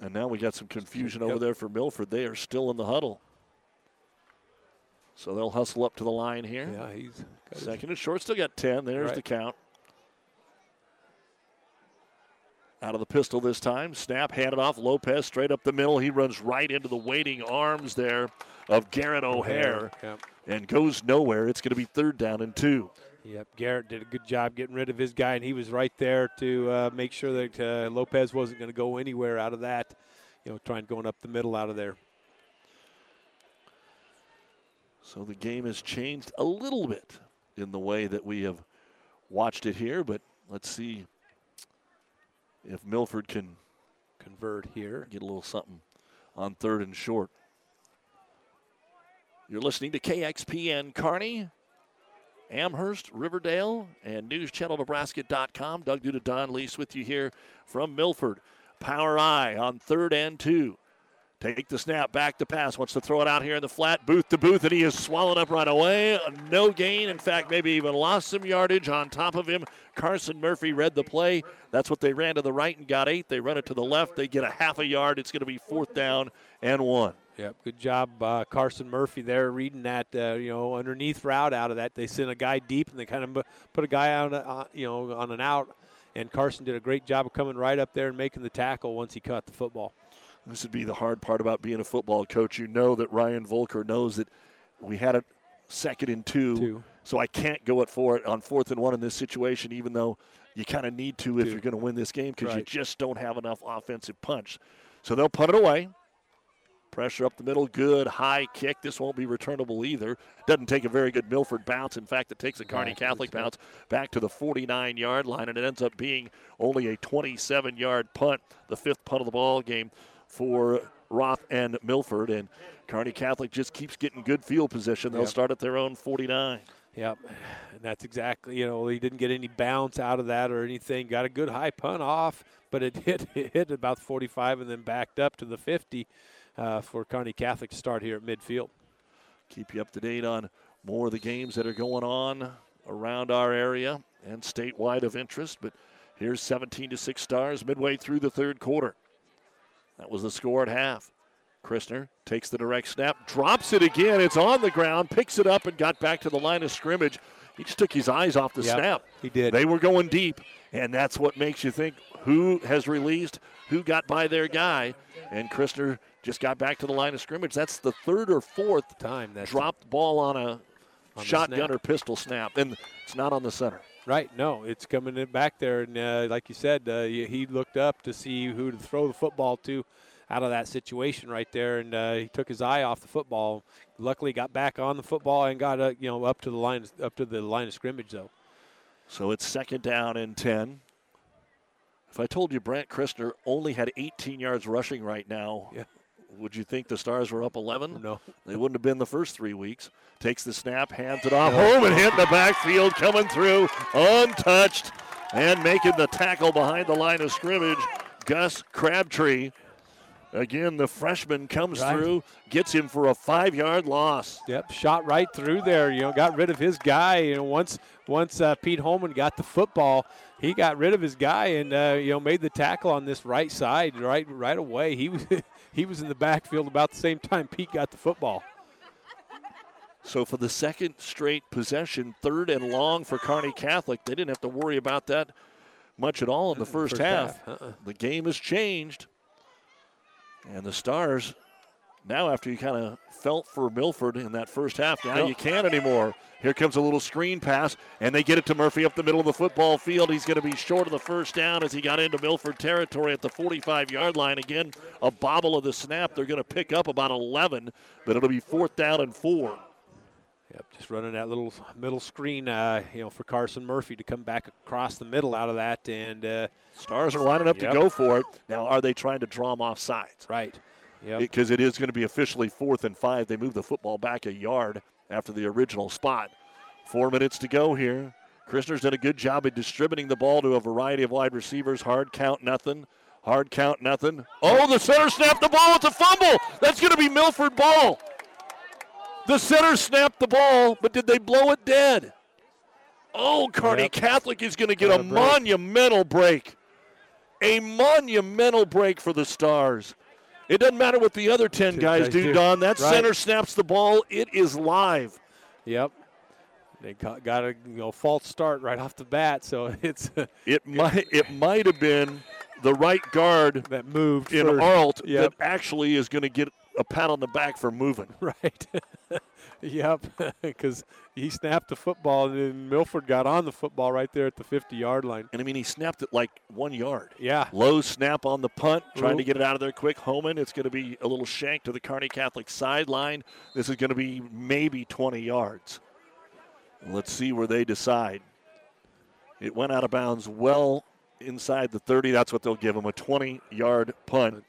And now we got some confusion over there for Milford. They are still in the huddle. So they'll hustle up to the line here. Yeah, he's second and short. Still got 10. There's Right. the count. Out of the pistol this time. Snap, handed off. Lopez straight up the middle. He runs right into the waiting arms there of Garrett O'Hare Yep. and goes nowhere. It's going to be third down and two. Yep, Garrett did a good job getting rid of his guy, and he was right there to uh, make sure that uh, Lopez wasn't going to go anywhere out of that. You know, trying going up the middle out of there. So the game has changed a little bit in the way that we have watched it here, but let's see if Milford can convert here. Get a little something on third and short. You're listening to KXPN Kearney, Amherst, Riverdale, and NewsChannelNebraska.com. Doug Duda, Don Lease with you here from Milford. Power I on third and two. Take the snap, back to pass. Wants to throw it out here in the flat, booth to booth, and he is swallowed up right away. No gain. In fact, maybe even lost some yardage on top of him. Carson Murphy read the play. That's what they ran to the right and got eight. They run it to the left. They get a half a yard. It's going to be fourth down and one. Yep, good job, uh, Carson Murphy there, reading that uh, you know underneath route out of that. They sent a guy deep, and they kind of put a guy on uh, you know on an out, and Carson did a great job of coming right up there and making the tackle once he caught the football. This would be the hard part about being a football coach. You know that Ryan Volker knows that we had a second and two, two. so I can't go it for it on fourth and one in this situation, even though you kind of need to if you you're going to win this game because right. you just don't have enough offensive punch. So they'll punt it away. Pressure up the middle, good high kick. This won't be returnable either. Doesn't take a very good Milford bounce. In fact, it takes a Kearney Catholic bounce back to the 49 yard line, and it ends up being only a 27 yard punt, the fifth punt of the ball game for Roth and Milford. And Kearney Catholic just keeps getting good field position. They'll yep. start at their own 49. Yep, and that's exactly you know he didn't get any bounce out of that or anything. Got a good high punt off, but it hit it hit about 45 and then backed up to the 50 uh, for Kearney Catholic to start here at midfield. Keep you up to date on more of the games that are going on around our area and statewide of interest. But here's 17 to six stars midway through the third quarter. That was the score at half. Christner takes the direct snap, drops it again. It's on the ground, picks it up, and got back to the line of scrimmage. He just took his eyes off the yep, snap. He did. They were going deep, and that's what makes you think who has released, who got by their guy. And Christner just got back to the line of scrimmage. That's the third or fourth time that dropped ball on a on shotgun or pistol snap, and it's not on the center. Right, no, it's coming in back there, and uh, like you said, uh, he looked up to see who to throw the football to out of that situation right there, and uh, he took his eye off the football. Luckily, got back on the football and got uh, you know up to the line up to the line of scrimmage though. So it's second down and ten. If I told you Brandt Christner only had 18 yards rushing right now, yeah. Would you think the Stars were up 11? No. They wouldn't have been the first three weeks. Takes the snap, hands it off, home and hit in the backfield, coming through, untouched, and making the tackle behind the line of scrimmage. Gus Crabtree. Again, the freshman comes right. through, gets him for a five-yard loss. Yep, shot right through there. You know, got rid of his guy. You know, once once uh, Pete Holman got the football, he got rid of his guy and uh, you know made the tackle on this right side right right away. He was he was in the backfield about the same time Pete got the football. So for the second straight possession, third and long for Kearney Catholic, they didn't have to worry about that much at all in the first, first half. half. Uh-uh. The game has changed. And the Stars, now after you kind of felt for Milford in that first half, now you can't anymore. Here comes a little screen pass, and they get it to Murphy up the middle of the football field. He's going to be short of the first down as he got into Milford territory at the 45 yard line. Again, a bobble of the snap. They're going to pick up about 11, but it'll be fourth down and four. Yep, just running that little middle screen, uh, you know, for Carson Murphy to come back across the middle out of that, and uh, Stars are lining up yep. to go for it. Now, are they trying to draw them off sides? Right. Because it is going to be officially fourth and five. They move the football back a yard after the original spot. Four minutes to go here. Christner's done a good job of distributing the ball to a variety of wide receivers. Hard count, nothing. Hard count, nothing. Oh, the center snapped the ball. It's a fumble. That's going to be Milford ball. The center snapped the ball, but did they blow it dead? Oh, Kearney yep. Catholic is going to get a, a break. monumental break. A monumental break for the Stars. It doesn't matter what the other 10 guys do, Don. That right. center snaps the ball. It is live. Yep. They got a you know, false start right off the bat, so it's uh, it might it might have been the right guard that moved in first. Arlt yep. that actually is going to get a pat on the back for moving. Right. yep, because he snapped the football, and then Milford got on the football right there at the 50-yard line. And I mean, he snapped it like one yard. Yeah. Low snap on the punt, trying Ooh. to get it out of there quick. Homan, it's going to be a little shank to the Kearney Catholic sideline. This is going to be maybe 20 yards. Let's see where they decide. It went out of bounds well inside the 30. That's what they'll give him a 20 yard punt.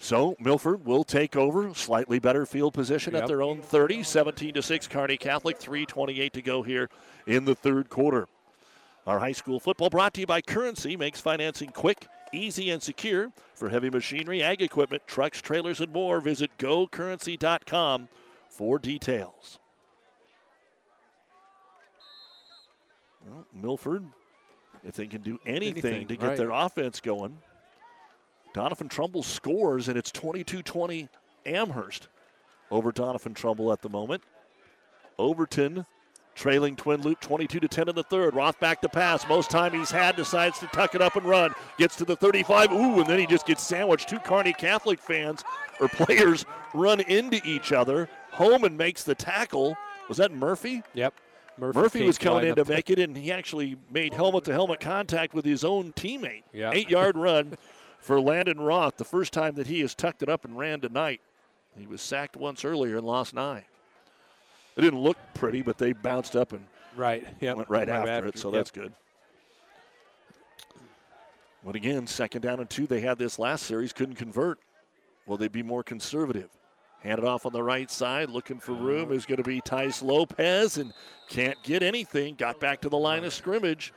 So Milford will take over, slightly better field position Yep. at their own 30, 17 to 6. Kearney Catholic, 3:28 to go here in the third quarter. Our high school football brought to you by Currency makes financing quick, easy, and secure for heavy machinery, ag equipment, trucks, trailers, and more. Visit gocurrency.com for details. Well, Milford, if they can do anything, Anything, to get right. their offense going, Doniphan Trumbull scores, and it's 22 20 Amherst over Doniphan Trumbull at the moment. Overton trailing Twin Loup 22 to 10 in the third. Roth back to pass. Most time he's had, decides to tuck it up and run. Gets to the 35. Ooh, and then he just gets sandwiched. Two Kearney Catholic fans or players run into each other. Holman makes the tackle. Was that Murphy? Yep. Murphy, came was coming in to make it, and he actually made helmet to helmet contact with his own teammate. Yeah. Eight yard run for Landon Roth, the first time that he has tucked it up and ran tonight. He was sacked once earlier and lost nine. It didn't look pretty, but they bounced up and Right. Yep. went right, Right after, after, it, so yep. that's good. But again, second down and two, they had this last series, couldn't convert. Will they be more conservative? Hand it off on the right side, looking for room is going to be Tice Lopez, and can't get anything. Got back to the line of scrimmage.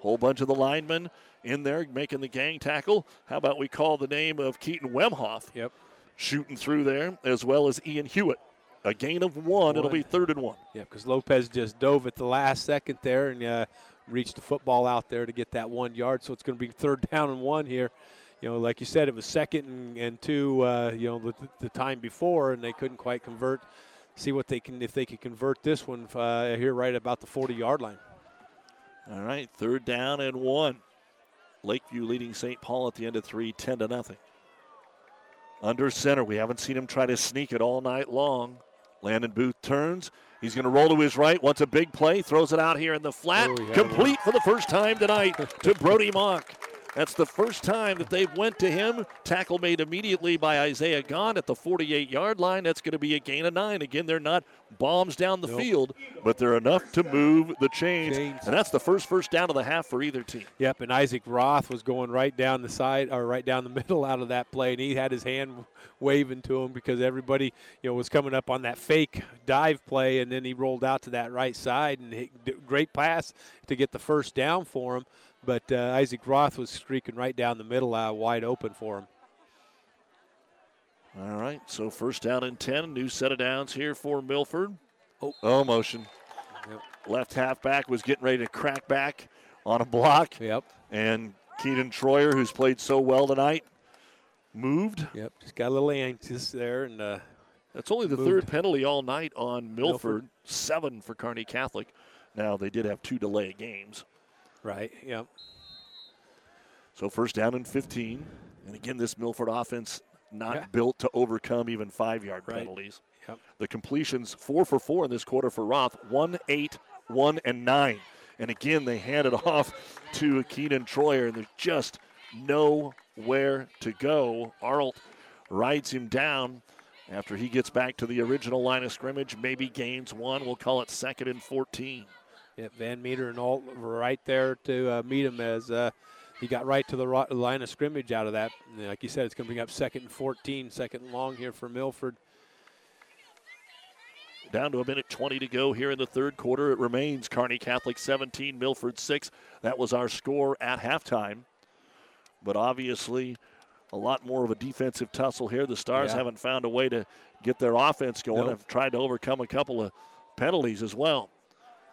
Whole bunch of the linemen in there making the gang tackle. How about we call the name of Keaton Wemhoff? Yep. Shooting through there, as well as Ian Hewitt. A gain of one. It'll be third and one. Yeah, because Lopez just dove at the last second there and uh, reached the football out there to get that one yard. So it's going to be third down and one here. You know, like you said, it was second and, and two. Uh, you know, the, the time before, and they couldn't quite convert. See what they can if they can convert this one uh, here right about the 40 yard line. All right, third down and one. Lakeview leading St. Paul at the end of three, 10 to nothing. Under center, we haven't seen him try to sneak it all night long. Landon Booth turns. He's going to roll to his right. Wants a big play. Throws it out here in the flat. Oh, yeah. Complete for the first time tonight to Brody Mock. That's the first time that they've went to him. Tackle made immediately by Isaiah Gaunt at the 48-yard line. That's going to be a gain of nine. Again, they're not bombs down the Nope. field, but they're enough to move the chains. Chains. And that's the first first down of the half for either team. Yep, and Isaac Roth was going right down the side or right down the middle out of that play, and he had his hand waving to him because everybody, you know, was coming up on that fake dive play, and then he rolled out to that right side and great pass to get the first down for him. But uh, Isaac Roth was streaking right down the middle, uh, wide open for him. All right, so first down and 10. New set of downs here for Milford. Oh, motion. Left halfback was getting ready to crack back on a block. Yep. And Keaton Troyer, who's played so well tonight, moved. Yep, just got a little anxious there, and uh, That's only the moved. third penalty all night on Milford. Milford. Seven for Kearney Catholic. Now, they did have two delay games. Right, yep. So first down and 15. And again, this Milford offense not Yeah. built to overcome even five yard Right. penalties. Yep. The completions four for four in this quarter for Roth, one, eight, one, and nine. And again, they hand it off to Keenan Troyer, and there's just nowhere to go. Arlt rides him down after he gets back to the original line of scrimmage, maybe gains one. We'll call it second and 14. Yep, Van Meter and Arlt were right there to uh, meet him as uh, he got right to the ri- line of scrimmage out of that. And like you said, it's going to bring up second and 14, second and long here for Milford. Down to a minute 20 to go here in the third quarter. It remains Kearney Catholic 17, Milford 6. That was our score at halftime. But obviously, a lot more of a defensive tussle here. The Stars Yeah. haven't found a way to get their offense going. Nope. Have tried to overcome a couple of penalties as well.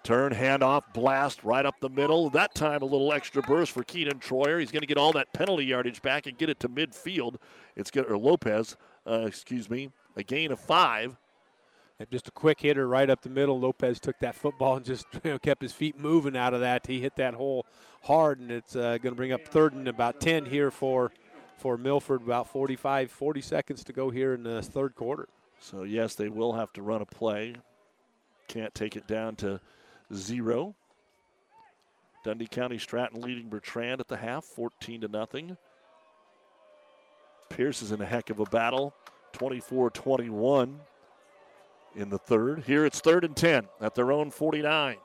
Turn, handoff, blast right up the middle. That time a little extra burst for Keenan Troyer. He's going to get all that penalty yardage back and get it to midfield. It's good, or Lopez, uh, excuse me, a gain of five. And just a quick hitter right up the middle. Lopez took that football and just you know, kept his feet moving out of that. He hit that hole hard, and it's uh, going to bring up third and about 10 here for for Milford. About 45, 40 seconds to go here in the third quarter. So, yes, they will have to run a play. Can't take it down to zero. Dundy County Stratton leading Bertrand at the half, 14 to nothing. Pierce is in a heck of a battle, 24 21 in the third. Here it's third and 10 at their own 49.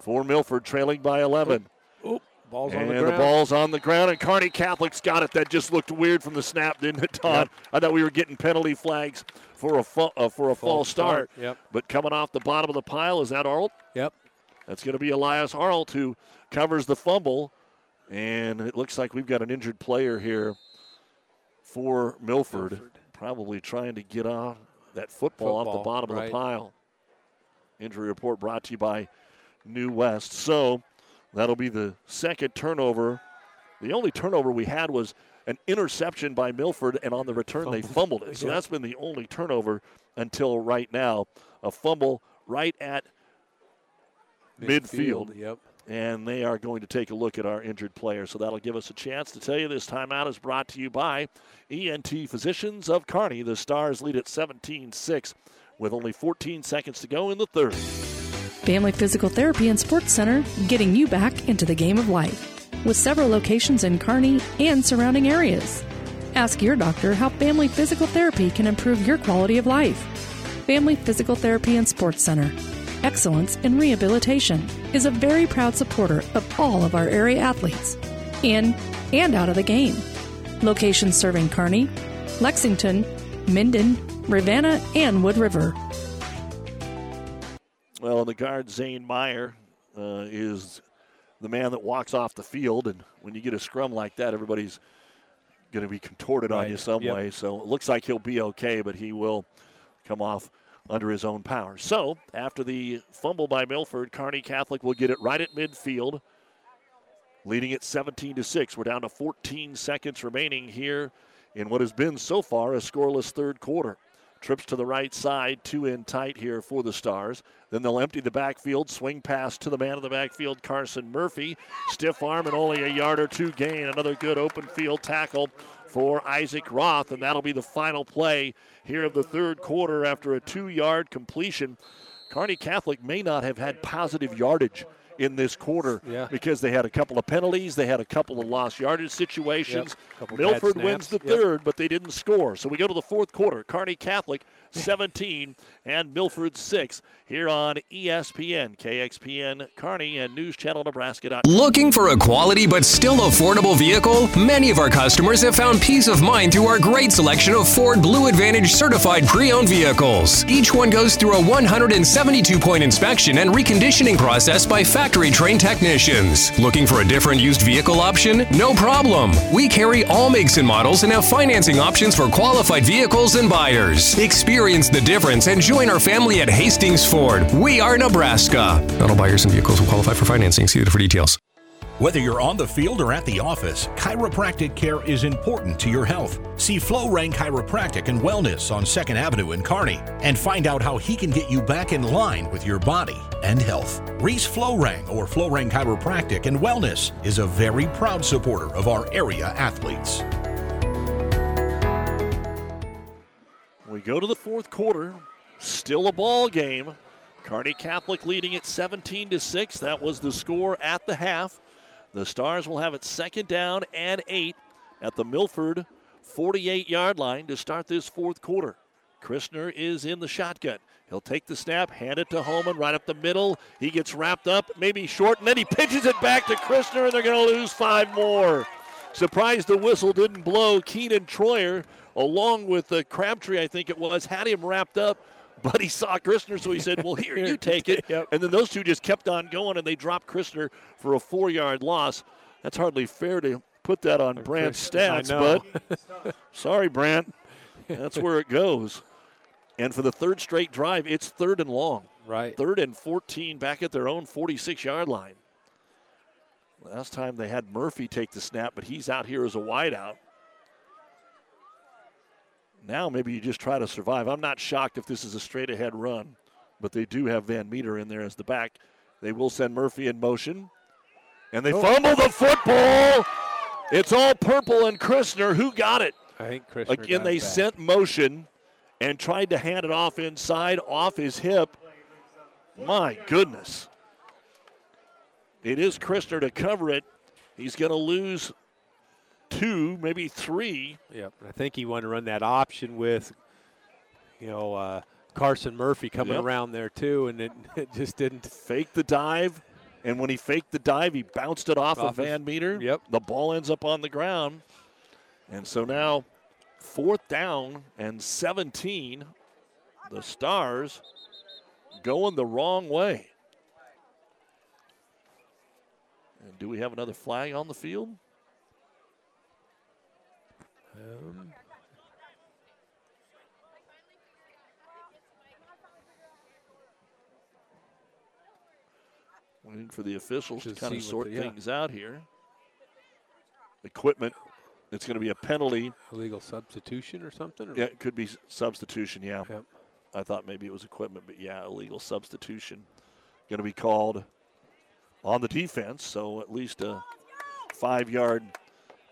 For Milford, trailing by 11. Oh, Ball's and on the ground. the, ball's on the ground, and Kearney Catholic's got it. That just looked weird from the snap, didn't it, Todd? Yep. I thought we were getting penalty flags for a fa- uh, for a false False start. start, yep. But coming off the bottom of the pile, is that Arlt? Yep. That's going to be Elias Arlt who covers the fumble, and it looks like we've got an injured player here for Milford, probably trying to get off that football, off the Football, bottom of the pile. Injury report brought to you by New West. So that'll be the second turnover. The only turnover we had was an interception by Milford, and on the return they fumbled it. So Yeah. that's been the only turnover until right now. A fumble right at midfield. Yep. And they are going to take a look at our injured player. So that'll give us a chance to tell you this timeout is brought to you by ENT Physicians of Kearney. The Stars lead at 17 6 with only 14 seconds to go in the third. Family Physical Therapy and Sports Center, getting you back into the game of life. With several locations in Kearney and surrounding areas. Ask your doctor how Family Physical Therapy can improve your quality of life. Family Physical Therapy and Sports Center. Excellence in Rehabilitation is a very proud supporter of all of our area athletes, in and out of the game. Locations serving Kearney, Lexington, Minden, Ravenna, and Wood River. Well, and the guard, Zane Meyer, uh, is the man that walks off the field. And when you get a scrum like that, everybody's going to be contorted on you some Yep. way. So it looks like he'll be okay, but he will come off under his own power. So after the fumble by Milford, Kearney Catholic will get it right at midfield, leading it 17 to 6. We're down to 14 seconds remaining here in what has been so far a scoreless third quarter. Trips to the right side, two in tight here for the Stars. Then they'll empty the backfield, swing pass to the man of the backfield, Carson Murphy. Stiff arm and only a yard or two gain. Another good open field tackle for Isaac Roth, and that'll be the final play here of the third quarter after a two yard completion. Kearney Catholic may not have had positive yardage in this quarter Yeah. because they had a couple of penalties, they had a couple of lost yardage situations. Yep. Milford wins the. Yep. third, but they didn't score. So we go to the fourth quarter. Kearney Catholic 17 and Milford 6 here on ESPN, KXPN, Kearney, and News Channel Nebraska. Looking for a quality but still affordable vehicle? Many of our customers have found peace of mind through our great selection of Ford Blue Advantage certified pre owned vehicles. Each one goes through a 172 point inspection and reconditioning process by factory trained technicians. Looking for a different used vehicle option? No problem. We carry all makes and models and have financing options for qualified vehicles and buyers. Experience the difference and join our family at Hastings Ford. We are Nebraska. Not all buyers and vehicles will qualify for financing. See for details. Whether you're on the field or at the office, chiropractic care is important to your health. See Flo Rang Chiropractic and Wellness on 2nd Avenue in Kearney and find out how he can get you back in line with your body and health. Reese Flo Rang or Flo Rang Chiropractic and Wellness is a very proud supporter of our area athletes. We go to the fourth quarter. Still a ball game. Kearney Catholic leading at 17 to 6. That was the score at the half. The Stars will have it second down and eight at the Milford 48 yard line to start this fourth quarter. Christner is in the shotgun. He'll take the snap, hand it to Holman right up the middle. He gets wrapped up, maybe short, and then he pitches it back to Christner, and they're going to lose five more. Surprised the whistle didn't blow. Keenan Troyer, along with uh, Crabtree, I think it was, had him wrapped up, but he saw Christner, so he said, Well, here, you take it. And then those two just kept on going, and they dropped Christner for a four yard loss. That's hardly fair to put that on Brandt's stats, but sorry, Brandt. That's where it goes. And for the third straight drive, it's third and long. Right. Third and 14 back at their own 46 yard line. Last time they had Murphy take the snap, but he's out here as a wideout. Now maybe you just try to survive. I'm not shocked if this is a straight ahead run, but they do have Van Meter in there as the back. They will send Murphy in motion. And they Oh. fumble the football. It's all purple and Christner. Who got it? I think Christner Again, got they it back. sent motion and tried to hand it off inside, off his hip. My goodness. It is Christner to cover it. He's going to lose two, maybe three. Yep. I think he wanted to run that option with, you know, uh, Carson Murphy coming Yep. around there too, and it, it just didn't. Fake the dive, And when he faked the dive, he bounced it off, Off of Van Meter. Yep. The ball ends up on the ground. And so now, fourth down and 17. The Stars going the wrong way. And do we have another flag on the field? Um, Waiting for the officials to To kind of sort the- yeah. things out here. Equipment. It's going to be a penalty. illegal substitution or something? Or? Yeah, it could be substitution. Yeah. Yep. I thought maybe it was equipment, but yeah, illegal substitution. Going to be called on the defense, so at least a five yard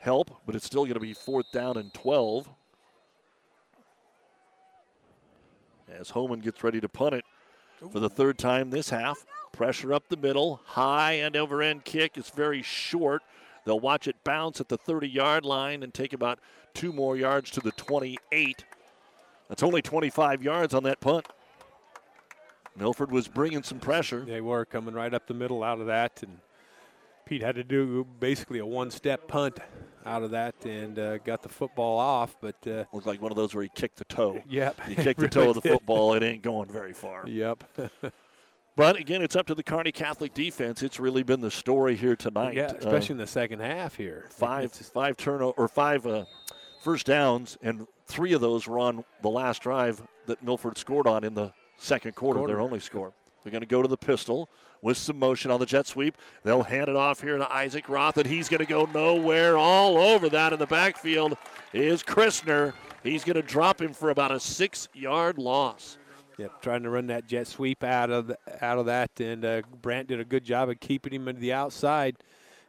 help, but it's still going to be fourth down and 12. As Homan gets ready to punt it for the third time this half. Pressure up the middle, high and over end kick. It's very short. They'll watch it bounce at the 30 yard line and take about two more yards to the 28. That's only 25 yards on that punt. Milford was bringing some pressure. They were coming right up the middle out of that, and Pete had to do basically a one-step punt out of that and uh, got the football off. But uh, Looked like one of those where he kicked the toe. Yep, You it kick the toe of the did. football, it ain't going very far. Yep. But again, it's up to the Kearney Catholic defense. It's really been the story here tonight. yeah, Uh, especially in the second half here. five five turnover or five uh, first downs, and three of those were on the last drive that Milford scored on in the second quarter. Quarter. Their only score. They're going to go to the pistol with some motion on the jet sweep. They'll hand it off here to Isaac Roth, and he's going to go nowhere. All over that in the backfield is Christner. He's going to drop him for about a six-yard loss. Yep, trying to run that jet sweep out of the, out of that, and uh, Brandt did a good job of keeping him to the outside,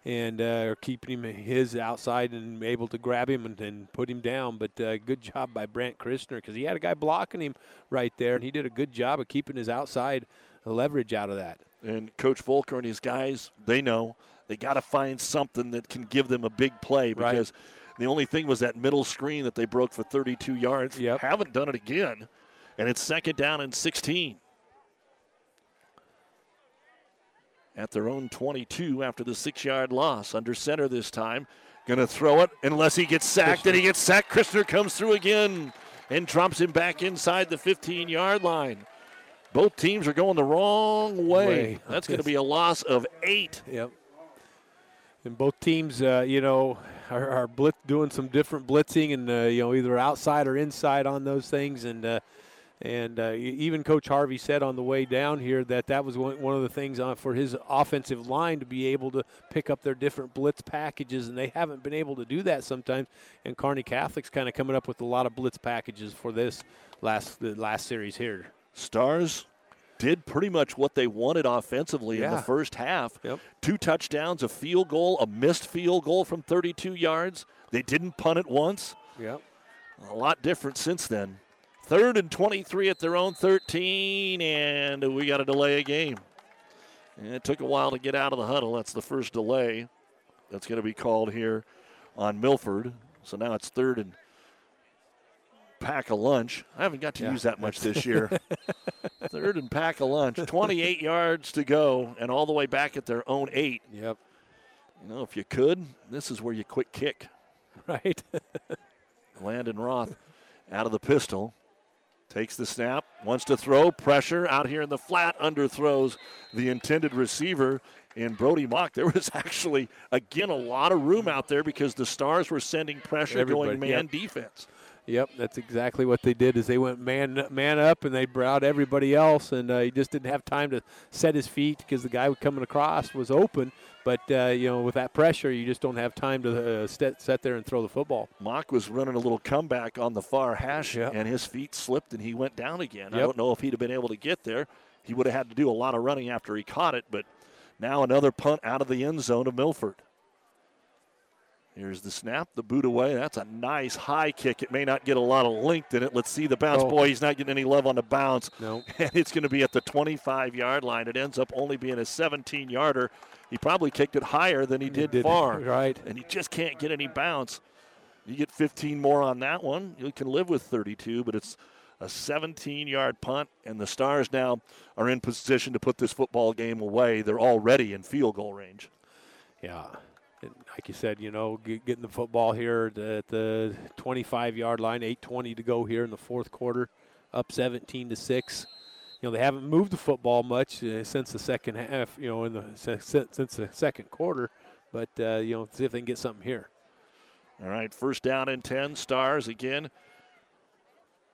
and uh, keeping him his outside and able to grab him and, and put him down. But uh, good job by Brandt Christner because he had a guy blocking him right there, and he did a good job of keeping his outside leverage out of that. And Coach Volker and his guys, they know they got to find something that can give them a big play Right. because the only thing was that middle screen that they broke for 32 yards. Haven't done it again. And it's second down and 16. At their own 22 after the six yard loss. Under center this time. Going to throw it unless he gets sacked. And he gets sacked. Christner comes through again and drops him back inside the 15 yard line. Both teams are going the wrong way. Way. That's going to be a loss of eight. Yep. And both teams, uh, you know, are, are blitz, doing some different blitzing, and uh, you know, either outside or inside on those things. And uh, and uh, even Coach Harvey said on the way down here that that was one, of the things for his offensive line to be able to pick up their different blitz packages, and they haven't been able to do that sometimes. And Kearney Catholic's kind of coming up with a lot of blitz packages for this last the last series here. Stars did pretty much what they wanted offensively in the first half. Two touchdowns, a field goal, a missed field goal from 32 yards. They didn't punt it once. Yep. A lot different since then. Third and 23 at their own 13, and we got to delay a game. And it took a while to get out of the huddle. That's the first delay that's going to be called here on Milford. So now it's third and pack a lunch. I haven't got to Yeah, use that much this year. third and pack a lunch. 28 yards to go, and all the way back at their own eight. Yep. You know, if you could, this is where you quick kick. Right. Landon Roth out of the pistol. Takes the snap, wants to throw, pressure out here in the flat, underthrows the intended receiver in Brody Mock. There was actually, again, a lot of room out there because the Stars were sending pressure going man yep. defense. Yep, that's exactly what they did. Is they went man man up and they brought everybody else, and uh, he just didn't have time to set his feet because the guy coming across was open. But uh, you know, with that pressure, you just don't have time to uh, set, set there and throw the football. Mock was running a little comeback on the far hash, and his feet slipped and he went down again. I don't know if he'd have been able to get there. He would have had to do a lot of running after he caught it, but now another punt out of the end zone of Milford. Here's the snap, the boot away. That's a nice high kick. It may not get a lot of length in it. Let's see the bounce. Oh. Boy, he's not getting any love on the bounce. No. And it's going to be at the 25 yard line. It ends up only being a 17 yarder. He probably kicked it higher than he did, did, far. right. And he just can't get any bounce. You get 15 more on that one, you can live with 32, but it's a 17 yard punt, and the Stars now are in position to put this football game away. They're already in field goal range. Yeah. Like you said, you know, getting the football here at the 25 yard line, 8:20 to go here in the fourth quarter, up 17 to six. You know, they haven't moved the football much uh, since the second half. You know, in the since the second quarter, but uh, you know, see if they can get something here. All right, first down and 10. Stars again.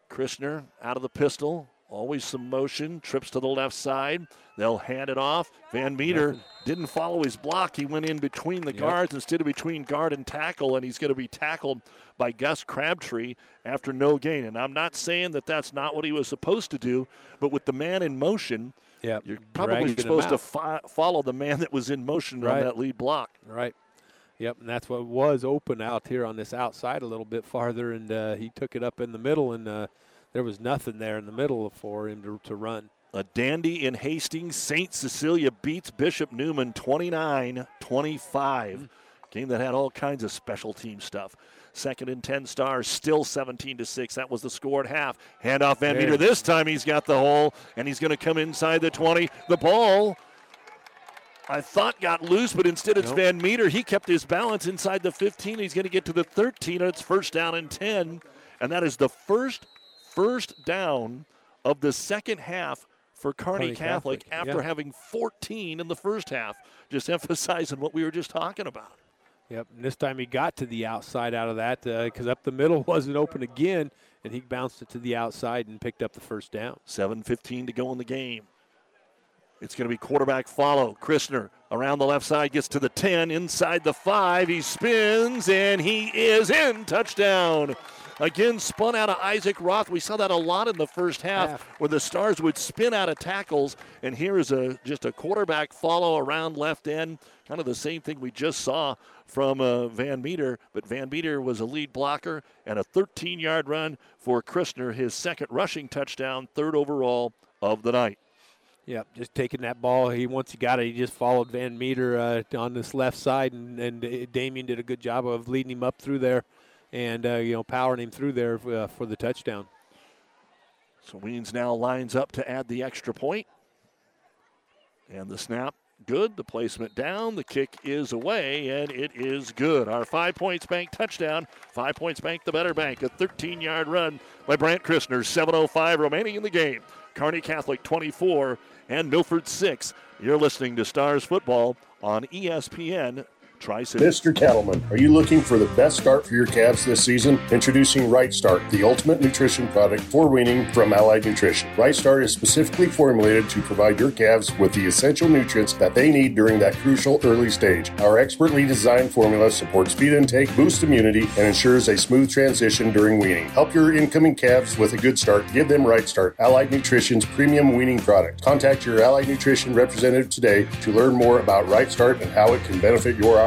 Christner out of the pistol. Always some motion. Trips to the left side. They'll hand it off. Van Meter didn't follow his block. He went in between the Yep. guards instead of between guard and tackle, and he's going to be tackled by Gus Crabtree after no gain. And I'm not saying that that's not what he was supposed to do, but with the man in motion, Yep. you're probably Dragging supposed to fo- follow the man that was in motion on Right. that lead block. Right. Yep, and that's what was open out here on this outside a little bit farther, and uh, he took it up in the middle, and uh, there was nothing there in the middle for him to, to run. A dandy in Hastings. St. Cecilia beats Bishop Neumann 29 25. Game that had all kinds of special team stuff. Second and 10 stars, still 17 to 6. That was the score at half. Handoff Van Meter. This time he's got the hole, and he's going to come inside the 20. The ball, I thought got loose, but instead it's Nope. Van Meter. He kept his balance inside the 15. He's going to get to the 13, and it's first down and 10. And that is the first first down of the second half for Kearney Catholic, Catholic, after yeah. having 14 in the first half. Just emphasizing what we were just talking about. Yep, and this time he got to the outside out of that uh, because up the middle wasn't open again, and he bounced it to the outside and picked up the first down. 7.15 to go in the game. It's going to be quarterback follow. Christner around the left side gets to the 10, inside the 5. He spins, and he is in. Touchdown. Again, spun out of Isaac Roth. We saw that a lot in the first half, Half. where the Stars would spin out of tackles. And here is a just a quarterback follow around left end. Kind of the same thing we just saw from uh, Van Meter. But Van Meter was a lead blocker and a 13 yard run for Christner, his second rushing touchdown, third overall of the night. Yep, just taking that ball. He once he got it, he just followed Van Meter uh, on this left side, and, and uh, Damien did a good job of leading him up through there, and uh, you know powering him through there uh, for the touchdown. So Weens now lines up to add the extra point. And the snap, good. The placement down. The kick is away, and it is good. Our five points bank touchdown. Five points bank, the better bank. A 13 yard run by Brandt Christner. 7.05 remaining in the game. Kearney Catholic 24 and Milford 6. You're listening to Stars Football on ESPN Mr. Cattleman, are you looking for the best start for your calves this season? Introducing Right Start, the ultimate nutrition product for weaning from Allied Nutrition. Right Start is specifically formulated to provide your calves with the essential nutrients that they need during that crucial early stage. Our expertly designed formula supports feed intake, boosts immunity, and ensures a smooth transition during weaning. Help your incoming calves with a good start. Give them Right Start, Allied Nutrition's premium weaning product. Contact your Allied Nutrition representative today to learn more about Right Start and how it can benefit your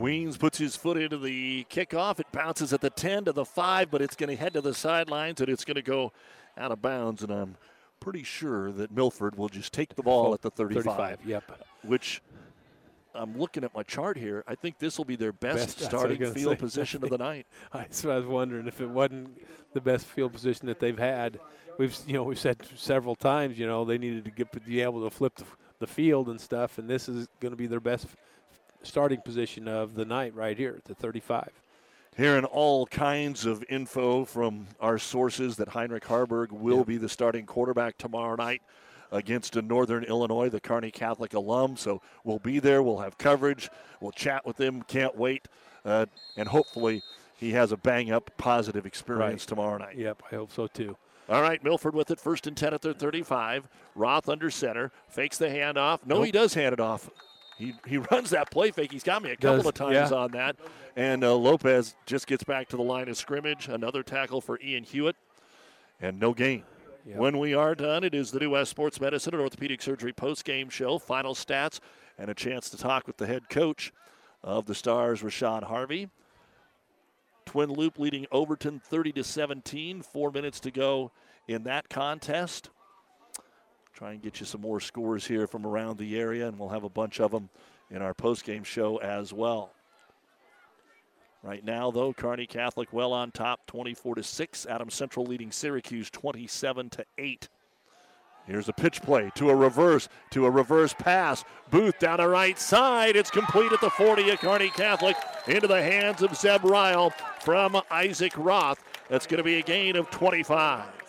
Weens puts his foot into the kickoff. It bounces at the 10 to the 5, but it's going to head to the sidelines and it's going to go out of bounds. And I'm pretty sure that Milford will just take the ball at the 35. 35, yep. Which I'm looking at my chart here. I think this will be their best, Best- that's what I was starting field say. position of the night. I was wondering if it wasn't the best field position that they've had. We've you know we've said several times you know they needed to get be able to flip the, the field and stuff, and this is going to be their best starting position of the night right here at the 35. hearing all kinds of info from our sources that Heinrich Haarberg will be the starting quarterback tomorrow night against a Northern Illinois, the Kearney Catholic alum. So we'll be there. We'll have coverage. We'll chat with him. Can't wait. Uh, and hopefully he has a bang up positive experience Right. tomorrow night. Yep, I hope so too. All right, Milford with it, first and 10 at their 35. Roth under center, fakes the handoff. No, Nope. he does hand it off. He, he runs that play fake. He's got me a couple Does, of times yeah. on that. And uh, Lopez just gets back to the line of scrimmage. Another tackle for Ian Hewitt, and no gain. Yep. When we are done, it is the New West Sports Medicine and Orthopedic Surgery post-game show, final stats, and a chance to talk with the head coach of the Stars, Rashad Harvey. Twin Loup leading Overton 30 to 17. Four minutes to go in that contest. Try and get you some more scores here from around the area, and we'll have a bunch of them in our post-game show as well. Right now, though, Kearney Catholic well on top, 24 to 6. Adams Central leading Syracuse 27 to 8. Here's a pitch play to a reverse, to a reverse pass. Booth down the right side. It's complete at the 40 of Kearney Catholic into the hands of Zeb Ryle from Isaac Roth. That's going to be a gain of 25.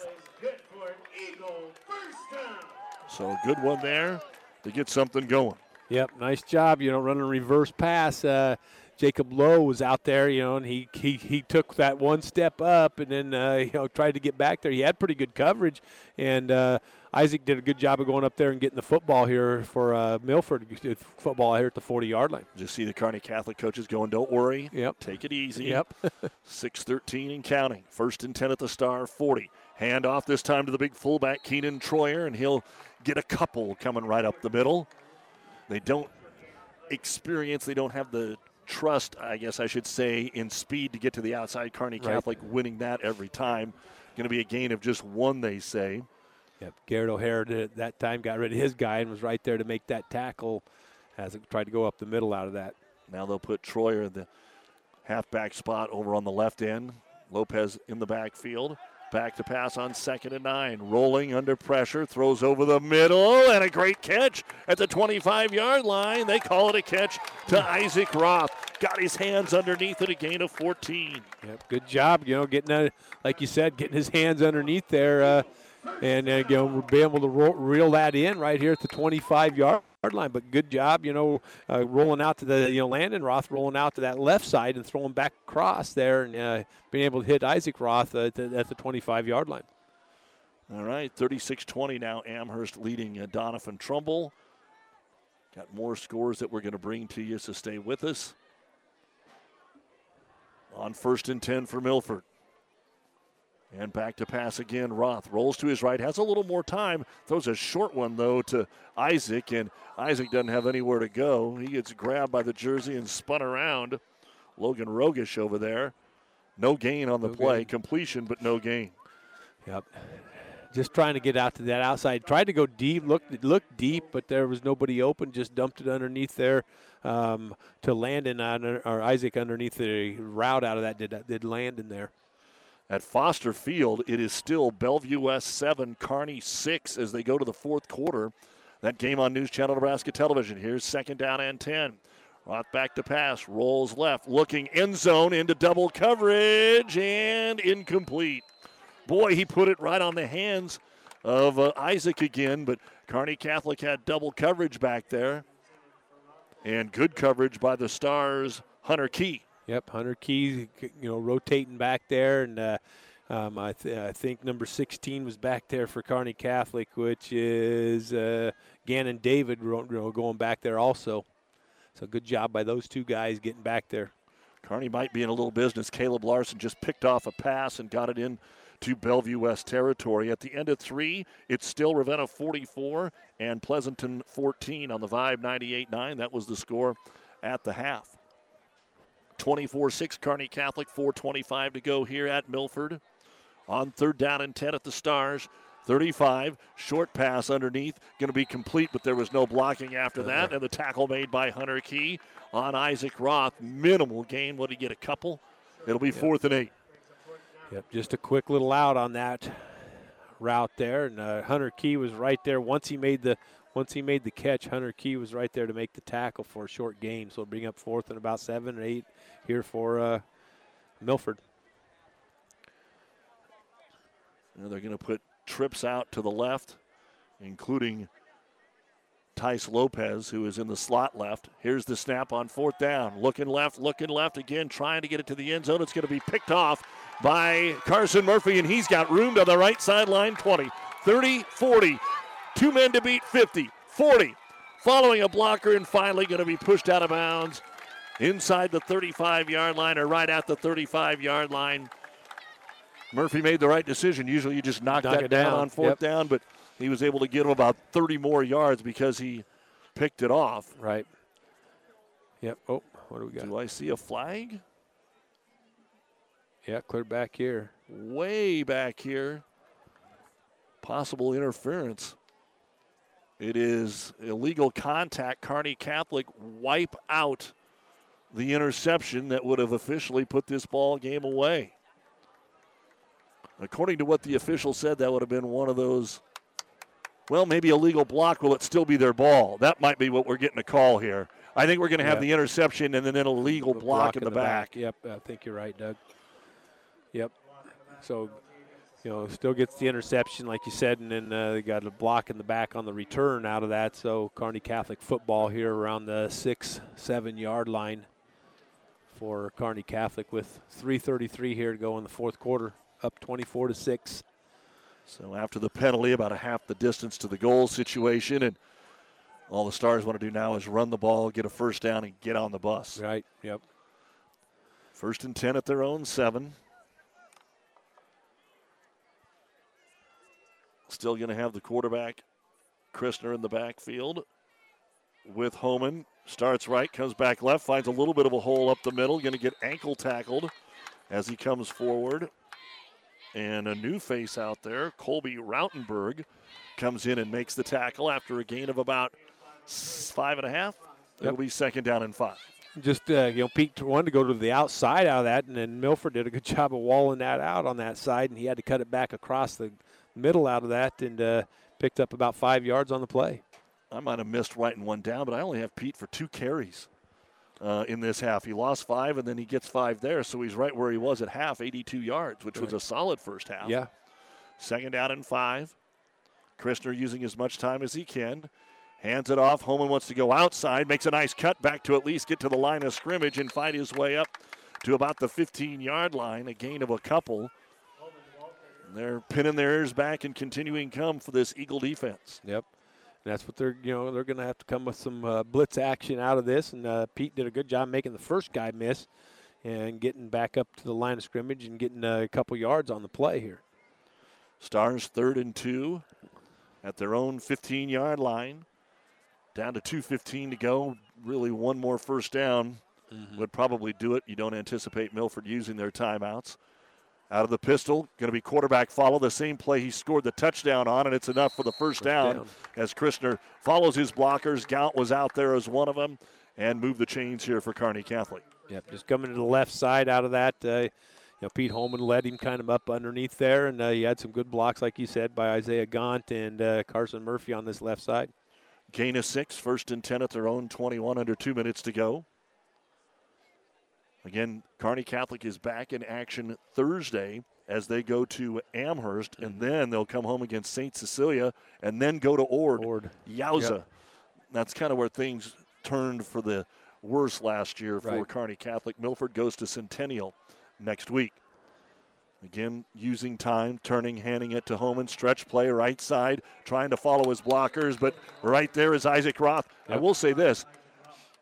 So a good one there to get something going. Yep, nice job. You know, running a reverse pass. Uh, Jacob Lowe was out there, you know, and he, he he took that one step up and then uh, you know tried to get back there. He had pretty good coverage, and uh, Isaac did a good job of going up there and getting the football here for uh, Milford. Football here at the 40-yard line. Just see the Kearney Catholic coaches going, don't worry. Yep. Take it easy. Yep. 6-13 and counting. First and 10 at the Star, 40. Hand off this time to the big fullback, Keenan Troyer, and he'll get a couple coming right up the middle. They don't experience, they don't have the trust, I guess I should say, in speed to get to the outside. Kearney Right. Catholic winning that every time. Going to be a gain of just one, they say. Yep. Garrett O'Hare did that time, got rid of his guy and was right there to make that tackle as it tried to go up the middle out of that. Now they'll put Troyer in the halfback spot over on the left end. Lopez in the backfield. Back to pass on second and nine. Rolling under pressure. Throws over the middle. And a great catch at the 25 yard line. They call it a catch to Isaac Roth. Got his hands underneath it. A gain of 14. Yep, good job. You know, getting that, like you said, getting his hands underneath there, uh, and uh, you know, be able to reel that in right here at the 25 yard line. But good job, you know, uh, rolling out to the you know Landon Roth rolling out to that left side and throwing back across there, and uh, being able to hit Isaac Roth at the, at the 25 yard line. All right, 36 20 now. Amherst leading uh, Doniphan Trumbull. Got more scores that we're going to bring to you, so stay with us. On first and 10 for Milford. And back to pass again. Roth rolls to his right, has a little more time, throws a short one, though, to Isaac, and Isaac doesn't have anywhere to go. He gets grabbed by the jersey and spun around. Logan Rogish over there. No gain on the No play. gain. Completion, but no gain. Yep. Just trying to get out to that outside. Tried to go deep, looked looked deep, but there was nobody open. Just dumped it underneath there um, to Landon on, or Isaac underneath the route out of that did did Landon there. At Foster Field, it is still Bellevue West 7, Kearney 6 as they go to the fourth quarter. That game on News Channel Nebraska Television. Here's second down and 10. Roth back to pass, rolls left, looking end zone into double coverage and incomplete. Boy, he put it right on the hands of uh, Isaac again, but Kearney Catholic had double coverage back there. And good coverage by the Stars, Hunter Key. Yep, Hunter Keys, you know, rotating back there, and uh, um, I, th- I think number 16 was back there for Kearney Catholic, which is uh, Gannon David, you know, going back there also. So good job by those two guys getting back there. Kearney might be in a little business. Caleb Larson just picked off a pass and got it in to Bellevue West territory. At the end of three, it's still Ravenna 44 and Pleasanton 14 on the Vibe 98-9. That was the score at the half. 24-6 Kearney Catholic, 425 to go here at Milford. On third down and 10 at the Stars. 35, short pass underneath, going to be complete, but there was no blocking after that. And the tackle made by Hunter Key on Isaac Roth. Minimal gain. What did he get? A couple? It'll be fourth and eight. Yep, just a quick little out on that route there, and uh, Hunter Key was right there once he made the once he made the catch. Hunter Key was right there to make the tackle for a short gain. So it'll bring up fourth and about seven or eight here for uh, Milford. And they're going to put trips out to the left, including Tice Lopez, who is in the slot left. Here's the snap on fourth down. Looking left, looking left again, trying to get it to the end zone. It's going to be picked off by Carson Murphy, and he's got room to the right sideline 20, 30, 40. Two men to beat 50, 40. Following a blocker, and finally going to be pushed out of bounds inside the 35 yard line or right at the 35 yard line. Murphy made the right decision. Usually you just knock, Knock that it down, down. on fourth Yep. down, but he was able to get him about 30 more yards because he picked it off. Right. Yep. Oh, what do we got? Do I see a flag? Yeah, clear back here. Way back here. Possible interference. It is illegal contact. Kearney Catholic wipe out the interception that would have officially put this ball game away. According to what the official said, that would have been one of those. Well, maybe a legal block. Will it still be their ball? That might be what we're getting a call here. I think we're going to have Yeah. the interception and then an illegal block, in the, back. Yep, I think you're right, Doug. Yep. So, you know, still gets the interception, like you said, and then uh, they got a block in the back on the return out of that. So, Kearney Catholic football here around the six, seven yard line for Kearney Catholic with 3:33 here to go in the fourth quarter, up 24 to six. So after the penalty, about a half the distance to the goal situation, and all the Stars want to do now is run the ball, get a first down, and get on the bus. Right. Yep. First and ten at their own seven. Still going to have the quarterback, Christner, in the backfield with Homan. Starts right, comes back left, finds a little bit of a hole up the middle. Going to get ankle tackled as he comes forward. And a new face out there, Colby Rautenberg, comes in and makes the tackle after a gain of about five and a half. It'll be second down and five. Just uh, you know, Pete wanted to go to the outside out of that, and then Milford did a good job of walling that out on that side, and he had to cut it back across the middle out of that, and uh, picked up about five yards on the play. I might have missed writing one down, but I only have Pete for two carries uh, in this half. He lost five, and then he gets five there, so he's right where he was at half, 82 yards, which was a solid first half. Yeah. Second down and five. Christner using as much time as he can. Hands it off. Holman wants to go outside, makes a nice cut back to at least get to the line of scrimmage and fight his way up to about the 15 yard line, a gain of a couple. They're pinning their ears back and continuing come for this Eagle defense. Yep. And that's what they're, you know, they're going to have to come with some uh, blitz action out of this. And uh, Pete did a good job making the first guy miss and getting back up to the line of scrimmage and getting uh, a couple yards on the play here. Stars third and two at their own 15 yard line. Down to 2.15 to go. Really, one more first down would probably do it. You don't anticipate Milford using their timeouts. Out of the pistol, going to be quarterback follow. The same play he scored the touchdown on, and it's enough for the first, down, down. as Christner follows his blockers. Gaunt was out there as one of them and moved the chains here for Kearney Catholic. Yep, just coming to the left side out of that. Uh, you know, Pete Holman led him kind of up underneath there, and uh, he had some good blocks, like you said, by Isaiah Gaunt and uh, Carson Murphy on this left side. Gain of six, first and 10 at their own 21, under two minutes to go. Again, Kearney Catholic is back in action Thursday as they go to Amherst, and mm-hmm. then they'll come home against St. Cecilia and then go to Ord. Ord. Yowza. Yep. That's kind of where things turned for the worse last year for Right. Kearney Catholic. Milford goes to Centennial next week. Again, using time, turning, handing it to Homan. Stretch play, right side, trying to follow his blockers, but right there is Isaac Roth. I will say this.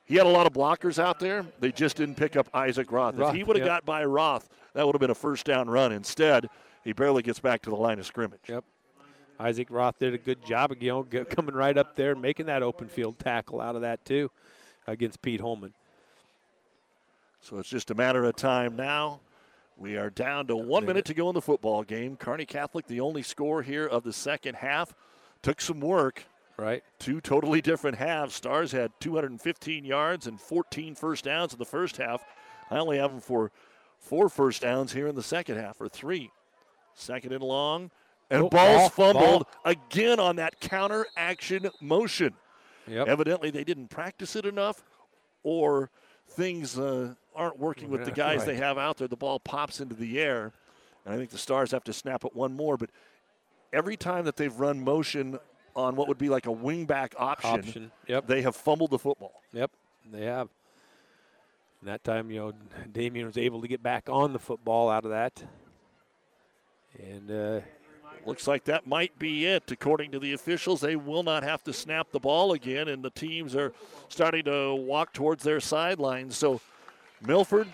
He had a lot of blockers out there. They just didn't pick up Isaac Roth. Roth, if he would have yep. got by Roth, that would have been a first down run. Instead, he barely gets back to the line of scrimmage. Yep. Isaac Roth did a good job of you know, coming right up there and making that open field tackle out of that, too, against Pete Holman. So it's just a matter of time now. We are down to one minute to go in the football game. Kearney Catholic, the only score here of the second half, took some work. Right. Two totally different halves. Stars had 215 yards and 14 first downs in the first half. I only have them for four first downs here in the second half, or three. Second and long. And Oh, ball's ball, fumbled ball. again on that counter action motion. Yep. Evidently, they didn't practice it enough, or things uh, aren't working with the guys Right. they have out there, the ball pops into the air. And I think the Stars have to snap it one more. But every time that they've run motion on what would be like a wingback option, Option, yep. they have fumbled the football. Yep, they have. And that time, you know, Damien was able to get back on the football out of that. And uh, Looks like that might be it. According to the officials, they will not have to snap the ball again, and the teams are starting to walk towards their sidelines. So, Milford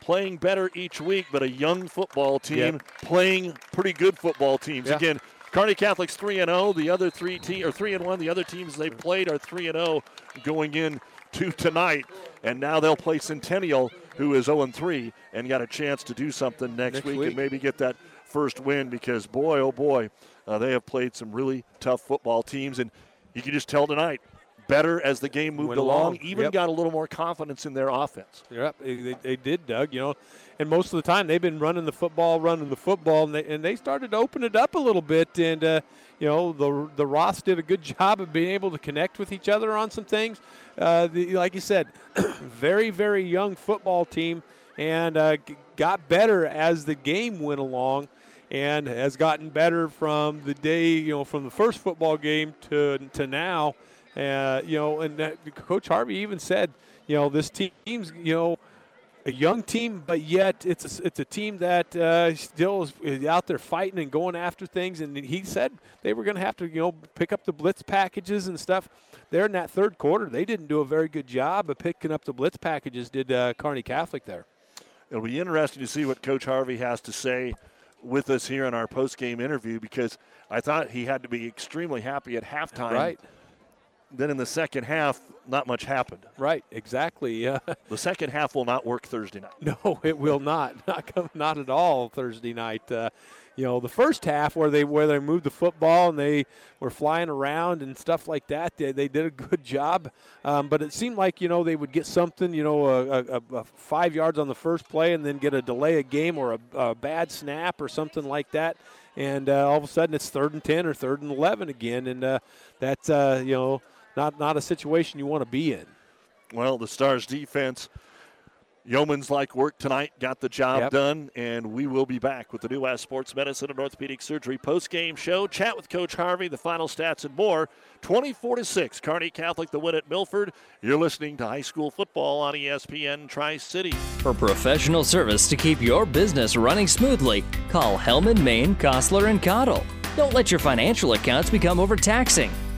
playing better each week, but a young football team playing pretty good football teams. Yeah. Again, Kearney Catholic's three and zero. The other three te- or three and one. The other teams they played are three and zero going in to tonight, and now they'll play Centennial, who is zero and three, and got a chance to do something next, Next week, week. and maybe get that first win because boy, oh boy, uh, they have played some really tough football teams, and you can just tell tonight better as the game moved Went along. along. Even Yep. got a little more confidence in their offense. Yep, they, they- they did, Doug. You know, and most of the time they've been running the football, running the football, and they, and they started to open it up a little bit. And uh, you know, the the Roths did a good job of being able to connect with each other on some things. Uh, the, like you said, very very young football team, and uh, got better as the game went along. And has gotten better from the day, you know, from the first football game to to now. Uh, you know, and Coach Harvey even said, you know, this team's, you know, a young team, but yet it's a, it's a team that uh, still is, is out there fighting and going after things. And he said they were going to have to, you know, pick up the blitz packages and stuff. There in that third quarter, they didn't do a very good job of picking up the blitz packages. Did uh, Kearney Catholic there? It'll be interesting to see what Coach Harvey has to say with us here in our post-game interview because I thought he had to be extremely happy at halftime. Right. Then in the second half, not much happened. Right, exactly. Yeah. The second half will not work Thursday night. No, it will not. Not come, not at all Thursday night. Uh, you know, the first half where they where they moved the football and they were flying around and stuff like that, they, they did a good job. Um, but it seemed like you know they would get something, you know, a, a, a five yards on the first play and then get a delay of game or a, a bad snap or something like that. And uh, all of a sudden it's third and ten or third and eleven again, and uh, that's uh, you know not not a situation you want to be in. Well, the Stars defense, yeoman's like work tonight, got the job Yep. done, and we will be back with the New West Sports Medicine and Orthopedic Surgery post-game show. Chat with Coach Harvey, the final stats and more. 24 to 6, Kearney Catholic the win at Milford. You're listening to high school football on ESPN Tri-City. For professional service to keep your business running smoothly, call Hellman, Maine, Kostler, and Cottle. Don't let your financial accounts become overtaxing.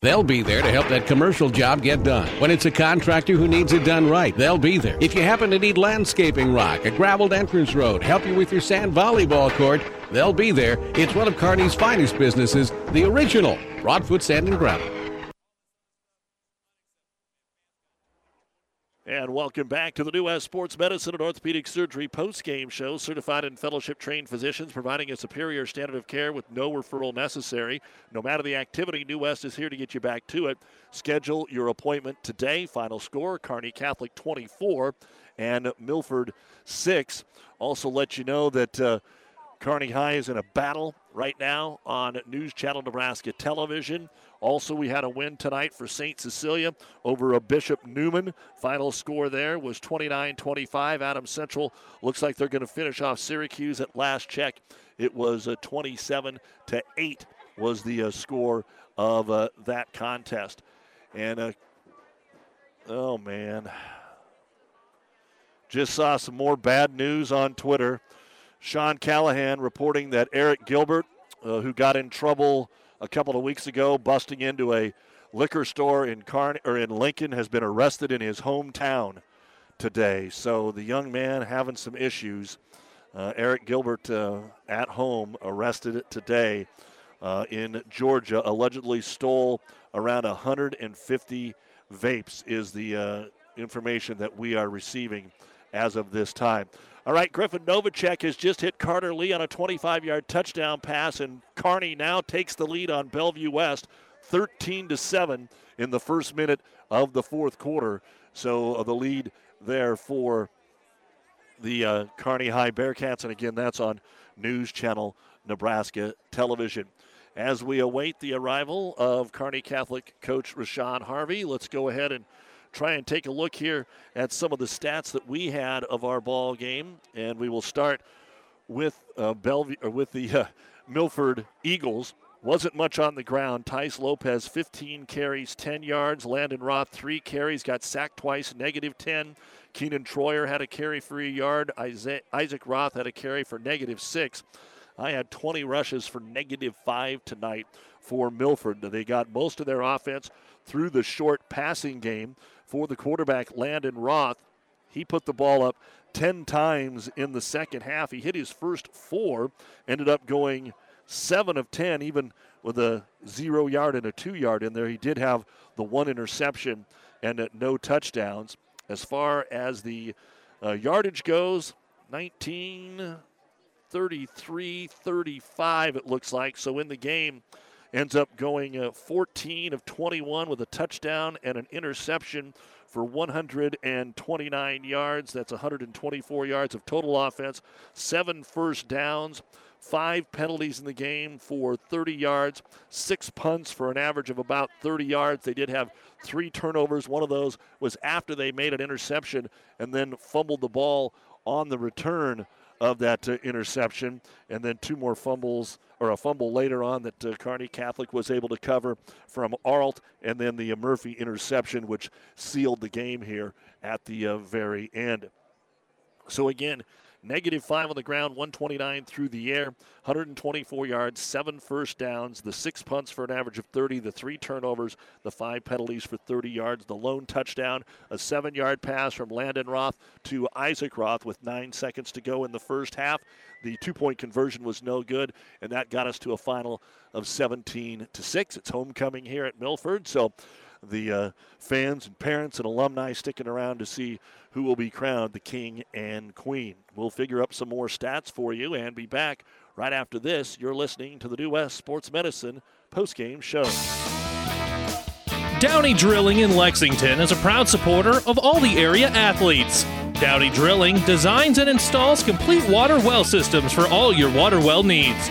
They'll be there to help that commercial job get done. When it's a contractor who needs it done right, they'll be there. If you happen to need landscaping rock, a graveled entrance road, help you with your sand volleyball court, they'll be there. It's one of Kearney's finest businesses, the original Broadfoot Sand and Gravel. And welcome back to the New West Sports Medicine and Orthopedic Surgery post-game show. Certified and fellowship-trained physicians providing a superior standard of care with no referral necessary. No matter the activity, New West is here to get you back to it. Schedule your appointment today. Final score: Kearney Catholic 24 and Milford 6. Also, let you know that. Uh, Kearney High is in a battle right now on News Channel Nebraska television. Also, we had a win tonight for St. Cecilia over a Bishop Neumann. Final score there was 29 25. Adams Central looks like they're going to finish off Syracuse at last check. It was a 27 to 8 was the uh, score of uh, that contest. And, uh, oh man, just saw some more bad news on Twitter. Sean Callahan reporting that Eric Gilbert, uh, who got in trouble a couple of weeks ago busting into a liquor store in Carn- or in Lincoln, has been arrested in his hometown today. So the young man having some issues. Uh, Eric Gilbert uh, at home arrested today uh, in Georgia, allegedly stole around 150 vapes, is the uh, information that we are receiving as of this time. All right, Griffin Novacek has just hit Carter Lee on a 25 yard touchdown pass, and Kearney now takes the lead on Bellevue West 13 to 7 in the first minute of the fourth quarter. So uh, the lead there for the uh, Kearney High Bearcats. And again, that's on News Channel Nebraska Television. As we await the arrival of Kearney Catholic coach Rashawn Harvey, let's go ahead and try and take a look here at some of the stats that we had of our ball game. And we will start with uh, Bellevue or with the uh, Milford Eagles. Wasn't much on the ground. Tice Lopez, 15 carries, 10 yards. Landon Roth, three carries, got sacked twice, negative 10. Keenan Troyer had a carry for a yard. Isaac Roth had a carry for negative six. I had 20 rushes for negative five tonight for Milford. They got most of their offense through the short passing game for the quarterback, Landon Roth. He put the ball up 10 times in the second half. He hit his first four, ended up going seven of 10, even with a zero yard and a two yard in there. He did have the one interception and no touchdowns. As far as the uh, yardage goes, 19, 33, 35, it looks like. So in the game, ends up going uh, 14 of 21 with a touchdown and an interception for 129 yards. That's 124 yards of total offense, seven first downs, five penalties in the game for 30 yards, six punts for an average of about 30 yards. They did have three turnovers. One of those was after they made an interception and then fumbled the ball on the return of that uh, interception, and then two more fumbles or a fumble later on that uh, Kearney Catholic was able to cover from Arlt, and then the uh, Murphy interception, which sealed the game here at the uh, very end. So again, Negative five on the ground, 129 through the air, 124 yards, seven first downs, the six punts for an average of 30, the three turnovers, the five penalties for 30 yards, the lone touchdown, a seven yard pass from Landon Roth to Isaac Roth with nine seconds to go in the first half. The two point conversion was no good, and that got us to a final of 17 to 6. It's homecoming here at Milford, so the uh, fans and parents and alumni sticking around to see who will be crowned the king and queen. We'll figure up some more stats for you and be back right after this. You're listening to the New West Sports Medicine postgame show. Downey Drilling in Lexington is a proud supporter of all the area athletes. Downey Drilling designs and installs complete water well systems for all your water well needs.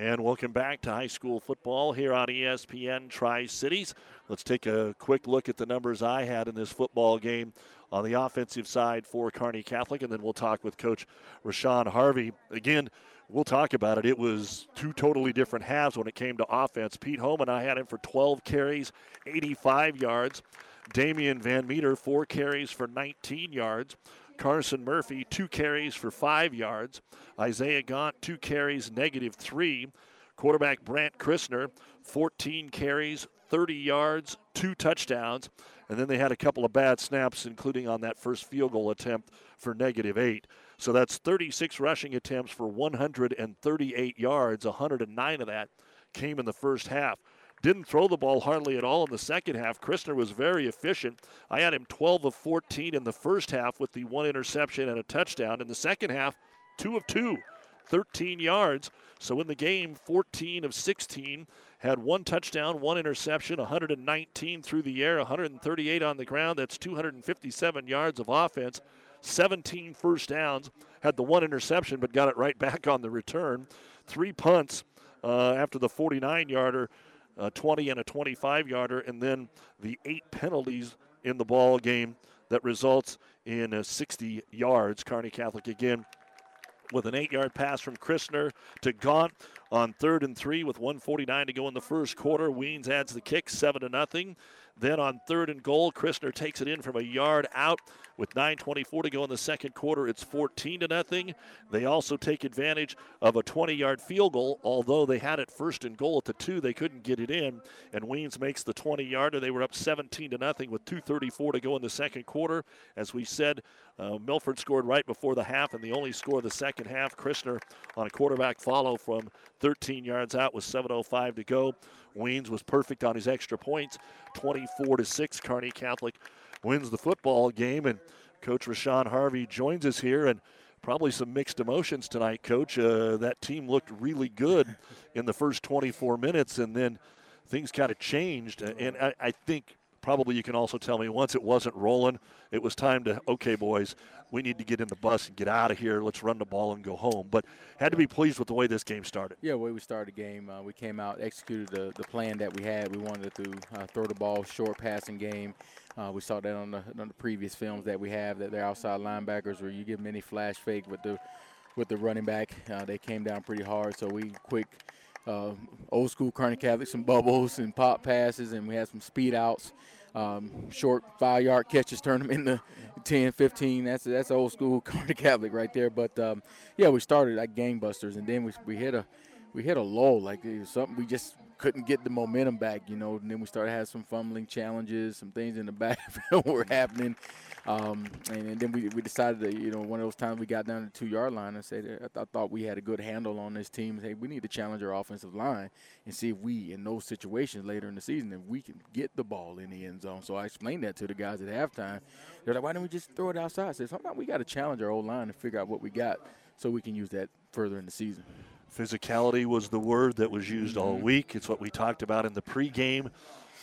And welcome back to high school football here on ESPN Tri Cities. Let's take a quick look at the numbers I had in this football game on the offensive side for Kearney Catholic, and then we'll talk with Coach Rashawn Harvey. Again, we'll talk about it. It was two totally different halves when it came to offense. Pete Holman, I had him for 12 carries, 85 yards. Damian Van Meter, four carries for 19 yards. Carson Murphy, two carries for five yards. Isaiah Gaunt, two carries, negative three. Quarterback Brandt Christner, 14 carries, 30 yards, two touchdowns. And then they had a couple of bad snaps, including on that first field goal attempt for negative eight. So that's 36 rushing attempts for 138 yards. 109 of that came in the first half. Didn't throw the ball hardly at all in the second half. Christner was very efficient. I had him 12 of 14 in the first half with the one interception and a touchdown. In the second half, two of two, 13 yards. So in the game, 14 of 16 had one touchdown, one interception, 119 through the air, 138 on the ground. That's 257 yards of offense, 17 first downs. Had the one interception, but got it right back on the return. Three punts uh, after the 49 yarder a 20 and a 25 yarder, and then the eight penalties in the ball game that results in uh, 60 yards. Kearney Catholic again with an eight yard pass from Christner to Gaunt on third and three with 149 to go in the first quarter. Weens adds the kick, seven to nothing. Then on third and goal, Christner takes it in from a yard out with 9:24 to go in the second quarter. It's 14 to nothing. They also take advantage of a 20-yard field goal, although they had it first and goal at the two, they couldn't get it in. And Weens makes the 20-yarder. They were up 17 to nothing with 2:34 to go in the second quarter. As we said, uh, Milford scored right before the half, and the only score of the second half. Christner on a quarterback follow from 13 yards out with 7:05 to go. Weens was perfect on his extra points, 24 to six. Kearney Catholic wins the football game, and Coach Rashawn Harvey joins us here, and probably some mixed emotions tonight, Coach. Uh, that team looked really good in the first 24 minutes, and then things kind of changed, and I, I think probably you can also tell me once it wasn't rolling, it was time to, okay, boys, we need to get in the bus and get out of here. Let's run the ball and go home. But had to be pleased with the way this game started. Yeah, the way we started the game, uh, we came out, executed the, the plan that we had. We wanted to uh, throw the ball, short passing game. Uh, we saw that on the, on the previous films that we have that they're outside linebackers where you give them any flash fake with the with the running back. Uh, they came down pretty hard, so we quick. Uh, old school Kearney Catholic, some bubbles and pop passes, and we had some speed outs um, short five yard catches turn them into 10, 15. That's that's old school Kearney Catholic right there. But um, yeah, we started like gangbusters, and then we, we hit a we hit a lull. Like it was something we just couldn't get the momentum back, you know. And then we started having some fumbling challenges, some things in the backfield were happening. Um, and, and, then we, we decided that, you know, one of those times we got down to the two yard line and said, I, th- I thought we had a good handle on this team. Hey, we need to challenge our offensive line and see if we, in those situations later in the season, if we can get the ball in the end zone. So I explained that to the guys at halftime. They're like, why don't we just throw it outside? I said, sometimes we got to challenge our old line and figure out what we got so we can use that further in the season. Physicality was the word that was used all mm-hmm. week. It's what we talked about in the pregame.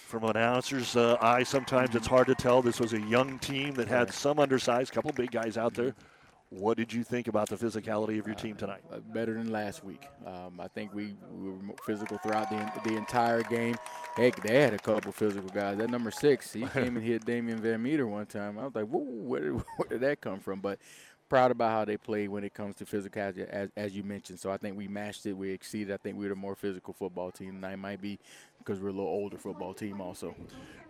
From an announcer's uh, eye, sometimes it's hard to tell. This was a young team that had some undersized, couple big guys out there. What did you think about the physicality of your team tonight? Uh, better than last week. Um, I think we, we, were physical throughout the, the entire game. Heck, they had a couple physical guys. That number six, he came and hit Damian Van Meter one time. I was like, whoa, where did, where did that come from? But proud about how they play when it comes to physicality, as, as you mentioned. So I think we matched it. We exceeded. I think we were the more physical football team, and I might be because we're a little older football team also.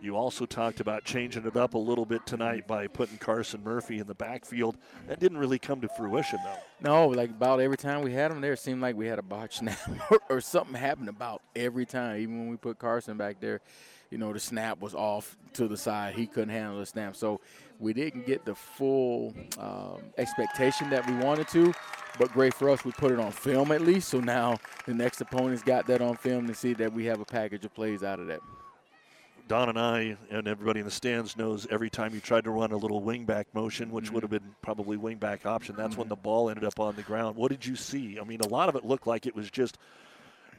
You also talked about changing it up a little bit tonight by putting Carson Murphy in the backfield. That didn't really come to fruition, though. No, like about every time we had him there, it seemed like we had a botch snap or something happened about every time. Even when we put Carson back there, you know, the snap was off to the side. He couldn't handle the snap. So we didn't get the full um, expectation that we wanted to. But great for us, we put it on film at least. So now the next opponent's got that on film to see that we have a package of plays out of that. Don and I and everybody in the stands knows every time you tried to run a little wingback motion, which mm-hmm. would have been probably wingback option, that's mm-hmm. when the ball ended up on the ground. What did you see? I mean, a lot of it looked like it was just –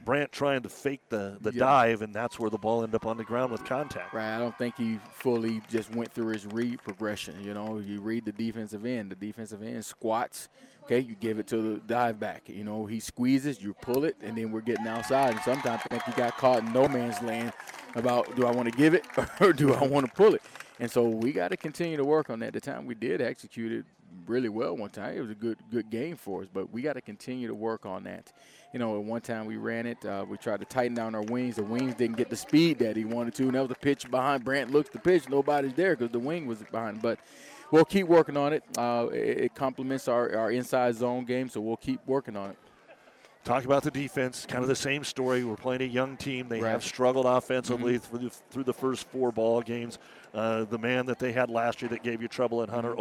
Brandt trying to fake the, the yeah. dive, and that's where the ball ended up on the ground with contact. Right. I don't think he fully just went through his read progression. You know, you read the defensive end. The defensive end squats. Okay, you give it to the dive back. You know, he squeezes, you pull it, and then we're getting outside. And sometimes I think he got caught in no man's land about do I want to give it or do I want to pull it? And so we got to continue to work on that. The time we did execute it really well one time, it was a good good game for us. But we got to continue to work on that you know, at one time we ran it. Uh, we tried to tighten down our wings. The wings didn't get the speed that he wanted to, and that was the pitch behind. Brandt looks the pitch. Nobody's there because the wing was behind. But we'll keep working on it. Uh, it, it complements our, our inside zone game, so we'll keep working on it. Talk about the defense, kind of the same story. We're playing a young team. They right. have struggled offensively mm-hmm. through, the, through the first four ball games. Uh, the man that they had last year that gave you trouble in Hunter mm-hmm.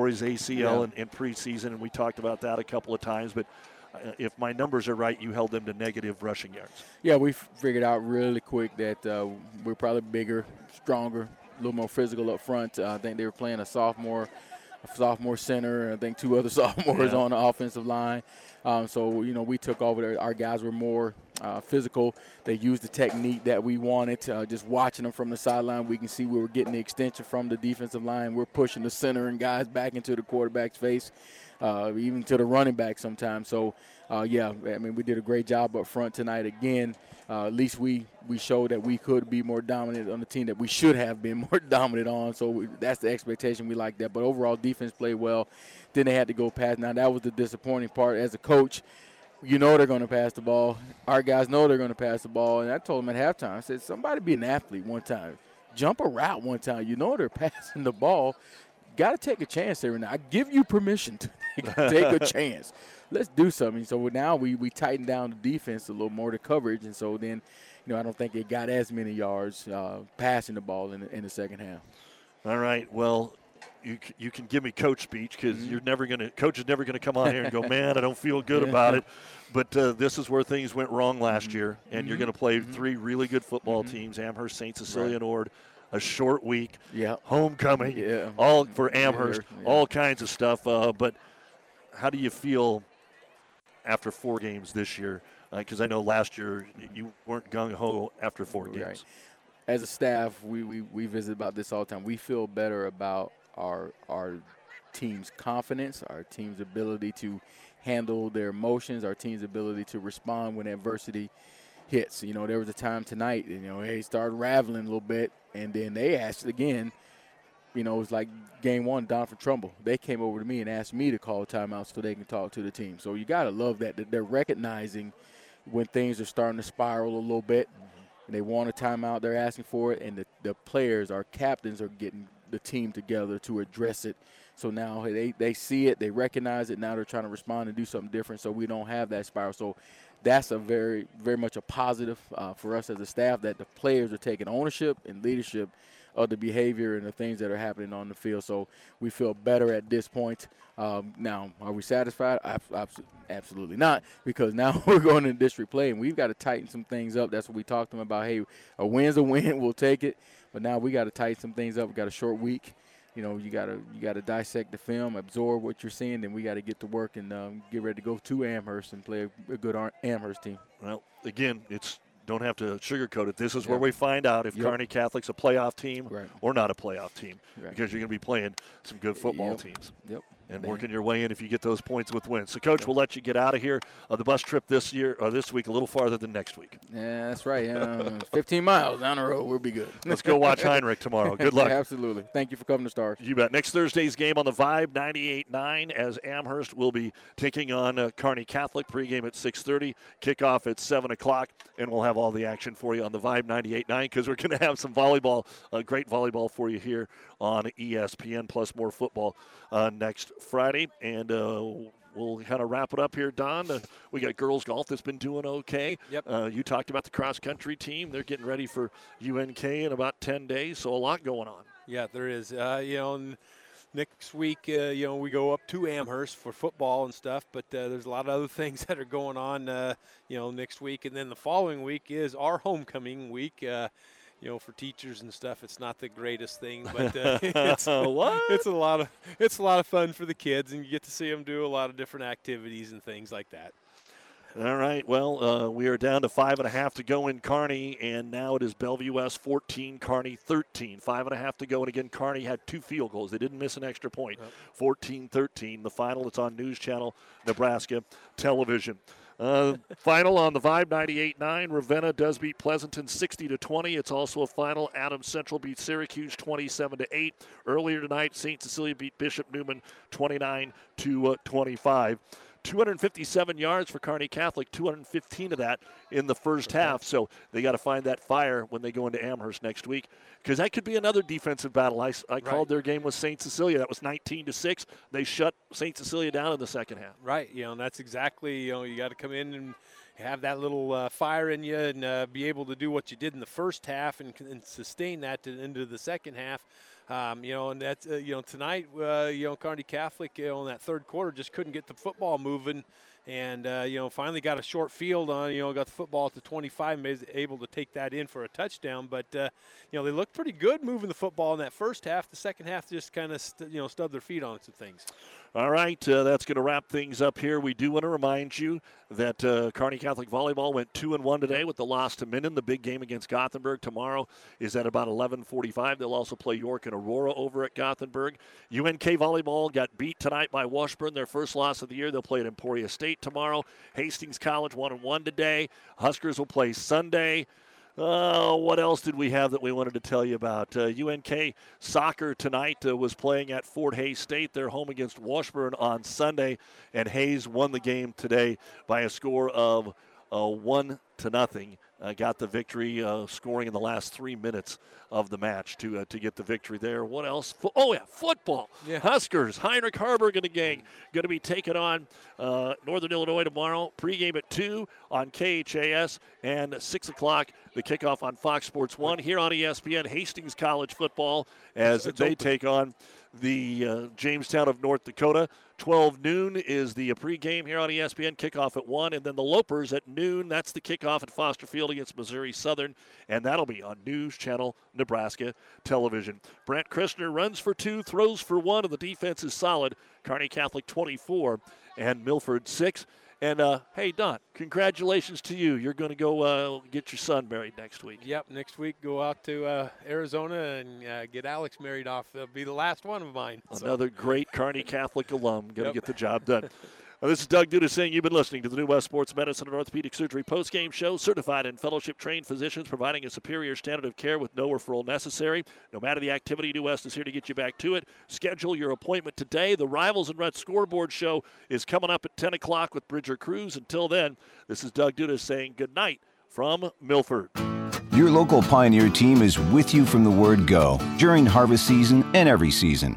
His ACL yeah. in, in preseason, and we talked about that a couple of times. But uh, if my numbers are right, you held them to negative rushing yards. Yeah, we figured out really quick that uh, we're probably bigger, stronger, a little more physical up front. Uh, I think they were playing a sophomore, a sophomore center. And I think two other sophomores yeah. on the offensive line. Um, so you know, we took over. Our guys were more uh, physical. They used the technique that we wanted. Uh, just watching them from the sideline, we can see we were getting the extension from the defensive line. We're pushing the center and guys back into the quarterback's face. uh, even to the running back sometimes. So, uh, yeah, I mean, we did a great job up front tonight again. Uh, at least we we showed that we could be more dominant on the team that we should have been more dominant on. So we, that's the expectation. We like that. But overall, defense played well. Then they had to go past. Now that was the disappointing part as a coach. You know they're going to pass the ball. Our guys know they're going to pass the ball. And I told them at halftime, I said, somebody be an athlete one time. Jump a route one time. You know they're passing the ball. Got to take a chance there. And I give you permission to take a chance let's do something. So now we we tighten down the defense a little more, the coverage, and so then, you know, I don't think it got as many yards uh, passing the ball in the, in the second half. All right. Well, you you can give me coach speech because mm-hmm. you're never going to coach is never going to come on here and go, man, I don't feel good about it. But uh, this is where things went wrong last mm-hmm. year, and mm-hmm. you're going to play mm-hmm. three really good football mm-hmm. teams: Amherst, Saint Cecilia, right. and Ord. A short week, yeah, homecoming, yeah, all for Amherst, yeah. all kinds of stuff. Uh, but how do you feel after four games this year? Because uh, I know last year you weren't gung ho after four games. Right. As a staff, we, we, we visit about this all the time. We feel better about our our team's confidence, our team's ability to handle their emotions, our team's ability to respond when adversity hits. You know, there was a time tonight, you know, they started raveling a little bit, and then they asked again – you know, it was like game one, Doniphan Trumbull. They came over to me and asked me to call timeouts so they can talk to the team. So you got to love that, that they're recognizing when things are starting to spiral a little bit mm-hmm. and they want a timeout, they're asking for it, and the, the players, our captains, are getting the team together to address it. So now they, they see it, they recognize it. Now they're trying to respond and do something different so we don't have that spiral. So that's a very, very much a positive uh, for us as a staff that the players are taking ownership and leadership – of the behavior and the things that are happening on the field. So we feel better at this point. Um, now, are we satisfied? Absolutely not, because now we're going to district play and we've got to tighten some things up. That's what we talked to them about. Hey, a win's a win, we'll take it. But now we got to tighten some things up. We got a short week. You know, you gotta you gotta dissect the film, absorb what you're seeing, then we got to get to work and um, get ready to go to Amherst and play a, a good Amherst team. Well, again, it's don't have to sugarcoat it. This is where we find out if yep. Kearney Catholic's a playoff team right. or not a playoff team right. because you're going to be playing some good football yep. teams. Yep and working your way in if you get those points with wins. So, coach, we'll let you get out of here. Uh, the bus trip this year or this week a little farther than next week. Yeah, that's right. Uh, 15 miles down the road, we'll be good. Let's go watch Heinrich tomorrow. Good luck. Absolutely. Thank you for coming to Stars. You bet. Next Thursday's game on the Vibe 98.9 as Amherst will be taking on uh, Kearney Catholic. Pregame at 6:30, kickoff at 7 o'clock, and we'll have all the action for you on the Vibe 98.9 because we're going to have some volleyball, uh, great volleyball for you here on ESPN plus more football uh, next Friday. And uh, we'll kind of wrap it up here, Don. Uh, we got girls golf that's been doing okay. Yep. Uh, you talked about the cross country team. They're getting ready for UNK in about 10 days, so a lot going on. Yeah, there is. Uh, you know, next week, uh, you know, we go up to Amherst for football and stuff, but uh, there's a lot of other things that are going on, uh, you know, next week. And then the following week is our homecoming week you know, for teachers and stuff, it's not the greatest thing, but uh, it's what? It's a lot of it's a lot of fun for the kids, and you get to see them do a lot of different activities and things like that. All right. Well, uh, we are down to five and a half to go in Kearney, and now it is Bellevue West 14, Kearney 13. Five and a half to go, and again, Kearney had two field goals. They didn't miss an extra point. 14 13. The final, it's on News Channel, Nebraska Television. Uh, final on the Vibe 98-9. Ravenna does beat Pleasanton 60 to 20. It's also a final. Adams Central beat Syracuse 27 to 8. Earlier tonight, St. Cecilia beat Bishop Neumann 29 to uh, 25. 257 yards for Kearney Catholic, 215 of that in the first half. So they got to find that fire when they go into Amherst next week because that could be another defensive battle. I, I right. called their game with St. Cecilia. That was 19 to 6. They shut St. Cecilia down in the second half. Right. You know, and that's exactly, you know, you got to come in and have that little uh, fire in you and uh, be able to do what you did in the first half and, and sustain that to, into the second half. Um, you know, and that's uh, you know tonight, uh, you know, Kearney Catholic, you know, in that third quarter, just couldn't get the football moving, and uh, you know, finally got a short field on. You know, got the football at the 25, and was able to take that in for a touchdown. But uh, you know, they looked pretty good moving the football in that first half. The second half, just kind of st- you know stubbed their feet on some things. All right, uh, that's going to wrap things up here. We do want to remind you that uh, Kearney Catholic Volleyball went two and one today with the loss to Minden. The big game against Gothenburg tomorrow is at about 11:45. They'll also play York and Aurora over at Gothenburg. UNK Volleyball got beat tonight by Washburn, their first loss of the year. They'll play at Emporia State tomorrow. Hastings College one and one today. Huskers will play Sunday. Uh, what else did we have that we wanted to tell you about? Uh, UNK soccer tonight uh, was playing at Fort Hays State. They're home against Washburn on Sunday, and Hays won the game today by a score of uh, one to nothing uh, got the victory, uh, scoring in the last three minutes of the match to uh, to get the victory there. What else? Fo- oh yeah, football. Yeah. Huskers, Heinrich Haarberg and the gang going to be taking on uh, Northern Illinois tomorrow. Pregame at two on KHAS and six o'clock. The kickoff on Fox Sports One here on ESPN. Hastings College football as It's they open. take on the uh, Jamestown of North Dakota. 12 noon is the pregame here on ESPN. Kickoff at 1. And then the Lopers at noon. That's the kickoff at Foster Field against Missouri Southern. And that'll be on News Channel Nebraska Television. Brandt Christner runs for two, throws for one, and the defense is solid. Kearney Catholic 24 and Milford 6. And uh, hey, Don, congratulations to you. You're going to go uh, get your son married next week. Yep, next week go out to uh, Arizona and uh, get Alex married off. That'll be the last one of mine. so. Another great Kearney Catholic alum going to Yep. get the job done. This is Doug Duda saying you've been listening to the New West Sports Medicine and Orthopedic Surgery postgame show. Certified and fellowship trained physicians providing a superior standard of care with no referral necessary. No matter the activity, New West is here to get you back to it. Schedule your appointment today. The Rivals and Red Scoreboard show is coming up at 10 o'clock with Bridger Cruz. Until then, this is Doug Duda saying good night from Milford. Your local Pioneer team is with you from the word go during harvest season and every season.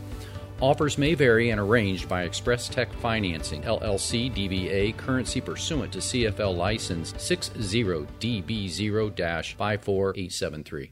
Offers may vary and arranged by Express Tech Financing, LLC DBA, currency pursuant to CFL license 60DB0 54873.